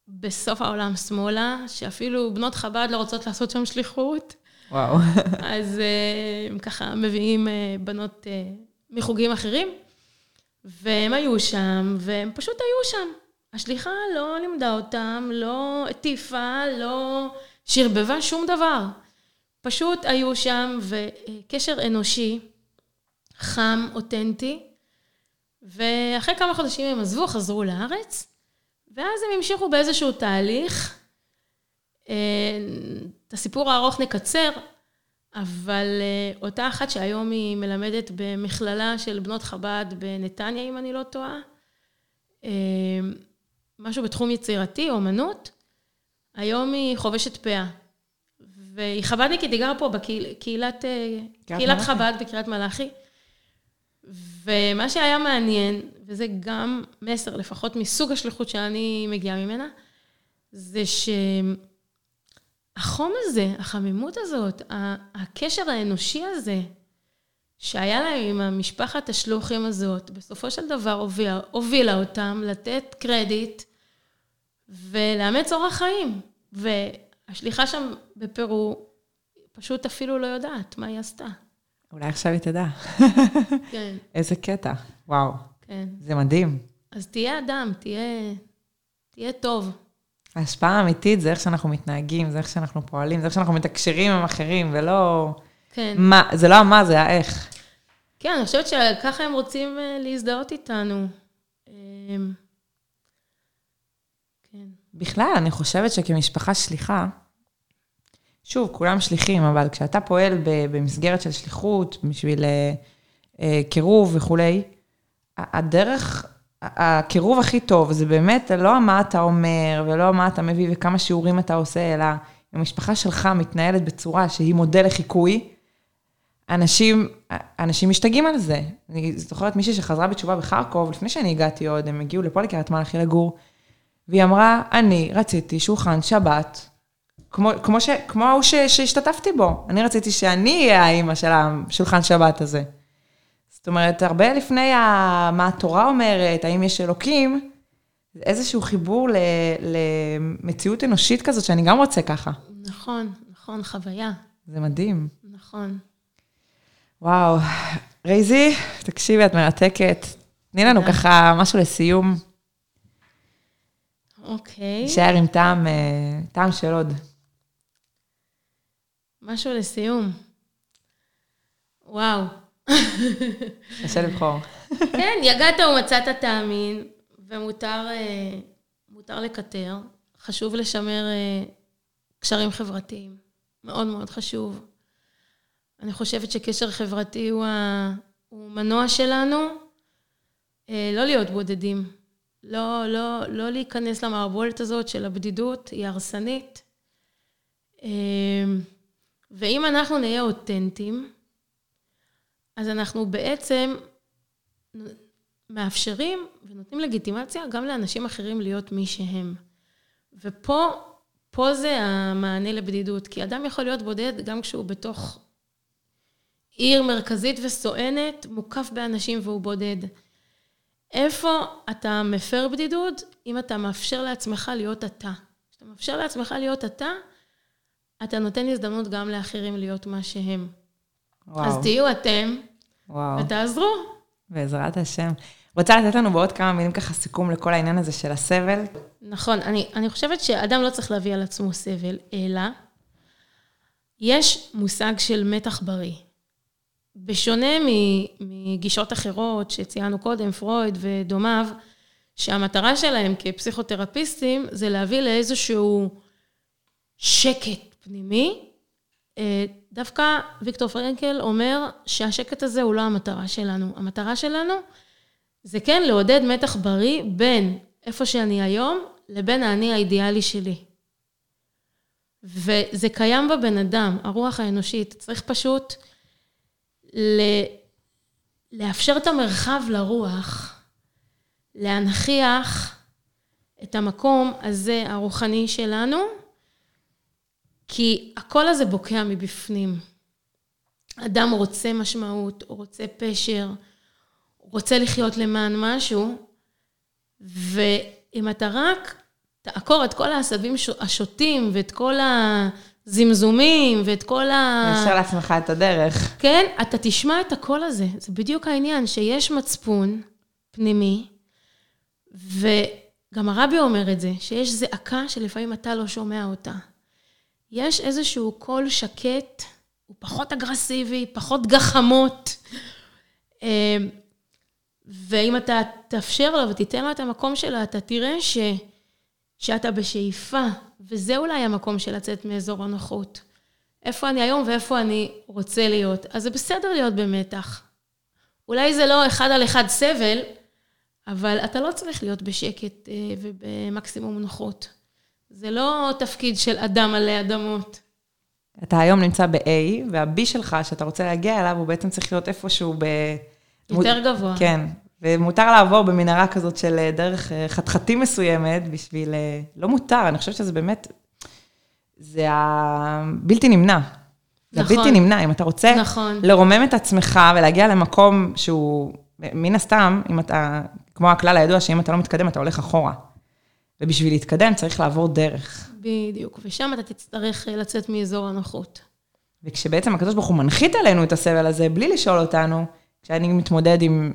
בסוף העולם שמאלה, שאפילו בנות חב"ד לא רוצות לעשות שם שליחות. וואו. אז אה, הם ככה מביאים אה, בנות מחוגים אחרים, והם היו שם, והם פשוט היו שם. השליחה לא לימדה אותם, לא הטיפה, לא שרבבה שום דבר. פשוט היו שם, וקשר אנושי, חם, אותנטי, ואחרי כמה חודשים הם עזבו, חזרו לארץ, ואז הם המשיכו באיזשהו תהליך. אה, את הסיפור הארוך נקצר, אבל אה, אותה אחת שהיום היא מלמדת במכללה של בנות חב"ד בנתניה, אם אני לא טועה, אה, משהו בתחום יצירתי, אומנות, היום היא חובשת פאה. והיא חב"דניקית, היא גרה פה בקהילת בקהילת חב"ד בקריית מלאכי. ומה שהיה מעניין, וזה גם מסר, לפחות מסוג השליחות שאני מגיעה ממנה, זה שהחום הזה, החמימות הזאת, הקשר האנושי הזה, שהיה להם עם המשפחת השלוחים הזאת, בסופו של דבר הובילה, הובילה אותם לתת קרדיט ולאמץ אורח חיים. והשליחה שם בפרו פשוט אפילו לא יודעת מה היא עשתה. אולי עכשיו היא תדע. כן. איזה קטע, וואו. כן. זה מדהים. אז תהיה אדם, תהיה, תהיה טוב. ההשפעה האמיתית זה איך שאנחנו מתנהגים, זה איך שאנחנו פועלים, זה איך שאנחנו מתקשרים עם אחרים, ולא... כן. מה, זה לא המה, זה האיך. כן, אני חושבת שככה הם רוצים אה, להזדהות איתנו. אמ, כן. בכלל, אני חושבת שכמשפחה שליחה, שוב, כולם שליחים, אבל כשאתה פועל במסגרת של שליחות, בשביל אה, אה, קירוב וכולי, הדרך, הקירוב הכי טוב זה באמת לא מה אתה אומר ולא מה אתה מביא וכמה שיעורים אתה עושה, אלא המשפחה שלך מתנהלת בצורה שהיא מודל לחיקוי, אנשים, אנשים משתגעים על זה. אני זוכרת מישהי שחזרה בתשובה בחרקוב, לפני שאני הגעתי עוד, הם הגיעו לפה לקריית מלאכי לגור, והיא אמרה, אני רציתי שולחן שבת כמו, כמו, ש, כמו ההוא שהשתתפתי בו. אני רציתי שאני אהיה האימא של השולחן שבת הזה. זאת אומרת, הרבה לפני ה, מה התורה אומרת, האם יש אלוקים, איזשהו חיבור ל, למציאות אנושית כזאת, שאני גם רוצה ככה. נכון, נכון, חוויה. זה מדהים. נכון. וואו, רייזי, תקשיבי, את מרתקת. תני לנו ככה משהו לסיום. אוקיי. נשאר עם טעם, אה, טעם של עוד. משהו לסיום. וואו. קשה לבחור. כן, יגעת ומצאת תאמין, ומותר אה, לקטר. חשוב לשמר אה, קשרים חברתיים. מאוד מאוד חשוב. אני חושבת שקשר חברתי הוא, ה... הוא מנוע שלנו אה, לא להיות בודדים. לא, לא, לא להיכנס למערבולת הזאת של הבדידות, היא הרסנית. ואם אנחנו נהיה אותנטיים, אז אנחנו בעצם מאפשרים ונותנים לגיטימציה גם לאנשים אחרים להיות מי שהם. ופה, פה זה המענה לבדידות, כי אדם יכול להיות בודד גם כשהוא בתוך עיר מרכזית וסואנת, מוקף באנשים והוא בודד. איפה אתה מפר בדידות? אם אתה מאפשר לעצמך להיות אתה. כשאתה מאפשר לעצמך להיות אתה, אתה נותן הזדמנות גם לאחרים להיות מה שהם. וואו. אז תהיו אתם, וואו. ותעזרו. בעזרת השם. רוצה לתת לנו בעוד כמה מילים ככה סיכום לכל העניין הזה של הסבל? נכון, אני, אני חושבת שאדם לא צריך להביא על עצמו סבל, אלא יש מושג של מתח בריא. בשונה מגישות אחרות שציינו קודם, פרויד ודומיו, שהמטרה שלהם כפסיכותרפיסטים זה להביא לאיזשהו שקט פנימי, אה, דווקא ויקטור פרנקל אומר שהשקט הזה הוא לא המטרה שלנו. המטרה שלנו זה כן לעודד מתח בריא בין איפה שאני היום לבין האני האידיאלי שלי. וזה קיים בבן אדם, הרוח האנושית. צריך פשוט ל... לאפשר את המרחב לרוח, להנכיח את המקום הזה הרוחני שלנו, כי הקול הזה בוקע מבפנים. אדם רוצה משמעות, הוא רוצה פשר, הוא רוצה לחיות למען משהו, ואם אתה רק תעקור את כל העשבים השוטים ואת כל הזמזומים ואת כל ה... ישר לעצמך את הדרך. כן, אתה תשמע את הקול הזה. זה בדיוק העניין, שיש מצפון פנימי, וגם הרבי אומר את זה, שיש זעקה שלפעמים אתה לא שומע אותה. יש איזשהו קול שקט הוא פחות אגרסיבי, פחות גחמות. אה, ואם אתה תאפשר לו ותיתן לו את המקום שלו, אתה תראה ש, שאתה בשאיפה, וזה אולי המקום של לצאת מאזור הנוחות. איפה אני היום ואיפה אני רוצה להיות. אז זה בסדר להיות במתח. אולי זה לא אחד על אחד סבל, אבל אתה לא צריך להיות בשקט אה, ובמקסימום נוחות. זה לא תפקיד של אדם עלי אדמות. אתה היום נמצא ב-A, וה-B שלך, שאתה רוצה להגיע אליו, הוא בעצם צריך להיות איפשהו ב... יותר גבוה. כן, ומותר לעבור במנהרה כזאת של אה, דרך אה, חתחתים מסוימת בשביל... לא מותר, אני חושבת שזה באמת... זה הבלתי נמנע. זה נכון. בלתי נמנע. אם אתה רוצה נכון. לרומם את עצמך ולהגיע למקום שהוא, מן הסתם, אם אתה, כמו הכלל הידוע, שאם אתה לא מתקדם, אתה הולך אחורה. ובשביל להתקדם צריך לעבור דרך. בדיוק, ושם אתה תצטרך אה, לצאת מאזור הנוחות. וכשבעצם הקדוש ברוך הוא מנחית עלינו את הסבל הזה, בלי לשאול אותנו, כשאני מתמודד עם,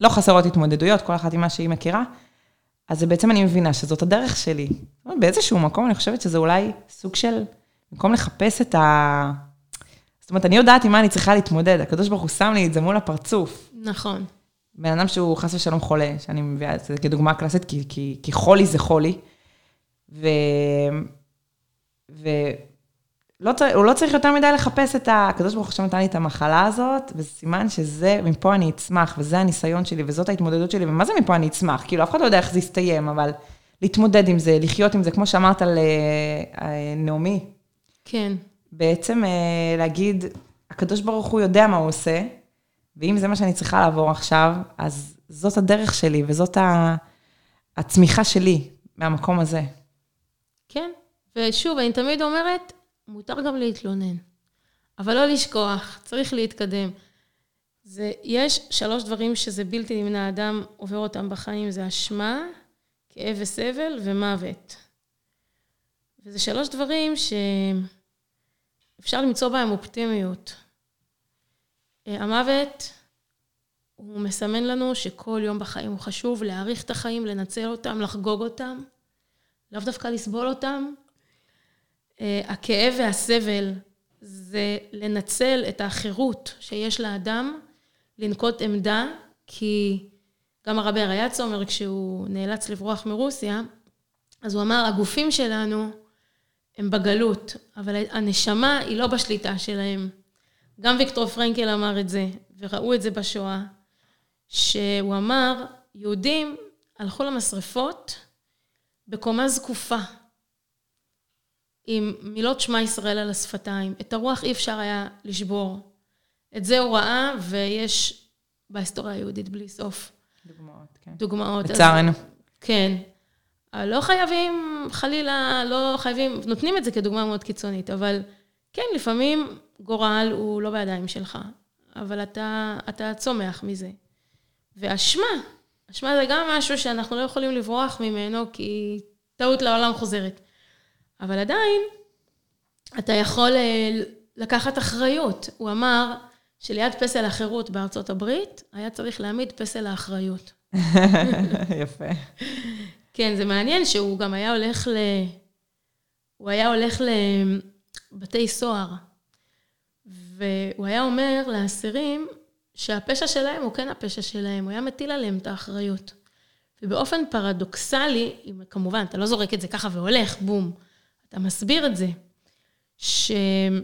לא חסרות התמודדויות, כל אחת עם מה שהיא מכירה, אז בעצם אני מבינה שזאת הדרך שלי. באיזשהו מקום אני חושבת שזה אולי סוג של, במקום לחפש את ה... זאת אומרת, אני יודעת עם מה אני צריכה להתמודד, הקדוש ברוך הוא שם לי את זה מול הפרצוף. נכון. בן אדם שהוא חס ושלום חולה, שאני מביאה את זה כדוגמה קלאסית, כי, כי, כי חולי זה חולי. ו... ו... לא צר... הוא לא צריך יותר מדי לחפש את ה... הקדוש ברוך הוא נתן לי את המחלה הזאת, וזה סימן שזה, מפה אני אצמח, וזה הניסיון שלי, וזאת ההתמודדות שלי, ומה זה מפה אני אצמח? כאילו, אף אחד לא יודע איך זה יסתיים, אבל להתמודד עם זה, לחיות עם זה, כמו שאמרת על uh, נעמי. כן. בעצם uh, להגיד, הקדוש ברוך הוא יודע מה הוא עושה, ואם זה מה שאני צריכה לעבור עכשיו, אז זאת הדרך שלי, וזאת. הצמיחה שלי מהמקום הזה. כן, ושוב, אני תמיד אומרת, מותר גם להתלונן, אבל לא לשכוח, צריך להתקדם. זה, יש שלוש דברים שזה בלתי נמנע, אדם עובר אותם בחיים, זה אשמה, כאב וסבל ומוות. וזה שלוש דברים שאפשר למצוא בהם אופטימיות. אה, המוות הוא מסמן לנו שכל יום בחיים הוא חשוב, להעריך את החיים, לנצל אותם, לחגוג אותם, לאו דווקא לסבול אותם. אה, הכאב והסבל זה לנצל את החירות שיש לאדם לנקוט עמדה, כי גם הרבי אריאץ אומר, כשהוא נאלץ לברוח מרוסיה, אז הוא אמר, הגופים שלנו הם בגלות, אבל הנשמה היא לא בשליטה שלהם. גם ויקטור פרנקל אמר את זה, וראו את זה בשואה, שהוא אמר, יהודים הלכו למשרפות בקומה זקופה, עם מילות שמע ישראל על השפתיים. את הרוח אי אפשר היה לשבור. את זה הוא ראה, ויש בהיסטוריה היהודית בלי סוף. דוגמאות, כן. דוגמאות. לצערנו. כן. לא חייבים, חלילה, לא חייבים, נותנים את זה כדוגמה מאוד קיצונית, אבל כן, לפעמים גורל הוא לא בידיים שלך, אבל אתה, אתה צומח מזה. ואשמה, אשמה זה גם משהו שאנחנו לא יכולים לברוח ממנו, כי טעות לעולם חוזרת. אבל עדיין, אתה יכול אה, לקחת אחריות. הוא אמר שליד פסל החירות בארצות הברית, היה צריך להעמיד פסל האחריות. יפה. כן, זה מעניין שהוא גם היה הולך ל... הוא היה הולך לבתי סוהר, והוא היה אומר לאסירים שהפשע שלהם הוא כן הפשע שלהם, הוא היה מטיל עליהם את האחריות. ובאופן פרדוקסלי, כמובן, אתה לא זורק את זה ככה והולך, בום, אתה מסביר את זה, שאם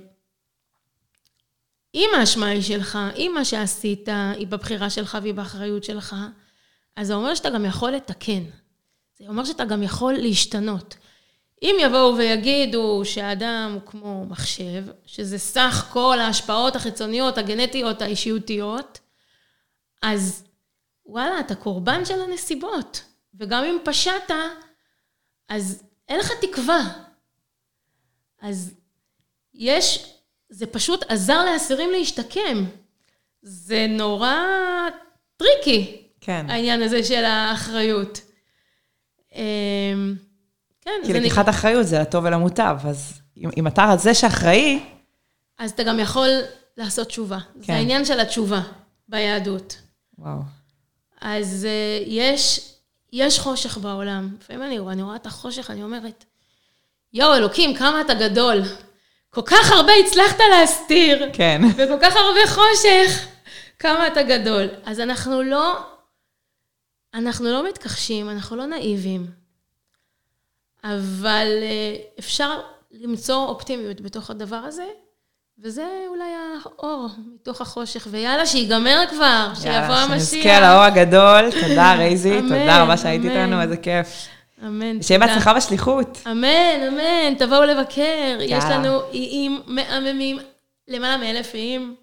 האשמה היא שלך, אם מה שעשית היא בבחירה שלך והיא באחריות שלך, אז זה אומר שאתה גם יכול לתקן. זה אומר שאתה גם יכול להשתנות. אם יבואו ויגידו שהאדם הוא כמו מחשב, שזה סך כל ההשפעות החיצוניות, הגנטיות, האישיותיות, אז וואלה, אתה קורבן של הנסיבות. וגם אם פשעת, אז אין לך תקווה. אז יש, זה פשוט עזר לאסירים להשתקם. זה נורא tricky, כן. העניין הזה של האחריות. כן, כי לקיחת נ... אחריות זה לטוב ולמוטב, אז אם, אם אתה זה שאחראי... אז אתה גם יכול לעשות תשובה. כן. זה העניין של התשובה ביהדות. וואו. אז uh, יש, יש חושך בעולם. לפעמים אני, אני רואה את החושך, אני אומרת, יואו, אלוקים, כמה אתה גדול. כל כך הרבה הצלחת להסתיר, כן. וכל כך הרבה חושך, כמה אתה גדול. אז אנחנו לא, אנחנו לא מתכחשים, אנחנו לא נאיבים, אבל אה, אפשר למצוא אופטימיות בתוך הדבר הזה, וזה אולי האור מתוך החושך, ויאללה, שיגמר כבר, שיבוא המשיח. שנזכה לאור הגדול. תודה, רייזי. תודה רבה שהיית. איתנו, איזה כיף. אמן. שיהיה. בהצלחה בשליחות. אמן, אמן, תבואו לבקר. יש יאללה. לנו איים מהממים, למעלה מאלף איים.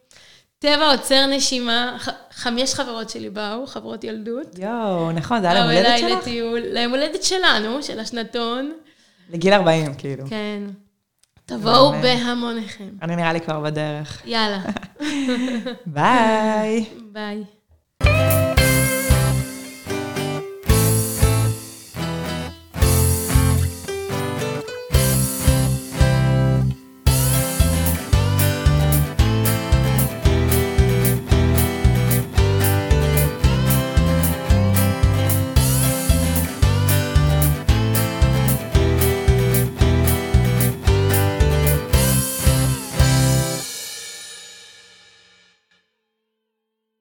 טבע עוצר נשימה, חמש חברות שלי באו, חברות ילדות. יואו, נכון, זה היה ליום באו הולדת אליי שלך? לטיול, ליום הולדת שלנו, של השנתון. לגיל 40, כאילו. כן. תבואו. בהמוניכם. אני נראה לי כבר בדרך. יאללה, ביי. ביי.